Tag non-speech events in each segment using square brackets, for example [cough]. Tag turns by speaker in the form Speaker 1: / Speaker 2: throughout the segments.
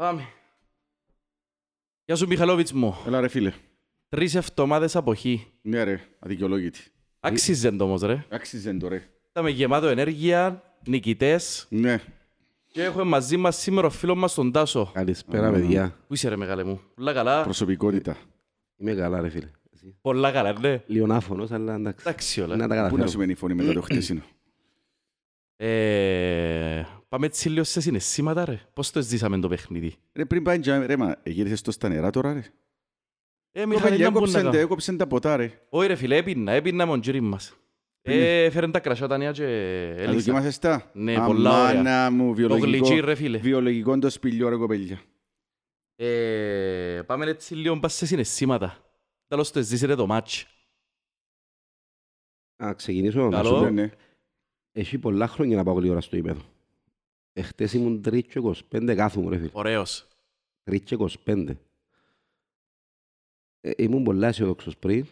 Speaker 1: Πάμε. Γεια σου Μιχαλόβιτς μου.
Speaker 2: Έλα ρε φίλε.
Speaker 1: Τρεις εβδομάδες αποχή.
Speaker 2: Ναι ρε, αδικαιολόγητη.
Speaker 1: Άξιζε το όμως ρε.
Speaker 2: Άξιζε το ρε.
Speaker 1: Ήταν γεμάτο ενέργεια, νικητές
Speaker 2: Ναι.
Speaker 1: και έχουμε μαζί μας σήμερα ο φίλος μας τον Τάσο.
Speaker 3: Καλησπέρα, παιδιά.
Speaker 1: Πού είσαι ρε μεγάλε μου; Πολλά καλά.
Speaker 2: Προσωπικότητα.
Speaker 3: Είμαι καλά, ρε φίλε. Εσύ.
Speaker 1: Πολλά καλά ναι.
Speaker 3: Λίγο άφωνος, αλλά εντάξει.
Speaker 1: Εντάξει όλα.
Speaker 3: Να τα
Speaker 2: Πού να
Speaker 3: καταφέρω.
Speaker 2: σημαίνει η φωνή μετά το χτεσίνο;
Speaker 1: Ε, πάμε έτσι λίγο σε συναισθήματα ρε. Πώς το ζήσαμε το παιχνίδι;
Speaker 2: Ρε πριν πάει τζάμε, ρε μα, γύρισες το στα νερά τώρα ρε.
Speaker 1: Ε,
Speaker 2: Το
Speaker 1: Μιχάλη,
Speaker 2: παιδιά
Speaker 1: να μπουν να
Speaker 2: έκοψαν τα-
Speaker 1: κάνω.
Speaker 2: έκοψαν τα ποτά ρε.
Speaker 1: Όχι ρε φίλε, έπιννα, έπιννα με τον τζίρι μας. Ε, έφεραν τα κρασιά τα νέα και
Speaker 2: Να
Speaker 1: έλυσα.
Speaker 2: δοκιμάσες τα;
Speaker 1: Ναι, πολλά ωραία.
Speaker 2: Αμάνα μου,
Speaker 1: Το
Speaker 2: βιολογικό.
Speaker 1: γλυκί ρε φίλε.
Speaker 2: Βιολογικό το σπηλιό ρε κοπέλια.
Speaker 1: Ε, πάμε έτσι λίγο πας σε συναισθήματα. Τέλος το ζήσετε το μάτς.
Speaker 3: Να ξεκινήσω. να
Speaker 1: Καλό.
Speaker 3: σου πω.
Speaker 2: Ναι, ναι.
Speaker 3: Έχει πολλά χρόνια να πάω λίγο ώρα στο ύπεδο. Εχθές ήμουν 3 και 25 κάθομαι, ρε φίλε.
Speaker 1: Ωραίος.
Speaker 3: 3 και 25. Ε, ήμουν πολλά αισιοδόξος πριν.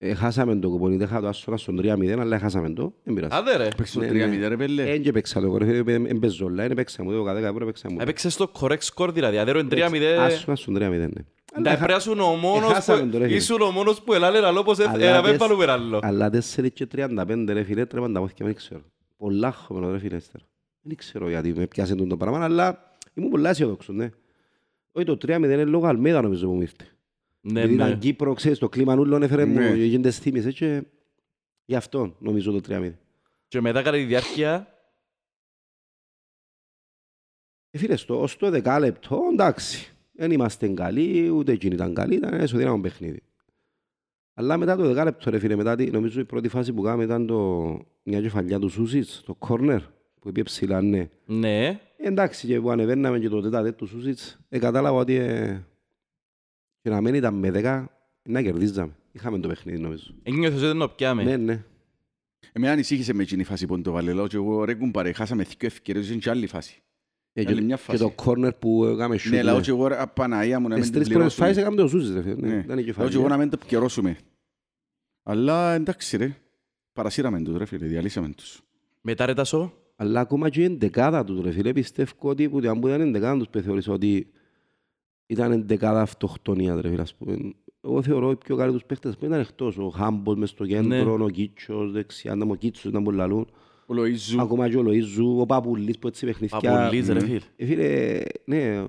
Speaker 3: Ε, χάσαμε το κουπονί, δεν είχα το άσονα στον 3-0, αλλά χάσαμε το. Δεν πειράζει.
Speaker 1: Άντε ρε.
Speaker 2: Παίξεις το
Speaker 3: Ναι,
Speaker 2: 3-0
Speaker 3: ναι.
Speaker 2: ρε πέλε.
Speaker 3: Ε, και παίξα το, ρε φίλε, ε, ε, παίζω όλα, είναι παίξα μου, το 10 ευρώ παίξα μου.
Speaker 1: Έπαιξες το correct score δηλαδή. Αδέρο είναι 3-0.
Speaker 3: Άσονα στον 3-0, ναι. Αλλά
Speaker 1: Να
Speaker 3: είχα-
Speaker 1: πρέπει να ήσουν ο μόνος
Speaker 3: Έχασαμε
Speaker 1: που-
Speaker 3: το, ρε φίλε.
Speaker 1: ήσουν ο μόνος που ελάλε λαλό πως
Speaker 3: Αλλά
Speaker 1: ε, να μην
Speaker 3: τες-
Speaker 1: πάρουμε άλλο.
Speaker 3: Αλλά 4 και 35 ρε φίλε, τρέμαν τα πόθηκια, δεν ξέρω. Πολλά χωμένο ρε φίλε, ύστερα. Δεν ξέρω γιατί με πιάσε το πράγμα, αλλά ήμουν πολλά αισιοδόξος, ναι. Όχι το 3-0 είναι λόγω Αλμέδα νομίζω που μου ήρθε.
Speaker 1: Ναι,
Speaker 3: Γιατί ήταν
Speaker 1: ναι.
Speaker 3: Κύπρο, ξέρεις, το κλίμα νουλόν έφερε μου,
Speaker 2: Ναι.
Speaker 3: γίνοντες θύμισες και γι' αυτό νομίζω το 3-0.
Speaker 1: Και μετά κατά τη διάρκεια,
Speaker 3: Ε, φίλε, στο, ως το δεκάλεπτο, εντάξει, δεν είμαστε καλοί, ούτε εκείνοι ήταν καλοί, ήταν ένα ισοδύναμο παιχνίδι. Αλλά μετά το δεκάλεπτο, ρε φίλε, μετά, τη- νομίζω η πρώτη φάση που κάναμε ήταν το, μια κεφαλιά του Σούσιτς, το κόρνερ, που είπε ψηλά, ναι.
Speaker 1: ναι.
Speaker 3: Ε, εντάξει, και που ανεβαίναμε και το τέτα του Σούσιτς, ε, κατάλαβα ότι ε, και να μην ήταν με δέκα, να κερδίζαμε. Είχαμε το παιχνίδι, νομίζω.
Speaker 1: Ένιωθες ότι το πιάμε.
Speaker 3: Ναι, ναι.
Speaker 2: Εμένα ανησύχησε με εκείνη η φάση που το βάλε. Λέω και εγώ ρε κουμπάρε, χάσαμε δύο ευκαιρίες, είναι και άλλη φάση.
Speaker 3: Ε,
Speaker 2: Άλλη
Speaker 3: και,
Speaker 2: μια
Speaker 3: και
Speaker 2: φάση.
Speaker 3: το κόρνερ που έκαμε σούτ.
Speaker 2: Ναι, λέω και εγώ ρε, Παναγία μου να
Speaker 3: Τις
Speaker 2: μην την
Speaker 3: τρεις πρώτες φάσεις
Speaker 2: πληρώσουμε.
Speaker 3: έκαμε το Σούσιτς, ρε φίλε. Ναι,
Speaker 2: Ναι.
Speaker 3: ήταν η
Speaker 2: Λέω
Speaker 3: κεφαλιά.
Speaker 2: και εγώ να μην το επικαιρώσουμε. Αλλά εντάξει ρε. Παρασύραμε τους ρε φίλε, διαλύσαμε τους.
Speaker 1: Μετά ρε Τάσο,
Speaker 3: Αλλά ακόμα και η εντεκάδα τους ρε φίλε, πιστεύω ότι που αν που ήταν εντεκάδα τους θεώρησα ότι ήταν εντεκάδα αυτοκτονία ρε φίλε. ας πούμε. Εγώ θεωρώ οι πιο καλοί τους παίχτες που ήταν εκτός. Ο Χάμπος μες στο κέντρο, ο Κίτσος δεξιά, ήταν ο Κίτσος ήταν που λαλούν.
Speaker 2: Ο Λοΐζου.
Speaker 3: Ακόμα και ο Λοΐζου, ο Παπουλής που έτσι παιχνιδιά.
Speaker 1: Παπουλής ρε
Speaker 2: ναι.
Speaker 1: φίλε.
Speaker 3: Ε, φίλε, ναι.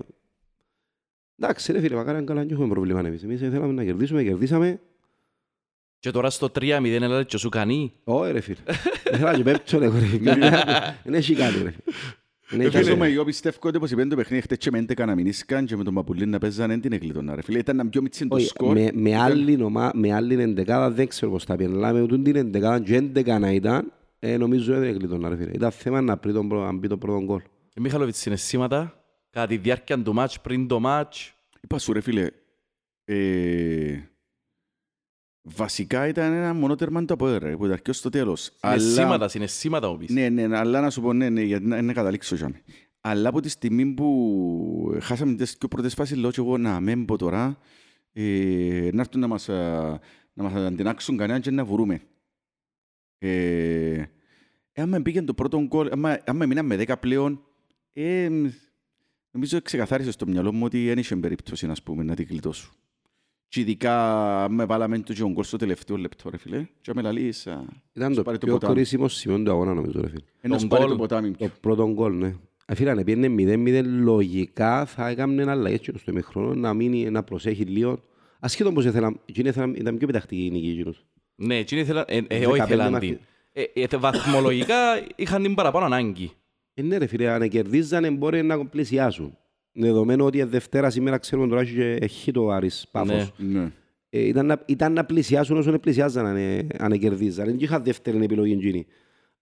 Speaker 3: Εντάξει ρε φίλε, μακάρι αν καλά δεν έχουμε πρόβλημα εμείς. Εμείς θέλαμε να κερδίσουμε, κερδίσαμε.
Speaker 1: Και τώρα στο 3-0 έλαβε και σου κανεί.
Speaker 3: Όχι ρε φίλε. Δεν θέλω να και πέπτω εγώ ρε φίλε. Δεν έχει κάτι ρε φίλε. Δεν
Speaker 2: Ε,
Speaker 3: έχει
Speaker 2: φίλε,
Speaker 3: κάτι.
Speaker 2: μα, εγώ πιστεύω ότι όπως είπαν το παιχνίδι χτες και με 11 να μηνίσκαν και με τον Παπουλή να παίζανε την εκλειτώνα ρε φίλε. Ήταν να πιο μίτσι το
Speaker 3: Όχι,
Speaker 2: σκορ.
Speaker 3: με, με, άλλη, ομα- με άλλη εντεκάδα δεν ξέρω πώς θα πήγαινε. Αλλά με τούτη την εντεκάδα και έντεκα να ήταν, ε, νομίζω δεν εκλειτώνα ρε φίλε. Ήταν θέμα να πει τον, πρω- να μπει το πρώτο γκολ.
Speaker 1: Ε, Μιχαλόβιτς, συναισθήματα, κατά τη διάρκεια του μάτς, πριν το μάτς.
Speaker 2: Είπα σου ρε φίλε, ε, βασικά ήταν ένα μονότερμα το απόδερα, ρε, που ήταν και ως το τέλος.
Speaker 1: Συναισθήματα, συναισθήματα μου πεις.
Speaker 2: Ναι, ναι, αλλά να σου πω ναι, ναι, γιατί να, να καταλήξω για μέ. Αλλά από τη στιγμή που χάσαμε τις δύο πρώτες φάσεις, λέω και εγώ να μην πω τώρα, ε, να έρθουν να μας, α, να μας αντινάξουν κανέναν και να βουρούμε. Ε, ε, άμα πήγαινε το πρώτο γκολ, άμα, άμα μείναμε με 10 πλέον, ε, νομίζω ξεκαθάρισε στο μυαλό μου ότι δεν είχε περίπτωση να, πούμε, να την κλειτώσω. Και ειδικά με βάλαμε το και ο γκολ στο τελευταίο λεπτό, ρε φίλε. Και με λαλείς, α,
Speaker 3: Ήταν
Speaker 2: σου
Speaker 3: το
Speaker 2: πάρει το
Speaker 3: πιο
Speaker 2: ποτάμι.
Speaker 3: κρίσιμο σημείο του αγώνα νομίζω ρε φίλε.
Speaker 2: Ένα
Speaker 1: Τον
Speaker 2: σου πάρει
Speaker 1: γκολ,
Speaker 2: το ποτάμι.
Speaker 3: Το πρώτο γκολ, ναι. Ε, Φίλε, αν πήγαινε 0-0, λογικά θα έκαμε ένα αλλαγές και στο ημιχρόνο να μείνει, να προσέχει λίγο. Ασχέτω πως ήθελα, εκείνοι ήθελαν, ήταν πιο πεταχτική η νίκη εκείνους.
Speaker 1: Ναι, εκείνοι ήθελαν, ε, ε,
Speaker 3: 15
Speaker 1: όχι ήθελαν
Speaker 3: μαθη-
Speaker 1: την. Ε, ε, βαθμολογικά είχαν την παραπάνω ανάγκη.
Speaker 3: Ε, ναι ρε φίλε, αν κερδίζανε μπορεί να πλησιάσουν. Δεδομένου ότι η Δευτέρα σήμερα ξέρουμε τώρα και έχει το Άρης Πάφος.
Speaker 2: Ναι.
Speaker 3: Ε, ήταν, να, ήταν να πλησιάσουν όσο πλησιάζαν αν, ε, αν κερδίζαν. Δεν είχα δεύτερη επιλογή εκείνη.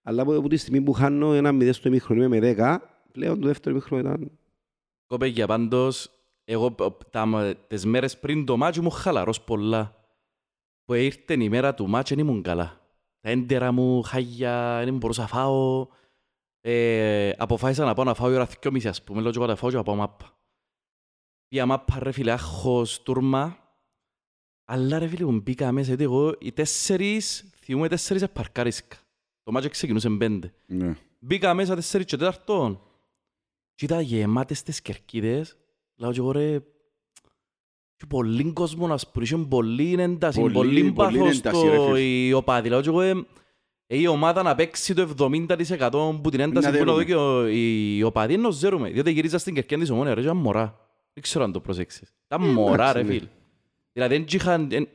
Speaker 3: Αλλά από, από τη στιγμή που χάνω ένα μηδέ στο ημίχρονο είμαι με δέκα, πλέον το δεύτερο ημίχρονο ήταν...
Speaker 1: Κοπέγια πάντως, εγώ π- τα, τις μέρες πριν το μάτς ήμουν χαλαρός πολλά. Που ήρθε η μέρα του μάτς δεν ήμουν καλά. Τα έντερα μου, χάγια, δεν μπορούσα να φάω. Ε, αποφάσισα να πάω να φάω η ώρα δυο ας πούμε, λέω και εγώ να φάω και να πάω μάπα. Πήγα μάπα ρε φίλε, άγχος, τούρμα. Αλλά ρε φίλε μου μπήκα μέσα, γιατί εγώ οι τέσσερις, θυμούμαι τέσσερις επαρκάρισκα. Το μάτς ξεκινούσε πέντε.
Speaker 2: Ναι.
Speaker 1: Μπήκα μέσα τέσσερις και τέταρτον Και ήταν γεμάτες τις κερκίδες. Λέω και εγώ ρε... Και πολύ κόσμο να σπουργήσουν, πολύ ένταση,
Speaker 2: Πολύ-
Speaker 1: πολύ
Speaker 2: πολύ
Speaker 1: πάθος
Speaker 2: ένταση, ρε
Speaker 1: το
Speaker 2: φίλε.
Speaker 1: η οπαδή. Λέω και εγώ ε, ε, η ομάδα να παίξει το 70% που την ένταση
Speaker 2: Να
Speaker 1: που είναι εδώ
Speaker 2: δέρουμε.
Speaker 1: και ο- οι οπαδοί να ζέρουμε. Διότι γυρίζα στην κερκίδα της ομόνια ρε, ήταν μωρά. Δεν ξέρω αν το προσέξεις. Ήταν μωρά ρε
Speaker 3: εντάξει, ναι.
Speaker 1: φίλε. Δηλαδή δεν είχαν... εν-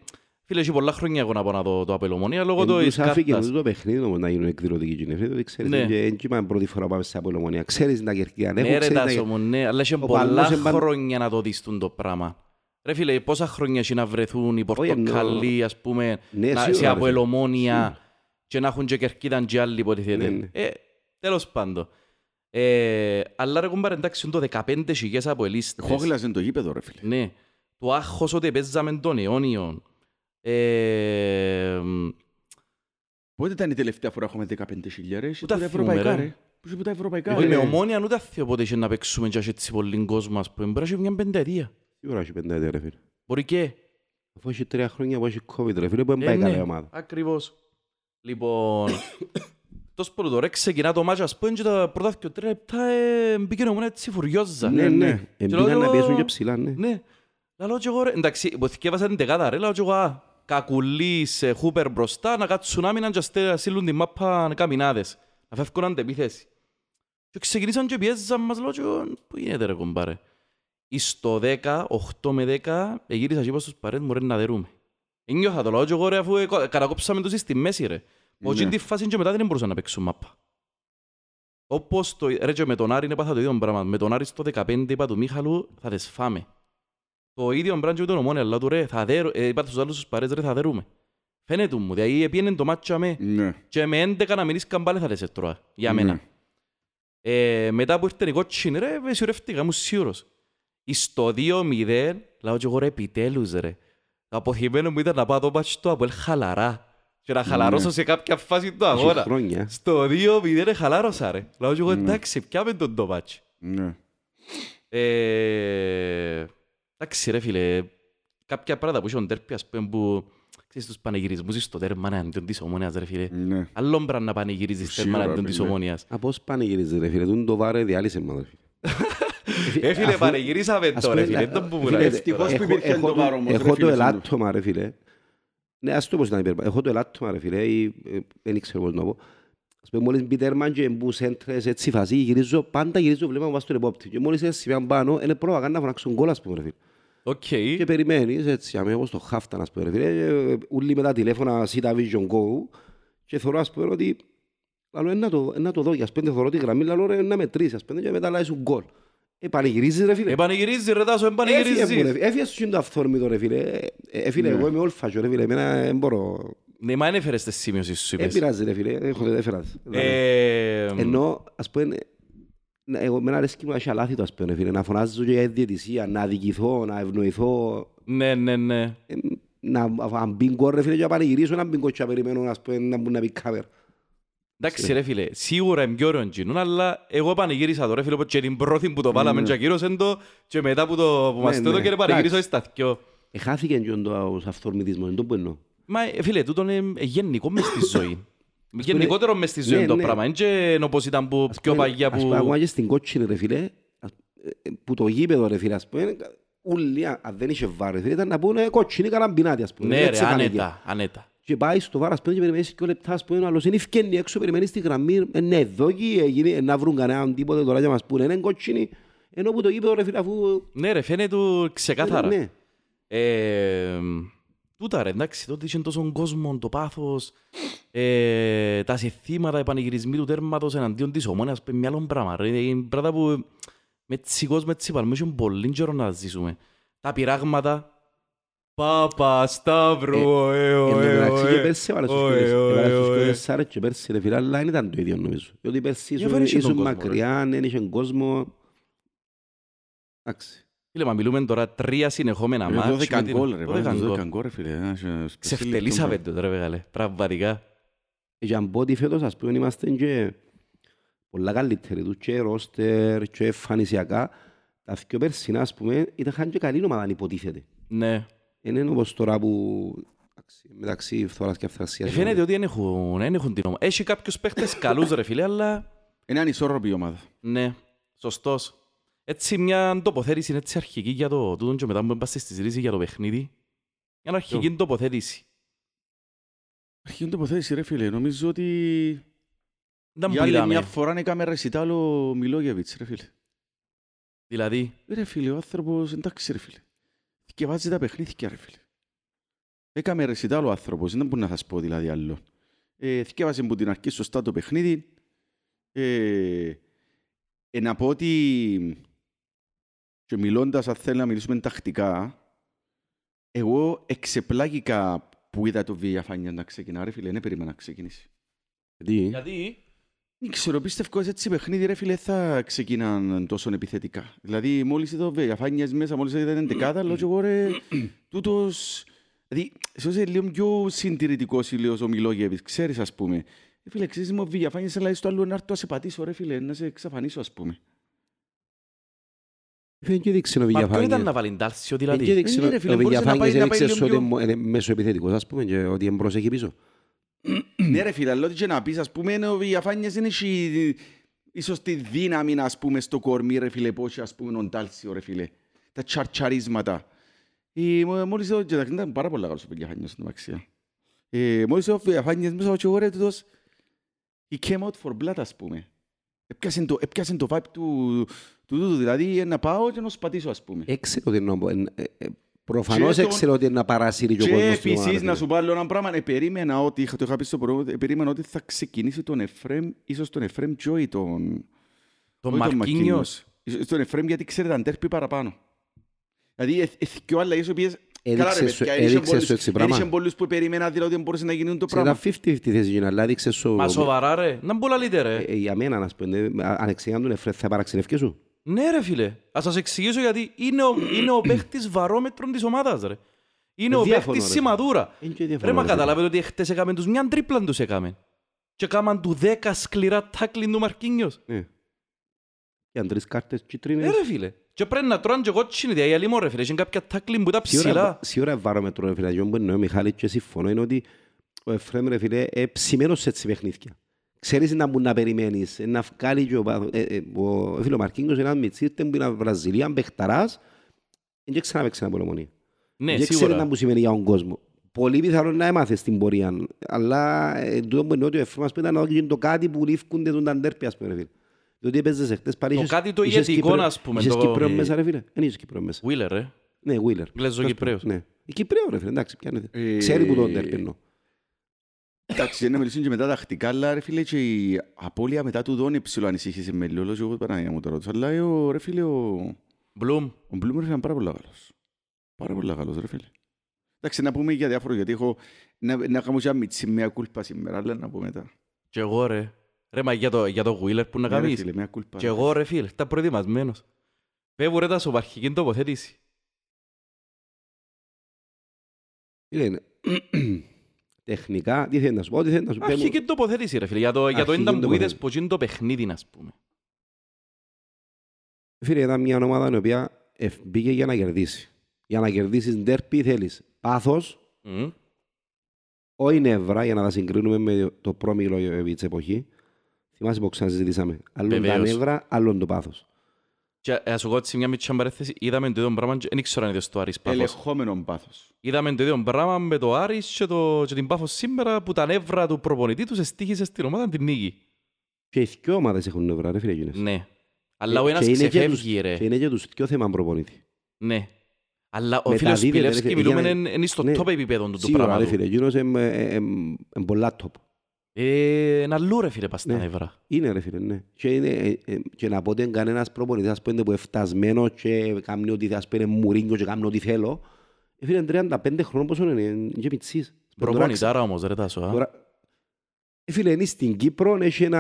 Speaker 1: Φίλε, έχει πολλά χρόνια εγώ να πάω να δω το Απελομονία λόγω
Speaker 3: Εν
Speaker 1: του
Speaker 3: τους
Speaker 1: της
Speaker 3: άφηκε
Speaker 1: κάρτας.
Speaker 3: το παιχνίδι όμως να γίνουν εκδηλωτικοί κοινοί. Διότι ξέρεις,
Speaker 1: Ναι.
Speaker 3: και εν είπαμε πρώτη φορά πάμε σε Απολομονία. Ξέρεις τα κερκίδα.
Speaker 1: Ναι
Speaker 3: έχουν,
Speaker 1: ρε
Speaker 3: ξέρεις τα
Speaker 1: Τάσο
Speaker 3: κερ-
Speaker 1: μου, ναι, αλλά είχε
Speaker 3: Ο
Speaker 1: πολλά
Speaker 3: παλμός εμπαν-
Speaker 1: χρόνια να το δεις τούν το πράγμα. Ρε φίλε, πόσα χρόνια έχει να βρεθούν οι
Speaker 3: Όχι, εννοώ-
Speaker 1: πορτοκαλί, ας πούμε,
Speaker 3: Ναι,
Speaker 1: να-
Speaker 3: σίγουρα,
Speaker 1: σε
Speaker 3: ρε,
Speaker 1: αποελομόνια και να έχουν και κερκίδαν και άλλοι
Speaker 3: Ναι,
Speaker 1: υποτιθέται.
Speaker 3: ναι.
Speaker 1: Ε, τέλος πάντων. Ε, αλλά ρε κουμπάρε, εντάξει, είναι το 15 χιλιές από ελίστες.
Speaker 2: Χόγλαζε το γήπεδο ρε φίλε.
Speaker 1: Ναι. Το άγχος ότι παίζαμε τον αιώνιον. Ε, μ,
Speaker 2: Πότε ήταν η τελευταία φορά έχουμε 15 χιλιάρες,
Speaker 1: Πού τα
Speaker 2: τα
Speaker 1: θυμούμε,
Speaker 2: ευρωπαϊκά
Speaker 1: ρε.
Speaker 2: ρε. Πού είσαι που τα ευρωπαϊκά
Speaker 1: εγώ με
Speaker 2: ρε.
Speaker 1: ομόνια ούτε αθιώ πότε είχε να παίξουμε και έτσι πολύ κόσμος, ας πούμε. Μπορεί να έχει μια πενταετία.
Speaker 3: Σίγουρα έχει πενταετία ρε φίλε.
Speaker 1: Μπορεί και.
Speaker 3: Αφού έχει τρία χρόνια που έχει COVID ρε φίλε που δεν πάει
Speaker 1: Ε,
Speaker 3: καλά η
Speaker 1: ναι,
Speaker 3: ομάδα.
Speaker 1: Ακριβώς. Λοιπόν, [coughs] τόσο πρώτο τώρα ξεκινά το μάτς, ας πούμε, και τα πρώτα δύο τρία λεπτά ε, μπήκε νομούν έτσι φουριόζα.
Speaker 3: Ναι,
Speaker 2: ναι.
Speaker 3: ναι.
Speaker 1: Και
Speaker 3: Εμπήκαν
Speaker 1: λέω,
Speaker 3: να πιέσουν και ψηλά, ναι.
Speaker 1: Ναι. Λαλό και εγώ ρε, εντάξει, που θυκεύασα την δεκάδα ρε, λαλό και εγώ, α, κακουλής, ε, χούπερ μπροστά, να κάτσουν άμυναν και αστε- να στείλουν την μάπα καμινάδες, να φεύγουν αντεπίθεση. Και ξεκινήσαν και πιέζαν μας, λέω και εγώ, πού γίνεται ρε κομπάρε; Εις στο 10, 8 με 10, εγύρισα και είπα στους παρές μου ρε να δερούμε. Ένιωθα το λέω και εγώ ρε, αφού ε, κατακόψαμε τους στη μέση ρε. Όχι
Speaker 2: Ναι.
Speaker 1: την φάση και μετά δεν μπορούσαν να παίξουν μάπα. Όπως το, ρε και με τον Άρη έπαθα το ίδιο πράγμα. Με τον Άρη στο 15 είπα του Μίχαλου θα τις φάμε. Το ίδιο πράγμα και με τον Ομόνια, αλλά του ρε, θα δέρω, ε, είπα τους άλλους τους παρές ρε, θα δερούμε. Φαίνεται μου, δηλαδή επίενε το μάτσο με
Speaker 2: Ναι.
Speaker 1: και με 11 να μείνεις καμπάλε θα τις έτρωα, για
Speaker 2: Ναι.
Speaker 1: μένα. Ε, μετά που ήρθε η κότσινη ρε, με σιωρεύτηκα, ήμουν σίγουρος. Εις το 2-0, λέω και εγώ ρε, επιτέλους ρε. Το αποθυμένο μου ήταν να πάω το μάτσο του Αποέλ χαλαρά. Και να χαλαρώσω σε κάποια φάση του
Speaker 3: Έχει
Speaker 1: αγώνα.
Speaker 3: χρόνια.
Speaker 1: Στο 2-0 χαλάρωσα ρε. Λέω και εγώ
Speaker 2: Ναι.
Speaker 1: εντάξει, πιάμε τον το μάτσο.
Speaker 2: Ναι.
Speaker 1: Ε, Εντάξει ρε φίλε, κάποια πράγματα που είχαν τέρπι, ας πούμε, που ξέρεις τους πανηγυρισμούς στο τέρμα εναντίον της ομόνιας ρε φίλε.
Speaker 2: Ναι.
Speaker 1: Άλλον πράγμα να πανηγυρίζεις τέρμα
Speaker 2: Σίγουρα,
Speaker 1: εναντίον της
Speaker 2: ναι.
Speaker 1: ομόνιας.
Speaker 3: Α, πώς πανηγυρίζεις ρε φίλε, τούν το βάρε διάλυσε μας ρε φίλε. [laughs]
Speaker 1: Ε φίλε,
Speaker 3: Αφού-
Speaker 1: πανηγυρίσαμε
Speaker 3: Ας
Speaker 1: το ρε
Speaker 3: πούμε,
Speaker 1: φίλε,
Speaker 3: να-
Speaker 1: δεν που
Speaker 3: φίλε,
Speaker 1: πουλάει.
Speaker 2: ευτυχώς που
Speaker 3: έχω-
Speaker 2: υπήρχε
Speaker 3: έχω
Speaker 2: το
Speaker 3: το-
Speaker 2: βάρος όμως, ρε
Speaker 3: Έχω
Speaker 2: φίλε,
Speaker 3: το
Speaker 2: στον
Speaker 3: ελάττωμα ρε φίλε. Ναι, ας το πω στην υπέρ. Έχω το ελάττωμα ρε φίλε, ή, ε, δεν ξέρω πώς να πω. Ας πούμε, μόλις μπει τέρμαν και μπου σέντρες έτσι φασί, γυρίζω, πάντα γυρίζω βλέπω μας στον επόπτη. Και μόλις έτσι σημαίνει πάνω, είναι πρόβα να φωνάξουν γκολ, ας πούμε, ρε φίλε.
Speaker 1: Οκ.
Speaker 3: Και περιμένεις έτσι, αμέ, όπως το χάφταν, ας πούμε, ρε φίλε, ε, ούλοι με τα τηλέφωνα Sita Vision Go και θεωρώ, ας πούμε, ότι Λαλό, «Ε, να το, ε, να το δω, και ας πούμε, θεωρώ τη γραμμή, λαλό, ρε, να μετρήσει, ας πούμε, και μετά λάει σου γκολ. Ε, πανηγυρίζεις, ρε φίλε.
Speaker 1: Ε, πανηγυρίζει ρε Τάσο, ε,
Speaker 3: Έφυγε μου,
Speaker 1: πανηγυρίζεις.
Speaker 3: ρε, Έφυγε σου το αυθόρμητο, ρε φίλε. Ε, ε, φίλε,
Speaker 2: Ναι.
Speaker 3: εγώ είμαι όλφασο, ρε φίλε, εμένα δεν μπορώ.
Speaker 1: Ναι, μα δεν έφερες τις σημειώσεις σου,
Speaker 3: Δεν
Speaker 1: είπες.
Speaker 3: πειράζει, ρε φίλε, έχω δεν έφερα.
Speaker 1: Ε,
Speaker 3: Ενώ, ας πούμε, να- εγώ με αρέσκει μου να έχει αλάθητος, ας πούμε, ρε φίλε, να φωνάζω για διαιτησία, να αδικηθώ, να ευνοηθώ,
Speaker 1: Ναι, ναι, ναι.
Speaker 3: ε, να αν μπει γκολ, ρε φίλε, και να πανηγυρίσω, να μπει γκολ και να περιμένω, ας πούμε, να μπουν να μπει κάμερα.
Speaker 1: Εντάξει ρε φίλε, σίγουρα είναι πιο ωραίο γίνουν, αλλά εγώ πανηγύρισα το ρε φίλε, και την πρώτη που το βάλαμε και ακύρωσαν το και μετά που το που μας
Speaker 3: Ναι,
Speaker 1: το
Speaker 3: ναι.
Speaker 1: έδωκε πανηγύρισα
Speaker 3: Εντάξει.
Speaker 1: στα δυο.
Speaker 3: Εχάθηκε και ο αυθορμητισμός, είναι το που εννοώ.
Speaker 1: Μα ε, φίλε, τούτο είναι γενικό μες στη ζωή. [coughs] Γενικότερο μες στη ζωή
Speaker 3: Ναι,
Speaker 1: είναι το
Speaker 3: ναι.
Speaker 1: πράγμα. Είναι και όπως ήταν που
Speaker 3: Ας
Speaker 1: πιο
Speaker 3: πούμε,
Speaker 1: παγιά
Speaker 3: ας πούμε,
Speaker 1: που...
Speaker 3: ακόμα και στην κότσινη, ρε φίλε, ας- ε, που το γήπεδο, ρε φίλε, ας πούμε, ούλοι, αν αν δεν είχε βάρ, ρε φίλε, ήταν να πούνε κότσινη καραμπινάτη, ας πούμε.
Speaker 1: Ναι ρε,
Speaker 3: Έτσι φάνηκε.
Speaker 1: Άνετα, άνετα.
Speaker 3: Και πάει στο βάρ, ας πούμε, και περιμένεις και λεπτάς, ας πούμε, ο άλλος είναι ευκαινή έξω, περιμένεις τη γραμμή, ε, ναι, εδώ εκεί έγινε, ε, να βρουν κανέναν τίποτε τώρα και μας πούνε, είναι κότσινη, ενώ που το γήπεδο, ρε φίλε, αφού...
Speaker 1: Ναι ρε, φαίνεται του ξεκάθαρα.
Speaker 3: Ναι.
Speaker 1: Ε, Τούτα ρε, εντάξει, τότε είχε τόσο κόσμο, το πάθος, ε, τα συθήματα, οι πανηγυρισμοί του τέρματος εναντίον της ομόνιας, πει μια άλλο πράγμα ρε, είναι πράγματα που με τσι κόσμο έτσι παλμού είχε πολύ καιρό να τα ζήσουμε. Τα πειράγματα, Πάπα, Σταύρου,
Speaker 3: Ε,
Speaker 1: ωε,
Speaker 3: Εν τω
Speaker 1: ωε,
Speaker 3: μεταξύ και
Speaker 1: ωε.
Speaker 3: πέρσι έβαλε στους
Speaker 1: Ωε,
Speaker 3: κολλές-
Speaker 1: ωε,
Speaker 3: έβαλε στους
Speaker 1: ωε.
Speaker 3: κολλές Σάρες και πέρσι ρε φίλε, αλλά δεν ήταν το ίδιο νομίζω. Διότι πέρσι
Speaker 1: Για
Speaker 3: ήσουν-
Speaker 1: φέρε και τον
Speaker 3: ήσουν
Speaker 1: κόσμο, ρε.
Speaker 3: μακριά, δεν είχε κόσμο. Εντάξει.
Speaker 1: Φίλε, μα μιλούμε τώρα τρία συνεχόμενα
Speaker 2: Ε,
Speaker 1: μάτς.
Speaker 2: 12
Speaker 1: με την-
Speaker 2: γκολ ρε,
Speaker 1: 12
Speaker 2: βάλε
Speaker 1: γκολ.
Speaker 2: 12 γκολ ρε φίλε. ένα σε- σε
Speaker 1: Ξεφτελίσαμε
Speaker 2: λεπτό.
Speaker 1: το ρε μεγάλε, πραγματικά.
Speaker 3: Και αν πω ότι φέτος ας πούμε είμαστε και πολλά καλύτεροι τους και ρόστερ και εμφανισιακά. Τα δυο περσινά ας πούμε ήταν και καλή ομάδα αν υποτίθεται.
Speaker 1: Ναι.
Speaker 3: Δεν είναι όπως τώρα που εντάξει, μεταξύ φθοράς και
Speaker 1: Ε,
Speaker 3: αυθρασίας.
Speaker 1: Φαίνεται ότι δεν έχουν, δεν έχουν την ομάδα. Έχει κάποιους παίχτες καλούς ρε φίλε, αλλά
Speaker 2: Είναι ανισόρροπη η ομάδα.
Speaker 1: ναι. Σωστός. Έτσι μια τοποθέτηση έτσι αρχική για το τούτο και μετά που είμαστε στη συζήτηση για το παιχνίδι. Μια αρχική τοποθέτηση.
Speaker 2: Αρχήν τοποθέτηση ρε φίλε, νομίζω ότι
Speaker 1: Δεν
Speaker 2: για
Speaker 1: μου
Speaker 2: άλλη
Speaker 1: είδαμε.
Speaker 2: μια φορά έκαμε ρεσιτάλο ο Μιλόγεβιτς ρε φίλε.
Speaker 1: Δηλαδή,
Speaker 2: Ρε φίλε, ο άνθρωπος εντάξει ρε φίλε. Θυκευάζει τα παιχνίδια ρε φίλε. Έκαμε ρεσιτάλο ο άνθρωπος, δεν μπορεί να σας πω δηλαδή άλλο. Ε, θυκεύασε που την αρχή σωστά το παιχνίδι. Ε, ε, να πω ότι και μιλώντας αν θέλει να μιλήσουμε τακτικά, εγώ εξεπλάγηκα που είδα το Βιαφάνια να ξεκινά ρε φίλε, δεν περίμενα να ξεκινήσει.
Speaker 3: Γιατί,
Speaker 1: γιατί;
Speaker 2: Δεν ξέρω, πίστευκω έτσι παιχνίδι ρε φίλε θα ξεκινάν τόσο επιθετικά. Δηλαδή μόλις είδα Βιαφάνιας μέσα, μόλις είδα την δεκάδα, λέω και εγώ ρε, τούτος... Δηλαδή, ίσως είναι λίγο πιο συντηρητικός ή λίγο ο Μιλόγεβιτς, ξέρεις ας πούμε. Ε, φίλε, ξέρεις μου ο Βιαφάνιας, αλλά στο άλλο να έρθω να σε πατήσω ρε φίλε, να σε εξαφανίσω ας πούμε.
Speaker 3: δεν και δείξε ο
Speaker 1: Μα ποιο
Speaker 3: Βηγιαφάνιες.
Speaker 1: ήταν να βάλει ντάλσιο
Speaker 3: Δεν και
Speaker 1: δηλαδή.
Speaker 3: δείξε
Speaker 2: Ε, ναι, ρε
Speaker 3: ο
Speaker 2: φίλε, μπορούσε να πάει-
Speaker 3: Βηγιαφάνιες
Speaker 2: να πάει
Speaker 3: έδειξε
Speaker 2: λίγο
Speaker 3: ότι
Speaker 2: πιο-
Speaker 3: είναι μέσο επιθετικός, ας πούμε, και ότι είναι μπρος εκεί πίσω.
Speaker 2: Ναι ρε φίλε, αλλά ό,τι και να πεις, ας πούμε, ο Βιαφάνιας δεν έχει ίσως τη δύναμη, ας πούμε, στο κορμί ρε φίλε, πώς ας πούμε, ο Ντάλσιο ρε φίλε. Τα τσαρτσαρίσματα. Ε, μ- μόλις είδα, και ήταν πάρα πολύ καλός ο Βιαφάνιας στην αξία. Ε, μόλις είδα ο Βιαφάνιας μέσα, και εγώ ρε, τούτος, he came out for blood, ας πούμε. Έπιασε το, έπιασε το vibe του, του τούτου, δηλαδή ε, να πάω και να σπατήσω, ας πούμε.
Speaker 3: Έξερε ότι είναι να- ε, ε, Προφανώς
Speaker 2: Και τον-
Speaker 3: έξερε ότι είναι να παρασύρει και ο
Speaker 2: Και
Speaker 3: κόσμος στην ομάδα.
Speaker 2: επίσης, να
Speaker 3: φίλε.
Speaker 2: σου πω άλλο ένα πράγμα, ε, περίμενα ότι, είχα- το είχα πει στο προηγούμενο, ε, περίμενα ότι θα ξεκινήσει τον Εφρέμ, ίσως τον Εφρέμ Τζόι, τον...
Speaker 1: Τον
Speaker 2: όχι
Speaker 1: Μαρκίνιος.
Speaker 2: Ίσως Τον Εφρέμ γιατί ξέρετε αν τέρπει παραπάνω. Δηλαδή, ε, ε, και ο άλλα, οι οποίες... Καλά ρε
Speaker 3: Έδειξε σου-
Speaker 2: παιδιά,
Speaker 3: έδειξε
Speaker 2: έδειξε πολλούς-
Speaker 3: σου έτσι πράγμα.
Speaker 2: έδειξε πολλούς που περίμενα δηλαδή ότι μπορούσε να γίνει το
Speaker 3: Σε ένα
Speaker 2: πράγμα.
Speaker 3: 50-50 θέση γίνει, αλλά έδειξε σου...
Speaker 1: Μα σοβαρά ρε. Να μπω λαλείτε
Speaker 3: Ε,
Speaker 1: ρε.
Speaker 3: ε, Για μένα, να σου πω, ε, αν εξηγάν τον Εφρέ, θα παραξενεύκες σου.
Speaker 1: Ναι ρε φίλε. Ας σας εξηγήσω γιατί είναι ο, [clears throat] είναι ο παίχτης βαρόμετρων της ομάδας ρε. Είναι
Speaker 3: Ε,
Speaker 1: ο
Speaker 3: διαφωνώ,
Speaker 1: παίχτης
Speaker 3: ρε.
Speaker 1: σημαδούρα.
Speaker 3: Είναι και διαφωνώ,
Speaker 1: Ρε μα
Speaker 3: ρε, φίλε.
Speaker 1: καταλάβετε ότι χτες έκαμε τους μια τρίπλα τους έκαμε. Και έκαναν του 10 σκληρά τάκλιν του Μαρκίνιος.
Speaker 3: Ναι. Και αν τρεις κάρτες
Speaker 1: Ε
Speaker 3: κίτρινες,
Speaker 1: ρε φίλε. Και πρέπει να τρώνε και κότσινη διάγια λίμω ρε φίλε. Είχε κάποια τάκλιν που ήταν
Speaker 3: σίγουρα-
Speaker 1: ψηλά.
Speaker 3: σίγουρα βάρομετρο, ρε φίλε, αυτό που εννοεί ο Μιχάλης και συμφωνώ, είναι ότι ο Εφραίμ, ρε φίλε, ε, ψημένος σε έτσι παιχνίδια. Ξέρεις να μου να περιμένεις, ε, να βγάλει και ο, πάθος- ε, ε, ο, φίλε, ο Μαρκίνιος είναι ένας μητσίρτεν που είναι Βραζιλία, παιχταράς, δεν ξαναπαίξει ένα πολεμονία.
Speaker 1: Ναι,
Speaker 3: δεν ξέρεις να
Speaker 1: σίγουρα.
Speaker 3: μου σημαίνει για τον κόσμο. Πολύ πιθανό να έμαθες στην πορεία. Αλλά ε, τούτο που εννοώ ότι ο Εφραίμ, ας πούμε, ήταν να δώσει το κάτι που λήφκονται τον ταντέρπι, ας πούμε, ρε φίλε. Διότι έπαιζες εχθές πάλι
Speaker 1: Το
Speaker 3: είχες-
Speaker 1: κάτι το
Speaker 3: είχες
Speaker 1: ηγετικό,
Speaker 3: Κύπρο-
Speaker 1: ας πούμε,
Speaker 3: Είχες
Speaker 1: το-
Speaker 3: Κύπρο
Speaker 1: ε,
Speaker 3: μέσα, ρε φίλε. Δεν είχες Κύπρο μέσα.
Speaker 1: Wheeler ρε.
Speaker 3: Ναι, Wheeler.
Speaker 1: Γλέζο-Κυπρέος.
Speaker 3: Ναι. Η Κυπρέο, ρε φίλε, εντάξει, πιάνεται.
Speaker 2: Ε,
Speaker 3: Ξέρει που τον τέρπινο.
Speaker 2: Εντάξει, δεν να μιλήσουν και μετά τακτικά, αλλά ρε φίλε και η απώλεια μετά του Δόνη ψηλό ανησύχησε με λίγο, λόγω εγώ Παναγία μου τώρα. Αλλά ε, ο, ρε φίλε, ο,
Speaker 1: Μπλουμ.
Speaker 2: ο Μπλούμερ ήταν πάρα πολύ καλός. Πάρα πολύ καλός, ρε φίλε. Εντάξει, να πούμε για διάφορο, γιατί έχω να, να κάνω και μια μιτσί μια κούλπα σήμερα, αλλά να πω μετά.
Speaker 1: Και εγώ ρε. Ρε μα για το, για το Wheeler που να
Speaker 2: Ναι, ρε
Speaker 1: κάνεις.
Speaker 2: φίλε, μια κούλπα.
Speaker 1: Και εγώ ρε φίλε, ήταν προετοιμασμένος. Πέβου ρε τα σοβαρχική τοποθέτηση.
Speaker 3: Φίλε, τεχνικά, τι θέλεις να σου πω, τι θέλεις να σου πω.
Speaker 1: Αρχική τοποθέτηση ρε φίλε. Για το, για το
Speaker 3: Αρχική
Speaker 1: ήταν που είδες
Speaker 3: τοποθέτηση.
Speaker 1: πως είναι το παιχνίδι ας πούμε.
Speaker 3: Φίλε, ήταν μια ομάδα η οποία ευ- μπήκε για να κερδίσει. Για να κερδίσεις ντέρπι θέλεις πάθος,
Speaker 1: Μμ.
Speaker 3: όχι νεύρα, για να τα συγκρίνουμε με το πρόμιλο της εποχής. Θυμάσαι που ξανασυζητήσαμε. Άλλον τα
Speaker 1: Βεβαίως.
Speaker 3: νεύρα, άλλον το πάθος.
Speaker 1: Και ε, ας σου πω έτσι μια μητσιά παρέθεση. Είδαμε το ίδιο πράγμα και δεν ήξερα αν είδες το Άρης Πάφος.
Speaker 2: Ελεγχόμενο πάθος.
Speaker 1: Είδαμε το ίδιο πράγμα με το Άρης και, το, και την Πάφος σήμερα που τα νεύρα του προπονητή τους εστίχησε στην ομάδα την νίκη.
Speaker 3: Και οι δυο ομάδες έχουν νεύρα, ρε φίλε εκείνες.
Speaker 1: Ναι. Αλλά ο
Speaker 3: Και-
Speaker 1: ένας
Speaker 3: και είναι και
Speaker 1: ξεφεύγει
Speaker 3: τους-
Speaker 1: ρε.
Speaker 3: Και είναι και τους δυο θέμα προπονητή.
Speaker 1: Ναι. Αλλά ο
Speaker 3: Μεταδίδεται,
Speaker 1: φίλος
Speaker 3: ρε
Speaker 1: Σπιλεύσκη
Speaker 3: φίλε,
Speaker 1: μιλούμε
Speaker 3: για να-
Speaker 1: είναι είναι στο
Speaker 3: Ναι.
Speaker 1: top επίπεδο του του
Speaker 3: Σίγουρα, ρε
Speaker 1: πράγματος.
Speaker 3: φίλε, εκείνος είναι πολλά top.
Speaker 1: Είναι αλλού ρε φίλε πας
Speaker 3: ναι. Είναι ρε φίλε, ναι. Και, είναι, ε, ε, και να πω Είναι κανένας προπονητής ας είναι που εφτασμένο και κάνει ό,τι θέλει, ας πέντε μουρίνιο και κάνει ό,τι θέλω. Ε, είναι, και πιτσίς.
Speaker 1: Προπονητάρα όμως ρε Τάσο, α.
Speaker 3: Φίλε, είναι στην Κύπρο, έχει είναι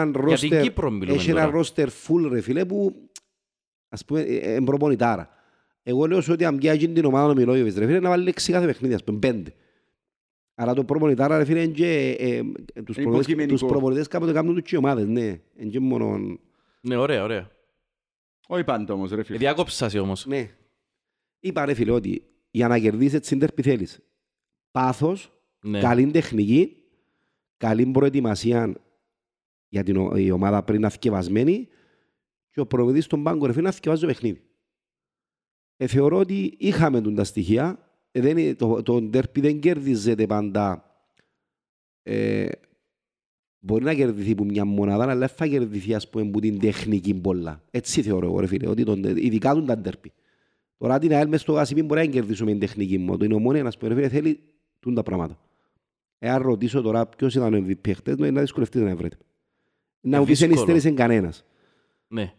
Speaker 3: προπονητάρα. Εγώ λέω ότι αν πιάγει την ομάδα αλλά το προπονητάρα, ρε φίλε, είναι και ε, ε, τους, προπονητές, τους προπονητές κάποτε κάνουν τους και ομάδες, ναι. Είναι και μόνο...
Speaker 1: Ναι, ωραία, ωραία.
Speaker 2: Όχι πάντα όμως, ρε φίλε.
Speaker 1: Ε, Διάκοψα σε όμως.
Speaker 3: Ναι. Είπα, ρε φίλε, ότι για να κερδίσεις έτσι συντερπι θέλεις. Πάθος,
Speaker 1: ναι.
Speaker 3: καλή τεχνική, καλή προετοιμασία για την η ομάδα πριν αυκευασμένη και ο προπονητής στον πάγκο, ρε φίλε, να αυκευάζει το παιχνίδι. Ε, θεωρώ ότι είχαμε τα στοιχεία, ε, δεν, είναι- το, το ντέρπι δεν κερδίζεται πάντα. Ε, μπορεί να κερδιθεί από μια μονάδα, αλλά δεν θα κερδιθεί ας πούμε, από την τεχνική πολλά. Έτσι θεωρώ εγώ, ρε φίλε, ότι τον, ειδικά τον τα ντέρπι. Τώρα την ΑΕΛ μες στο Γασιπί μπορεί να κερδίσουμε την τεχνική μου. Το είναι ομόνια, να σου πω, ρε φίλε, θέλει τούν τα πράγματα. Εάν ρωτήσω τώρα ποιος ήταν ο MVP χτες, να δυσκολευτείτε να βρείτε. Να
Speaker 1: Ε,
Speaker 3: μου πεις δεν
Speaker 1: δύσκολο.
Speaker 3: υστέρησε κανένας.
Speaker 1: Ναι.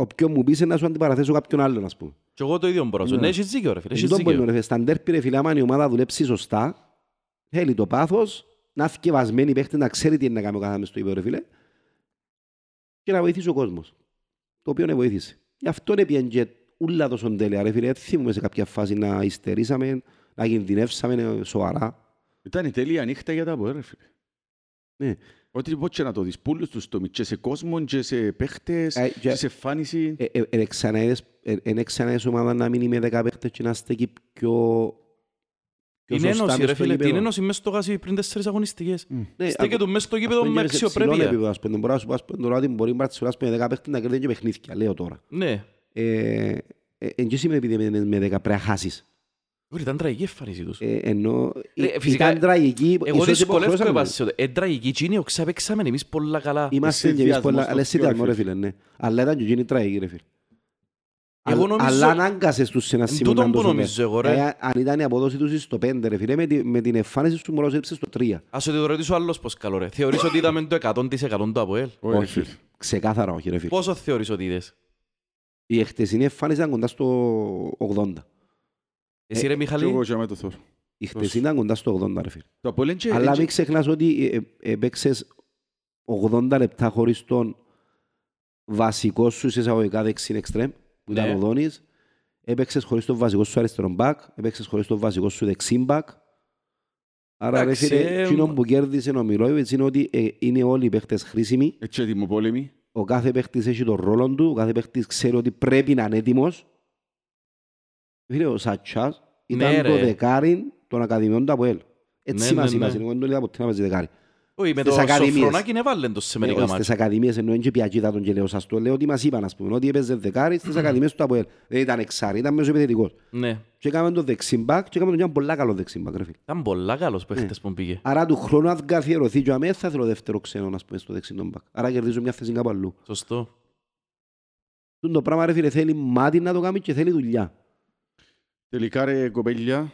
Speaker 3: Όποιον μου πεις να σου αντιπαραθέσω κάποιον άλλον, ας πούμε.
Speaker 1: Και εγώ το ίδιο μπορώ.
Speaker 3: Ναι.
Speaker 1: Ναι, έχεις δίκιο ρε φίλε, έχεις
Speaker 3: Δεν μπορεί
Speaker 1: δίκιο.
Speaker 3: να ρε, στα ντέρπι ρε φίλε, άμα η ομάδα δουλέψει σωστά, θέλει το πάθος, να είναι θκευασμένη παίχτη, να ξέρει τι είναι να κάνει ο κάθε μες στο ύπεδο, ρε φίλε, και να βοηθήσει ο κόσμος. Το οποίο не βοήθησε. Γι' αυτό είναι πιέν και ούλα τόσο τέλεια, ρε φίλε. Δεν θυμούμε σε κάποια φάση να υστερήσαμε, να κινδυνεύσαμε σοβαρά.
Speaker 2: Ήταν η τέλεια νύχτα για τα ΑΠΟΕΛ, ρε φίλε.
Speaker 3: Ναι.
Speaker 2: Ότι πώς και να το δεις, πούλους τους τομείς, και σε κόσμο, και σε παίχτες,
Speaker 3: Ε,
Speaker 2: και
Speaker 3: και-
Speaker 2: σε εμφάνιση.
Speaker 3: Ε, ε, ε, ξαναείδες- ε, Είναι ξανά η ομάδα να μείνει με δέκα παίχτες και να στέκει πιο... πιο
Speaker 1: Την
Speaker 3: σωστά
Speaker 1: ένωση
Speaker 3: μες
Speaker 1: ρε
Speaker 3: στο
Speaker 1: φίλε, την
Speaker 3: γήπεδο.
Speaker 1: ένωση μέσα στο γάσι πριν τέσσερις αγωνιστικές.
Speaker 3: Ναι,
Speaker 1: Στέκεται
Speaker 3: ακο-
Speaker 1: του μέσα στο
Speaker 3: ας
Speaker 1: γήπεδο
Speaker 3: πούμε,
Speaker 1: με
Speaker 3: και σε ψηλό
Speaker 1: αξιοπρέπεια.
Speaker 3: επίπεδο, ας πούμε, μπορώ να σου πω ας πούμε, τώρα ότι μπορεί η Μπαρτσελόνας με 10 παίχτες να κερδίσει και παιχνίδια, λέω τώρα.
Speaker 1: Ναι.
Speaker 3: Ε, ε, Εν και σημαίνει επειδή με- με 10 πρέπει να χάσεις.
Speaker 1: Ωραία, Ήταν τραγική η εμφάνιση τους.
Speaker 3: Ε, Ενώ
Speaker 1: Ρε,
Speaker 3: ε,
Speaker 1: φυσικά,
Speaker 3: ήταν τραγική.
Speaker 1: Εγώ
Speaker 3: ίσως
Speaker 1: δυσκολεύομαι
Speaker 3: υποχρεώσαμε.
Speaker 1: πάση. Είναι τραγική εκείνη, οξά παίξαμε εμείς πολλά καλά.
Speaker 3: Είμαστε
Speaker 2: Εσύ
Speaker 3: και εμείς
Speaker 2: διασμός
Speaker 3: πολλά,
Speaker 2: στο
Speaker 3: αλλά εσύ
Speaker 2: πιο, ρε
Speaker 3: διασμό, ρε
Speaker 2: φίλε.
Speaker 3: φίλε, ναι. Αλλά ήταν και εκείνη τραγική, ρε φίλε.
Speaker 1: Εγώ
Speaker 3: Αλλά-
Speaker 1: νομίζω-
Speaker 3: Αλλά ανάγκασες τους σε ένα
Speaker 1: Εν
Speaker 3: σημείο
Speaker 1: τούτον
Speaker 3: να
Speaker 1: που
Speaker 3: το
Speaker 1: νομίζω
Speaker 3: σοβαρ.
Speaker 1: εγώ, ρε.
Speaker 3: Ε, Αν ήταν η απόδοση τους στο 5, ρε φίλε, με τη- με την εμφάνιση τους μπορούσε να έψει στο 3.
Speaker 1: Ας το ρωτήσω άλλος πως καλό ρε. Θεωρείς ότι είδαμε το 100% το ΑΠΟΕΛ.
Speaker 2: Όχι, ρε
Speaker 3: Όχι,
Speaker 2: φίλε.
Speaker 3: ξεκάθαρα όχι, ρε φίλε.
Speaker 1: Πόσο θεωρείς ότι είδες;
Speaker 3: Η εχτεσινή εμφάνιση ήταν κοντά στο 80.
Speaker 1: Εσύ ρε
Speaker 2: Και
Speaker 1: Μιχαλή;
Speaker 2: εγώ και με το θόρυβο.
Speaker 3: Η χτεσινή ήταν κοντά στο 80, ρε φίλε.
Speaker 2: Το ΑΠΟΕΛ είναι και-
Speaker 3: Αλλά
Speaker 2: και-
Speaker 3: μην ξεχνάς ότι ε, ε, έπαιξες 80 λεπτά χωρίς τον βασικό σου σε εισαγωγικά δεξιν εξτρέμ, που ήταν
Speaker 1: Ναι.
Speaker 3: ο Δόνης. Έπαιξες χωρίς τον βασικό σου αριστερό μπακ, έπαιξες χωρίς τον βασικό σου δεξιν μπακ. Άρα ρε
Speaker 1: Εντάξει,
Speaker 3: φίλε,
Speaker 1: ε,
Speaker 3: εκείνο που κέρδισε ο Μιλόιβιτς είναι ότι ε, είναι όλοι οι παίχτες χρήσιμοι.
Speaker 2: Έτσι ετοιμοπόλεμοι.
Speaker 3: Ο κάθε παίχτης έχει τον ρόλο του, ο κάθε παίχτης ξέρει ότι πρέπει να είναι έτοιμος. Φίλε, ο Σατσάς ήταν
Speaker 1: Ναι,
Speaker 3: το
Speaker 1: ρε.
Speaker 3: δεκάρι των Ακαδημιών του ΑΠΟΕΛ. Έτσι
Speaker 1: Ναι,
Speaker 3: μας
Speaker 1: ναι, ναι.
Speaker 3: είπασαν, εγώ δεν το είδα ποτέ να παίζει δεκάρι.
Speaker 1: Όχι, με
Speaker 3: στις
Speaker 1: το
Speaker 3: ακαδημίες.
Speaker 1: Σοφρονάκι έβαλε το σε μερικά
Speaker 3: Ε, Στις
Speaker 1: μάτια.
Speaker 3: ακαδημίες εννοώ είναι και πιακίδα τον και λέω σας το λέω ότι μας είπαν ας πούμε ότι έπαιζε δεκάρι στις ακαδημίες του ΑΠΟΕΛ. Δεν ήταν εξάρι, ήταν μέσω επιθετικός.
Speaker 1: Ναι.
Speaker 3: Και έκαμε τον δεξιμπάκ και έκαμε τον ένα πολλά καλό δεξιμπάκ ρε φίλε.
Speaker 1: Ήταν πολλά καλός
Speaker 3: Ναι.
Speaker 1: παίχτες που πήγε.
Speaker 3: Άρα του χρόνου αν καθιερωθεί και ο αμέ θα θέλω δεύτερο ξένο ας πούμε στο δεξινό μπακ. Άρα κερδίζω μια θέση κάπου αλλού.
Speaker 1: Σωστό.
Speaker 3: Τούν το πράγμα ρε φίλε θέλει μάτι να το κάνει και θέλει δουλειά.
Speaker 2: Τελικά ρε κοπέλια,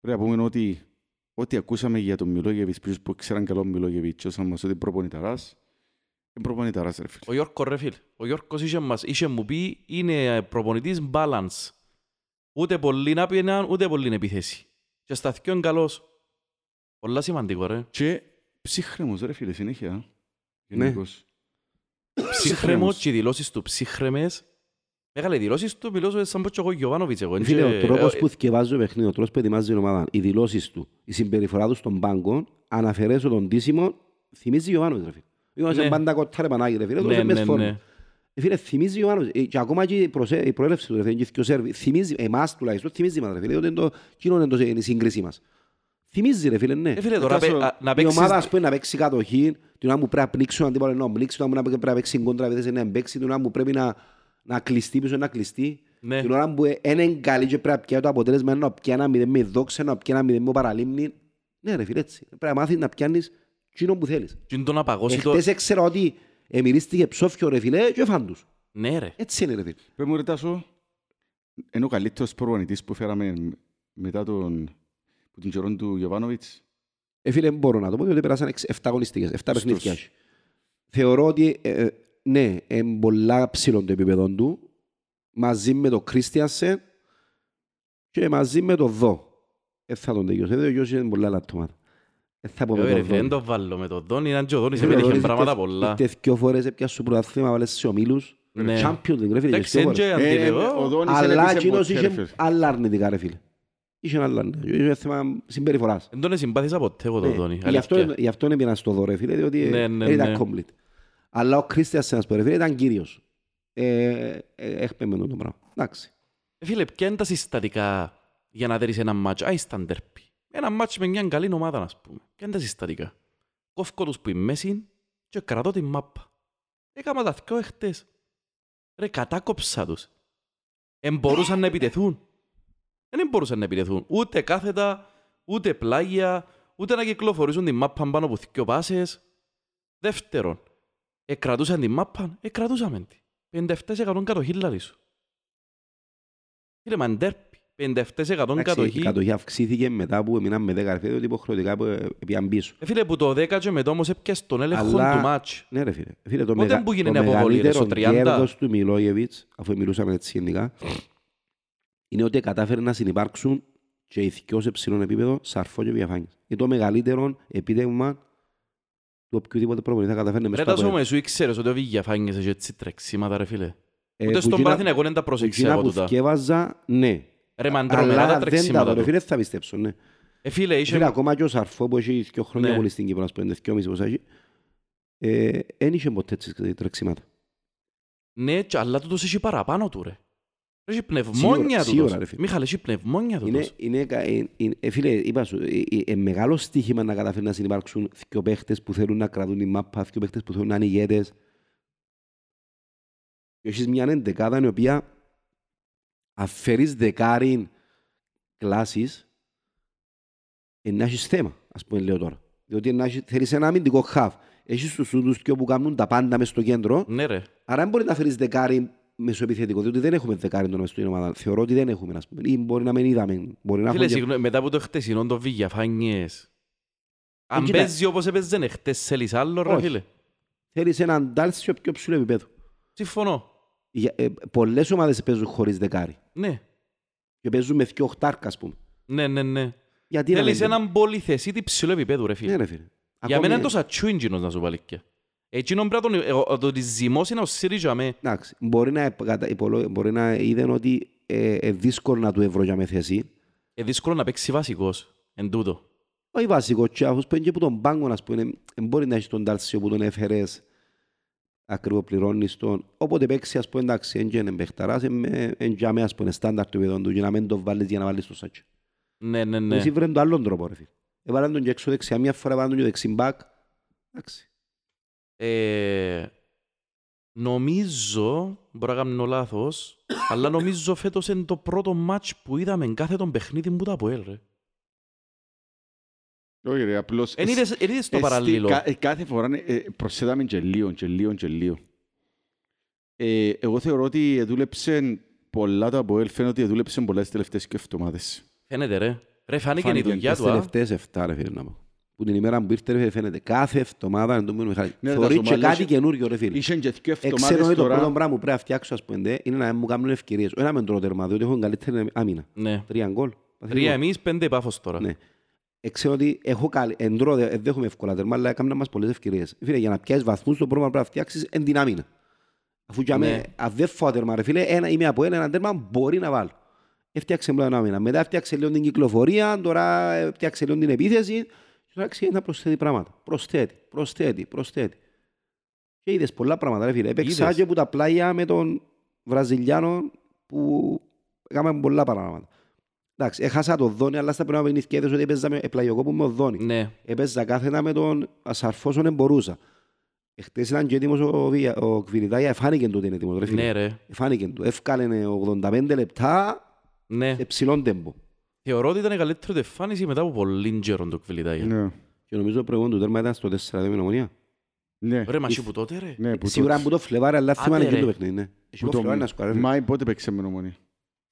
Speaker 2: πρέπει να πούμε ότι ό,τι ακούσαμε για τον Μιλόγεβιτς, ποιος που ξέραν καλό Μιλόγεβιτς, όσαν μας ότι προπονηταράς, είναι προπονηταράς ρε φίλε.
Speaker 1: Ο Γιώργος ρε φίλ. Ο Γιώργος είχε, μας, είχε μου πει είναι προπονητής balance. Ούτε πολύ να πιέναν, ούτε πολύ να επιθέσει. Και στα δυο είναι καλός. Πολλά σημαντικό ρε.
Speaker 2: Και ψύχρεμος ρε φίλε, συνέχεια.
Speaker 3: Ναι.
Speaker 2: Γενικώς.
Speaker 1: Ψύχρεμος και οι δηλώσεις του ψύχρεμες. Μεγάλε οι δηλώσεις του μιλώσω σαν πως και εγώ Γιωβάνοβιτς εγώ.
Speaker 3: Φίλε,
Speaker 1: Και-
Speaker 3: ο τρόπος
Speaker 1: ε,
Speaker 3: που θκευάζει το παιχνίδι, ο τρόπος που ετοιμάζει την ομάδα, οι δηλώσεις του, η συμπεριφορά του στον πάγκο, αν αφαιρέσω τον τίσιμο, θυμίζει Ιωάννοβιτς ρε φίλε. Είμαστε
Speaker 1: Ναι.
Speaker 3: πάντα κοτάρε πανάγι ρε φίλε,
Speaker 1: Ναι,
Speaker 3: τόσο μες
Speaker 1: ναι,
Speaker 3: φόρμα.
Speaker 1: ναι.
Speaker 3: Ε, Φίλε, θυμίζει Ιωάννοβιτς. Ε, Και ακόμα και η προσε- η προέλευση του ρε φίλε, και ο Σέρβι, θυμίζει, εμάς τουλάχιστον, θυμίζει μας ρε φίλε, ότι είναι το- εκείνο είναι το- είναι η σύγκριση μας. Θυμίζει ρε φίλε, ναι.
Speaker 1: Ε, φίλε, τώρα
Speaker 2: Κάσο,
Speaker 1: παι- α, να
Speaker 3: Η
Speaker 1: παίξεις...
Speaker 3: ομάδα ας πούμε να παίξει κατοχή, την ώρα που πρέπει να πνίξουν αντίπαλο να πνίξει, την ώρα που πρέπει να παίξει κόντρα επίθεση να παίξει, την ώρα που πρέπει να, να κλειστεί πίσω να κλειστεί.
Speaker 1: Ναι.
Speaker 3: Την ώρα που είναι καλή και πρέπει να πιάει το αποτέλεσμα να πιάει ένα μηδέν με δόξα, να πιάει ένα μηδέν με παραλίμνη. Ναι ρε φίλε έτσι. Πρέπει να μάθεις να πιάνεις εκείνο που θέλεις.
Speaker 1: Και είναι το να παγώσει το...
Speaker 3: Εχθές έξερα ότι εμυρίστηκε ψόφιο ρε φίλε και έφαν τους.
Speaker 1: Ναι ρε.
Speaker 3: Έτσι είναι ρε φίλε.
Speaker 2: Πες μου ρε Τάσο, είναι ο καλύτερος προπονητής που φέραμε μετά τον, που την καιρόν του Γιωβάνοβιτς;
Speaker 3: Ε, φίλε, μπορώ να το πω, διότι πέρασαν 7 αγωνιστικές, 7
Speaker 2: Ωστόσο.
Speaker 3: παιχνίδια. έχει. Θεωρώ ότι, ε, ε, ναι, είναι πολλά ψηλό το επίπεδο του, μαζί με το Κρίστιανσεν και μαζί με το Δο. Ε, θα τον τελειώσω. Ε, ο γιος είναι πολλά λαττώματα. Ε, θα πω με
Speaker 1: Ε,
Speaker 3: το
Speaker 1: ρε φίλε,
Speaker 3: Δο.
Speaker 1: δεν το βάλω με τον Δόνι, ήταν και ο Δόνις
Speaker 3: Ε, ο
Speaker 1: επέτυχε
Speaker 3: Δόνης
Speaker 1: πράγματα
Speaker 3: ήρθε-
Speaker 1: πολλά.
Speaker 3: ήρθε δυο φορές έπιασε σου πρωτάθλημα, βάλες σε ομίλους.
Speaker 1: Ναι.
Speaker 3: Champions League, ρε φίλε,
Speaker 1: Εντάξει,
Speaker 3: δυο
Speaker 1: είναι
Speaker 3: φορές.
Speaker 1: και
Speaker 2: Ε,
Speaker 1: αντιλεγώ.
Speaker 2: ο Δόνης δεν
Speaker 3: Αλλά
Speaker 2: έπαιζε
Speaker 3: εκείνος
Speaker 2: ποτέ, ρε
Speaker 3: είχε
Speaker 2: φίλε.
Speaker 3: άλλα αρνητικά, ρε φίλε. Είχε άλλα αρνητικά. Είχε θέμα συμπεριφοράς.
Speaker 1: Δεν τον συμπάθησα ποτέ εγώ τον
Speaker 3: Ναι,
Speaker 1: Δόνι.
Speaker 3: Γι' αυτό,
Speaker 1: αλήθεια.
Speaker 3: γι' αυτό είναι πήγαινα στο δώρο, φίλε, διότι
Speaker 1: Ναι,
Speaker 3: ε,
Speaker 1: ναι,
Speaker 3: δεν ήταν
Speaker 1: ναι.
Speaker 3: complete. Αλλά ο Κρίστιας, ένας πω, ρε φίλε, ήταν κύριος. Ε, ε, Έχπαιμε το πράγμα. Εντάξει.
Speaker 1: Ε, Φίλε, ποια είναι τα συστατικά για να δέρεις ένα μάτσο. Α, ήταν τέρπι. Ένα μάτσο με μια καλή ομάδα, ας πούμε. Ποια είναι τα συστατικά; Κόφκω τους που η μέση και κρατώ την μάπα. Έκαμα τα δυο εχθές. Ρε, κατάκοψα τους. Εν μπορούσαν να επιτεθούν. Δεν μπορούσαν να επιτεθούν. Ούτε κάθετα, ούτε πλάγια, ούτε να κυκλοφορήσουν την μάπα πάνω από δύο πάσες. Δεύτερον, εκρατούσαν την μάπα, εκρατούσαμε τη. 57% κατοχή λάδι σου. Κύριε Μαντέρπι, 57%
Speaker 3: Εντάξει,
Speaker 1: κατοχή.
Speaker 3: Η κατοχή αυξήθηκε μετά που έμειναν με 10 αρφέδια, ότι υποχρεωτικά που ε, πήγαν πίσω.
Speaker 1: Ε, φίλε, που το 10 και μετά όμως έπιασε τον έλεγχο
Speaker 3: Αλλά-
Speaker 1: του μάτς.
Speaker 3: Ναι ρε φίλε. φίλε το,
Speaker 1: Πότε
Speaker 3: μεγα...
Speaker 1: που
Speaker 3: το
Speaker 1: γίνεται αποβολή, ρε, στο
Speaker 3: μεγαλύτερο
Speaker 1: 30?
Speaker 3: κέρδος του Μιλόγεβιτς, αφού μιλούσαμε έτσι γενικά, είναι ότι κατάφερε να συνεπάρξουν και οι δυο σε ψηλό επίπεδο σαρφό και διαφάνειες. Είναι το μεγαλύτερο επίτευγμα του οποιοδήποτε προπονητή θα καταφέρνει
Speaker 1: Ρε
Speaker 3: μέσα
Speaker 1: τα
Speaker 3: στο
Speaker 1: σου εσύ ήξερες ότι ο Βηγιαφάνιες έχει έτσι τρεξίματα ρε φίλε.
Speaker 3: Ε,
Speaker 1: Ούτε
Speaker 3: που
Speaker 1: στον
Speaker 3: εκείνα-
Speaker 1: Παναθηναϊκό δεν τα
Speaker 3: που
Speaker 1: πρόσεξε
Speaker 3: εκείνα
Speaker 1: από
Speaker 3: που
Speaker 1: τούτα.
Speaker 3: θκεύαζα, ναι.
Speaker 1: Ρε μαντρομερά
Speaker 3: Αλλά
Speaker 1: τα
Speaker 3: δεν τα
Speaker 1: τρεξίματα
Speaker 3: δω, ρε
Speaker 1: του.
Speaker 3: φίλε, θα πιστέψω, ναι.
Speaker 1: Ε, φίλε,
Speaker 3: Φίλε,
Speaker 1: είχε...
Speaker 3: ακόμα και ο Σαρφό που έχει δύο χρόνια
Speaker 1: Ναι.
Speaker 3: πολύ στην Κύπρο, ας πούμε, δυο πόσα έχει, ε, δεν είχε ποτέ τις τρεξίματα.
Speaker 1: Ναι, και- αλλά τούτος έχει παραπάνω του ρε. Έχει πνευμόνια
Speaker 3: Σίγουρα, σίγουρα, ρε
Speaker 1: τούτος.
Speaker 3: φίλε.
Speaker 1: Μιχάλη, έχει πνευμόνια
Speaker 3: Είναι,
Speaker 1: τούτος.
Speaker 3: είναι, κα- ε, ε, ε, φίλε, είπα σου, ε, ε, ε, μεγάλο στοίχημα να καταφέρει να συνεπάρξουν δύο παίχτες που θέλουν να κρατούν την μάπα, δύο παίχτες που θέλουν να είναι ηγέτες. Και έχεις μια εντεκάδα η οποία αφαιρείς δεκάριν κλάσης, ε, να έχεις θέμα, ας πούμε λέω τώρα. Διότι να έχεις, θέλεις ένα αμυντικό χαβ. Έχεις τους τους δυο που κάνουν τα πάντα μες στο κέντρο,
Speaker 1: Ναι ρε.
Speaker 3: Άρα δεν μπορεί να φέρεις δεκάρι μεσοεπιθετικό, διότι δεν έχουμε δεκάρι τώρα μες στην ομάδα. Θεωρώ ότι δεν έχουμε, ας πούμε. Ή μπορεί να μην είδαμε. Μπορεί να
Speaker 1: Φίλε,
Speaker 3: έχουμε... και-
Speaker 1: συγγνώμη, μετά από το χτεσινό το Βηγιαφάνιες. Αν
Speaker 3: κοίτα.
Speaker 1: παίζει όπως έπαιζε χτες, θέλεις άλλο ρε
Speaker 3: Όχι.
Speaker 1: φίλε.
Speaker 3: Θέλεις έναν τάλσιο πιο ψηλό επίπεδο.
Speaker 1: Συμφωνώ.
Speaker 3: Για- ε, πολλές ομάδες παίζουν χωρίς δεκάρι.
Speaker 1: Ναι,
Speaker 3: Και παίζουν με δυο οχτάρκα, ας πούμε.
Speaker 1: ναι, ναι, ναι.
Speaker 3: Γιατί να
Speaker 1: Θέλεις
Speaker 3: μην-
Speaker 1: έναν πολυθεσίτη ψηλό επίπεδο ρε φίλε.
Speaker 3: Ναι, ρε φίλε.
Speaker 1: Για
Speaker 3: Ακόμη-
Speaker 1: μένα είναι το σατσούιντζινος να σου βάλει και. Εκείνον πρέπει να τον... εγώ- Το ότι ζυμός είναι ο Σύρις για με.
Speaker 3: Εντάξει, μπορεί να, κατα- υπολο- μπορεί να είδαν ότι ε, ε, δύσκολο να του ευρώ για με θέση.
Speaker 1: Ε, δύσκολο να παίξει βασικός. Εν τούτο.
Speaker 3: Όχι βασικός τσάφος που είναι και που τον πάγκο, ας πούμε, ε, μπορεί να έχει τον τάλσιο που τον έφερες ακριβώς πληρώνεις τον. Όποτε παίξει, ας πούμε, εντάξει, δεν είναι παιχταράς, είναι για μένα, ας πούμε, στάνταρ του επίπεδου του, για να μην το βάλεις για να βάλεις το σάτσο.
Speaker 1: Ναι, ναι, ναι.
Speaker 3: Εσύ βρουν το άλλον τρόπο, ρε φίλε. Έβαλαν τον και έξω δεξιά, μια φορά έβαλαν τον και δεξιμπάκ. Εντάξει.
Speaker 1: Ε, νομίζω, μπορώ να κάνω λάθος, αλλά νομίζω φέτος είναι το πρώτο μάτς που είδαμε κάθε τον παιχνίδι μου τα από ελ, ρε.
Speaker 2: Όχι ρε, απλώς...
Speaker 1: Εν είδες, εν είδες το
Speaker 2: Εστι-
Speaker 1: παραλλήλο.
Speaker 2: κα- ε, Κάθε φορά ε, προσθέταμε και λίγο, και λίγο, και λίγο. Ε, εγώ θεωρώ ότι δούλεψε πολλά το ΑΠΟΕΛ, φαίνεται ότι δούλεψε πολλά τις τελευταίες και εβδομάδες.
Speaker 1: Φαίνεται, ρε. Ρε, φάνηκε η
Speaker 2: Φάνηκε.
Speaker 1: δουλειά
Speaker 3: Τις
Speaker 1: του, α.
Speaker 3: τελευταίες εφτά, ρε φίλε, να πω. Που την ημέρα που ήρθε, ρε φίλε, φαίνεται. Κάθε εβδομάδα, να το πούμε, Μιχάλη.
Speaker 2: Ναι,
Speaker 3: Θωρεί
Speaker 2: τα
Speaker 3: και
Speaker 2: Σομάλια
Speaker 3: κάτι
Speaker 2: είχε-
Speaker 3: καινούριο, ρε φίλε.
Speaker 2: Είχαν και δύο
Speaker 3: Ξέρω
Speaker 2: εβδομάδες
Speaker 3: ότι το πρώτο
Speaker 2: τώρα...
Speaker 3: πράγμα που πρέπει να φτιάξω, ας πούμε, είναι να μου κάνουν ευκαιρίες. Όχι να με τρώω τέρμα, διότι έχω καλύτερη άμυνα.
Speaker 1: Ναι.
Speaker 3: Τρία γκολ.
Speaker 1: Τρία εμείς, πέντε πάφος τώρα.
Speaker 3: Ναι. Ξέρω ότι έχω καλή, εντρώ, δε- δεν έχουμε εύκολα τέρμα, αλλά έκανα μας πολλές ευκαιρίες. Φίλε, για να πιάσεις βαθμούς, το πρώτο που πρέπει να φτιάξεις είναι την άμυνα. Αφού για
Speaker 1: Ναι.
Speaker 3: με, αν δεν φάω τέρμα, ρε φίλε, ένα, είμαι από ένα, ένα τέρμα μπορεί να βάλω. Έφτιαξε μόνο την άμυνα. Μετά έφτιαξε λίγο την κυκλοφορία, τώρα έφτιαξε λίγο την επίθεση. Και τώρα ξέρει να προσθέτει πράγματα. Προσθέτει, προσθέτει, προσθέτει. Και είδες πολλά πράγματα, ρε φίλε. Έπαιξα
Speaker 1: Είδες.
Speaker 3: και που τα πλάγια με τον Βραζιλιάνο που έκαμε πολλά πράγματα. Εντάξει, έχασα το Δόνι, αλλά στα πρώτα παιχνίδια είδες ότι έπαιζα με πλαγιοκόπο με ο Δόνι.
Speaker 1: Ναι.
Speaker 3: Έπαιζα κάθετα με τον Ασαρφόσον εμπορούσα. Εχθές ήταν και έτοιμος ο, Βια- ο Κβιλιτάγια, εφάνηκε του ότι είναι έτοιμος, ρε φίλε.
Speaker 1: Ναι, ρε.
Speaker 3: Εφάνηκε του. Έφκαλε 85 λεπτά
Speaker 1: Ναι.
Speaker 3: σε ψηλόν τέμπο.
Speaker 1: Θεωρώ ότι ήταν η καλύτερη του εμφάνιση μετά από πολύ καιρό το Κβιλιτάγια.
Speaker 2: Ναι,
Speaker 3: Και νομίζω το προηγούμενο του τέρμα ήταν στο 4-2 με νομονία.
Speaker 2: ναι,
Speaker 1: Ρε, μασί που τότε, ρε.
Speaker 2: ναι, που
Speaker 3: Σίγουρα
Speaker 2: τότε.
Speaker 3: που το Φλεβάρι, αλλά
Speaker 1: Άντε,
Speaker 3: θυμάμαι και
Speaker 1: ρε.
Speaker 3: το παιχνίδι, ναι. Έχει
Speaker 2: Που
Speaker 3: το
Speaker 2: το
Speaker 3: Φλεβάρι να σκοράρει.
Speaker 2: Μάη πότε παίξε με νομονία.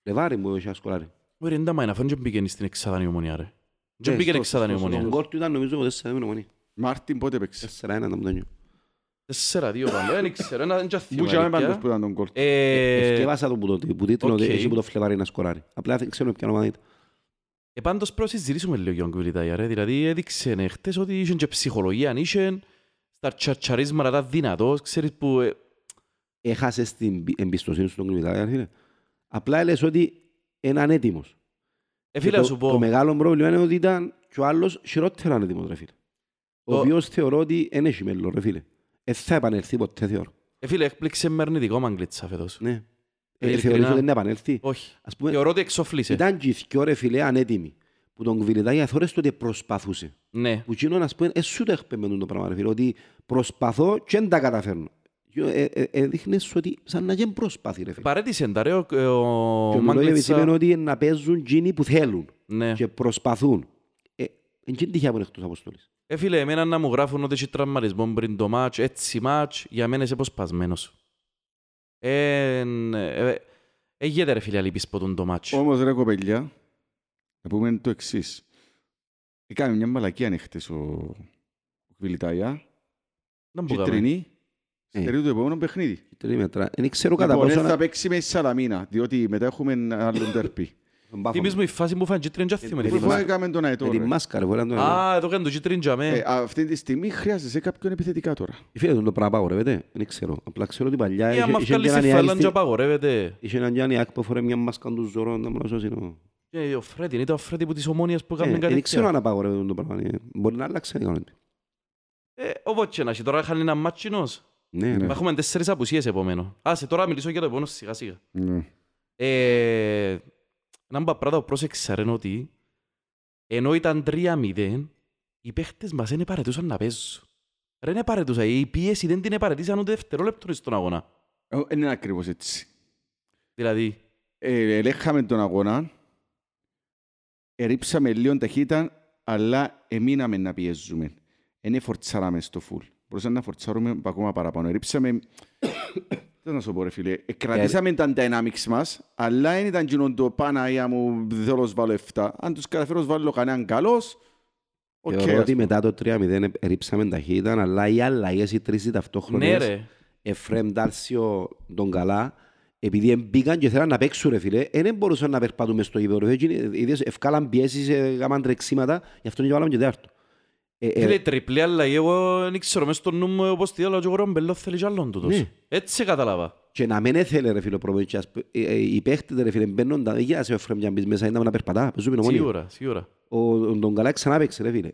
Speaker 3: Φλεβάρι μου έχει ασκοράρει.
Speaker 1: Ρε, εντά μάινα, φάνε και μπήκαινε στην εξάδανη ομονία, ρε. Και
Speaker 3: Ναι,
Speaker 1: μπήκαινε
Speaker 3: στο-
Speaker 1: εξάδανη
Speaker 3: στο-
Speaker 1: ομονία.
Speaker 3: Στον κόρ του ήταν νομίζω το 4-2 με νομονία.
Speaker 2: Μάρτιν πότε παίξε;
Speaker 3: 4-1 ήταν το νιώ.
Speaker 1: Τέσσερα δύο πάντα, δεν ξέρω, ένα δεν
Speaker 2: Μου
Speaker 1: θυμάμαι,
Speaker 2: και πάντως
Speaker 1: αλήθεια.
Speaker 2: που ήταν τον κόλ.
Speaker 1: Ε,
Speaker 3: Ευκεύασα το που το που τίτλο ότι
Speaker 1: οκ.
Speaker 3: έχει που το Φλεβάρι να σκοράρει. Απλά δεν ξέρω ποια ομάδα ήταν.
Speaker 1: Ε, πάντως πρέπει να συζητήσουμε λίγο για τον Κβιλιτάγια, ρε. Δηλαδή έδειξε ναι, χτες ότι είχε και ψυχολογία, αν είχε στα τσατσαρίσματα τα δυνατός, ξέρεις που... ε,
Speaker 3: έχασες την πι- εμπιστοσύνη στον Κουλιτάγια, φίλε. Απλά λες ότι είναι ανέτοιμος.
Speaker 1: Ε,
Speaker 3: Και
Speaker 1: φίλε,
Speaker 3: το,
Speaker 1: να σου
Speaker 3: το
Speaker 1: πω,
Speaker 3: μεγάλο πρόβλημα είναι ότι ήταν και ο άλλος χειρότερα ανέτοιμος, ρε φίλε. Ο
Speaker 1: Το-
Speaker 3: οποίος θεωρώ ότι δεν έχει μέλλον, ρε φίλε. Δεν θα επανελθεί ποτέ, θεωρώ.
Speaker 1: ε, φίλε, έκπληξε με αρνητικό μαγκλίτσα φέτος.
Speaker 3: Ναι. Ε,
Speaker 1: ειλικρινά.
Speaker 3: θεωρείς ότι δεν επανέλθει;
Speaker 1: Όχι.
Speaker 3: Ας πούμε,
Speaker 1: Θεωρώ ότι εξοφλήσε.
Speaker 3: ήταν και οι δυο, ρε φίλε, ανέτοιμοι. Που τον Κουλιτάγια θωρείς το ότι προσπαθούσε.
Speaker 1: Ναι.
Speaker 3: Που εκείνον, ας πούμε, εσύ το εκπαιμενούν το πράγμα, ρε φίλε. Ότι προσπαθώ και δεν τα καταφέρνω. Ε, ε, ε, Έδειχνες ότι σαν να γίνει προσπάθει ρε φίλε.
Speaker 1: Παρέτησε τα ρε ο, ο
Speaker 3: Και ο Μιλόγεβιτς
Speaker 1: Μάγκλητσα.
Speaker 3: σημαίνει ότι είναι να παίζουν εκείνοι που θέλουν
Speaker 1: Ναι.
Speaker 3: και προσπαθούν. Ε, Εν και τυχαία που είναι εκτός αποστολής.
Speaker 1: Ε, φίλε, εμένα να μου γράφουν ότι έχει τραυματισμό πριν το μάτς, έτσι μάτς, για μένα είσαι αποσπασμένος. Ε, ε, ε, Εγιέται ρε φίλε αλήπης ποτούν το μάτς.
Speaker 2: Όμως ρε κοπελιά, να πούμε το εξής. Έκανε μια μαλακία χτες ο ο Κβιλιτάια,
Speaker 1: Δεν μπορούμε.
Speaker 2: κίτρινη,
Speaker 3: Ε.
Speaker 2: στερεί το επόμενο παιχνίδι.
Speaker 3: Τρία μέτρα. Δεν ξέρω κατά
Speaker 2: Λοιπόν,
Speaker 3: πόσο...
Speaker 2: ε,
Speaker 3: να-
Speaker 2: θα παίξει με η Σαλαμίνα, διότι μετά έχουμε άλλον [laughs] τερπί.
Speaker 3: Τον Πάφο.
Speaker 1: Θυμίζεις μου η φάση που φάνε κίτρινη και θυμούμε τη
Speaker 2: Πού
Speaker 1: φάση.
Speaker 2: έκαμε τον αετό,
Speaker 3: Με τη
Speaker 2: ρε.
Speaker 3: μάσκα ρε. μπορεί να τον-
Speaker 1: Α, εδώ κάνει το κίτρινη για
Speaker 2: Ε,
Speaker 1: μέ.
Speaker 2: Αυτή τη στιγμή χρειάζεσαι κάποιον επιθετικά τώρα.
Speaker 3: Φίλε, τον το πράγμα απαγορεύεται. Δεν ξέρω. Απλά ξέρω ότι παλιά
Speaker 1: Ή
Speaker 3: είχε-
Speaker 1: άμα
Speaker 3: είχε
Speaker 1: βγάλεις
Speaker 3: και
Speaker 1: τη
Speaker 3: έναν
Speaker 1: φάλαν
Speaker 3: Ιάκ
Speaker 1: και
Speaker 3: στην-
Speaker 1: απαγορεύεται.
Speaker 3: είχε έναν Γιάννη Άκ που φορέ μια μάσκα του ζωρών. να μου να σώσει ο-
Speaker 1: Και ο Φρέτι, ήταν ο Φρέτι που της ομόνιας που
Speaker 3: Ε,
Speaker 1: έκαμε κάτι
Speaker 3: Δεν ξέρω
Speaker 1: τέτοια.
Speaker 3: αν απαγορεύεται το πράγμα. Ε, Μπορεί να αλλάξει η κανόνη.
Speaker 1: Ε, Ο Βότσενας, τώρα χάνει ένα μάτσινος.
Speaker 3: Ναι,
Speaker 2: Ναι.
Speaker 3: ναι.
Speaker 1: Μα Έχουμε τέσσερις απουσίες επομένω. Άσε, τώρα μιλήσω για το επόμενο σιγά σιγά.
Speaker 2: Ναι.
Speaker 1: Ε, Ένα από τα πράγματα που πρόσεξα ρε είναι ότι ενώ ήταν 3-0, οι παίχτες μας δεν παρετούσαν να παίζουν. Ρε δεν παρετούσαν. Η πίεση δεν την παρετήσαν ούτε δευτερόλεπτο στον αγώνα.
Speaker 2: Ε, Δεν είναι ακριβώς έτσι.
Speaker 1: Δηλαδή,
Speaker 2: Ε, Ελέγχαμε τον αγώνα, ερίψαμε λίγο ταχύτητα, αλλά εμείναμε να πιέζουμε. Δεν φορτσάραμε στο φουλ. Μπορούσαμε να φορτσάρουμε ακόμα παραπάνω. Ερίψαμε... Τι να σου πω ρε φίλε. Ε, κρατήσαμε τα dynamics μας, αλλά δεν ήταν κοινό το Παναγία μου θέλω να βάλω 7. Αν τους καταφέρω να βάλω κανέναν καλός, οκ.
Speaker 3: Θεωρώ
Speaker 2: ας
Speaker 3: ότι
Speaker 2: πούμε.
Speaker 3: μετά το 3-0 ρίψαμε ταχύτητα, αλλά οι αλλαγές οι τρεις
Speaker 1: ναι
Speaker 3: ταυτόχρονες,
Speaker 1: ρε.
Speaker 3: Εφραίμ Τάρσιο τον καλά, επειδή μπήκαν και θέλαν να παίξουν ρε φίλε, δεν μπορούσαν να περπατούμε στο γήπεδο. ρε. Εκείνοι, είδες, ευκάλαν πιέσεις, ε, γάμαν τρεξίματα, γι' αυτό και βάλαμε και τέταρτο. Ε, ε,
Speaker 1: Φίλε, τριπλή αλλαγή, εγώ δεν ξέρω μες στο νου μου όπως τη άλλο και ο Ρομπελό θέλει κι άλλον τούτος.
Speaker 3: Ναι.
Speaker 1: Έτσι κατάλαβα.
Speaker 3: Και να μην έθελε ρε φίλε ο προπονητής, ας π- ε, ε, οι παίχτες ρε φίλε μπαίνονταν, δεν γίνασε ο Εφραίμ για να μπεις μέσα, ήταν να περπατά, παίζουμε ομόνια.
Speaker 1: Σίγουρα, σίγουρα.
Speaker 3: Ο, ο, τον καλά ξανά παίξε ρε φίλε.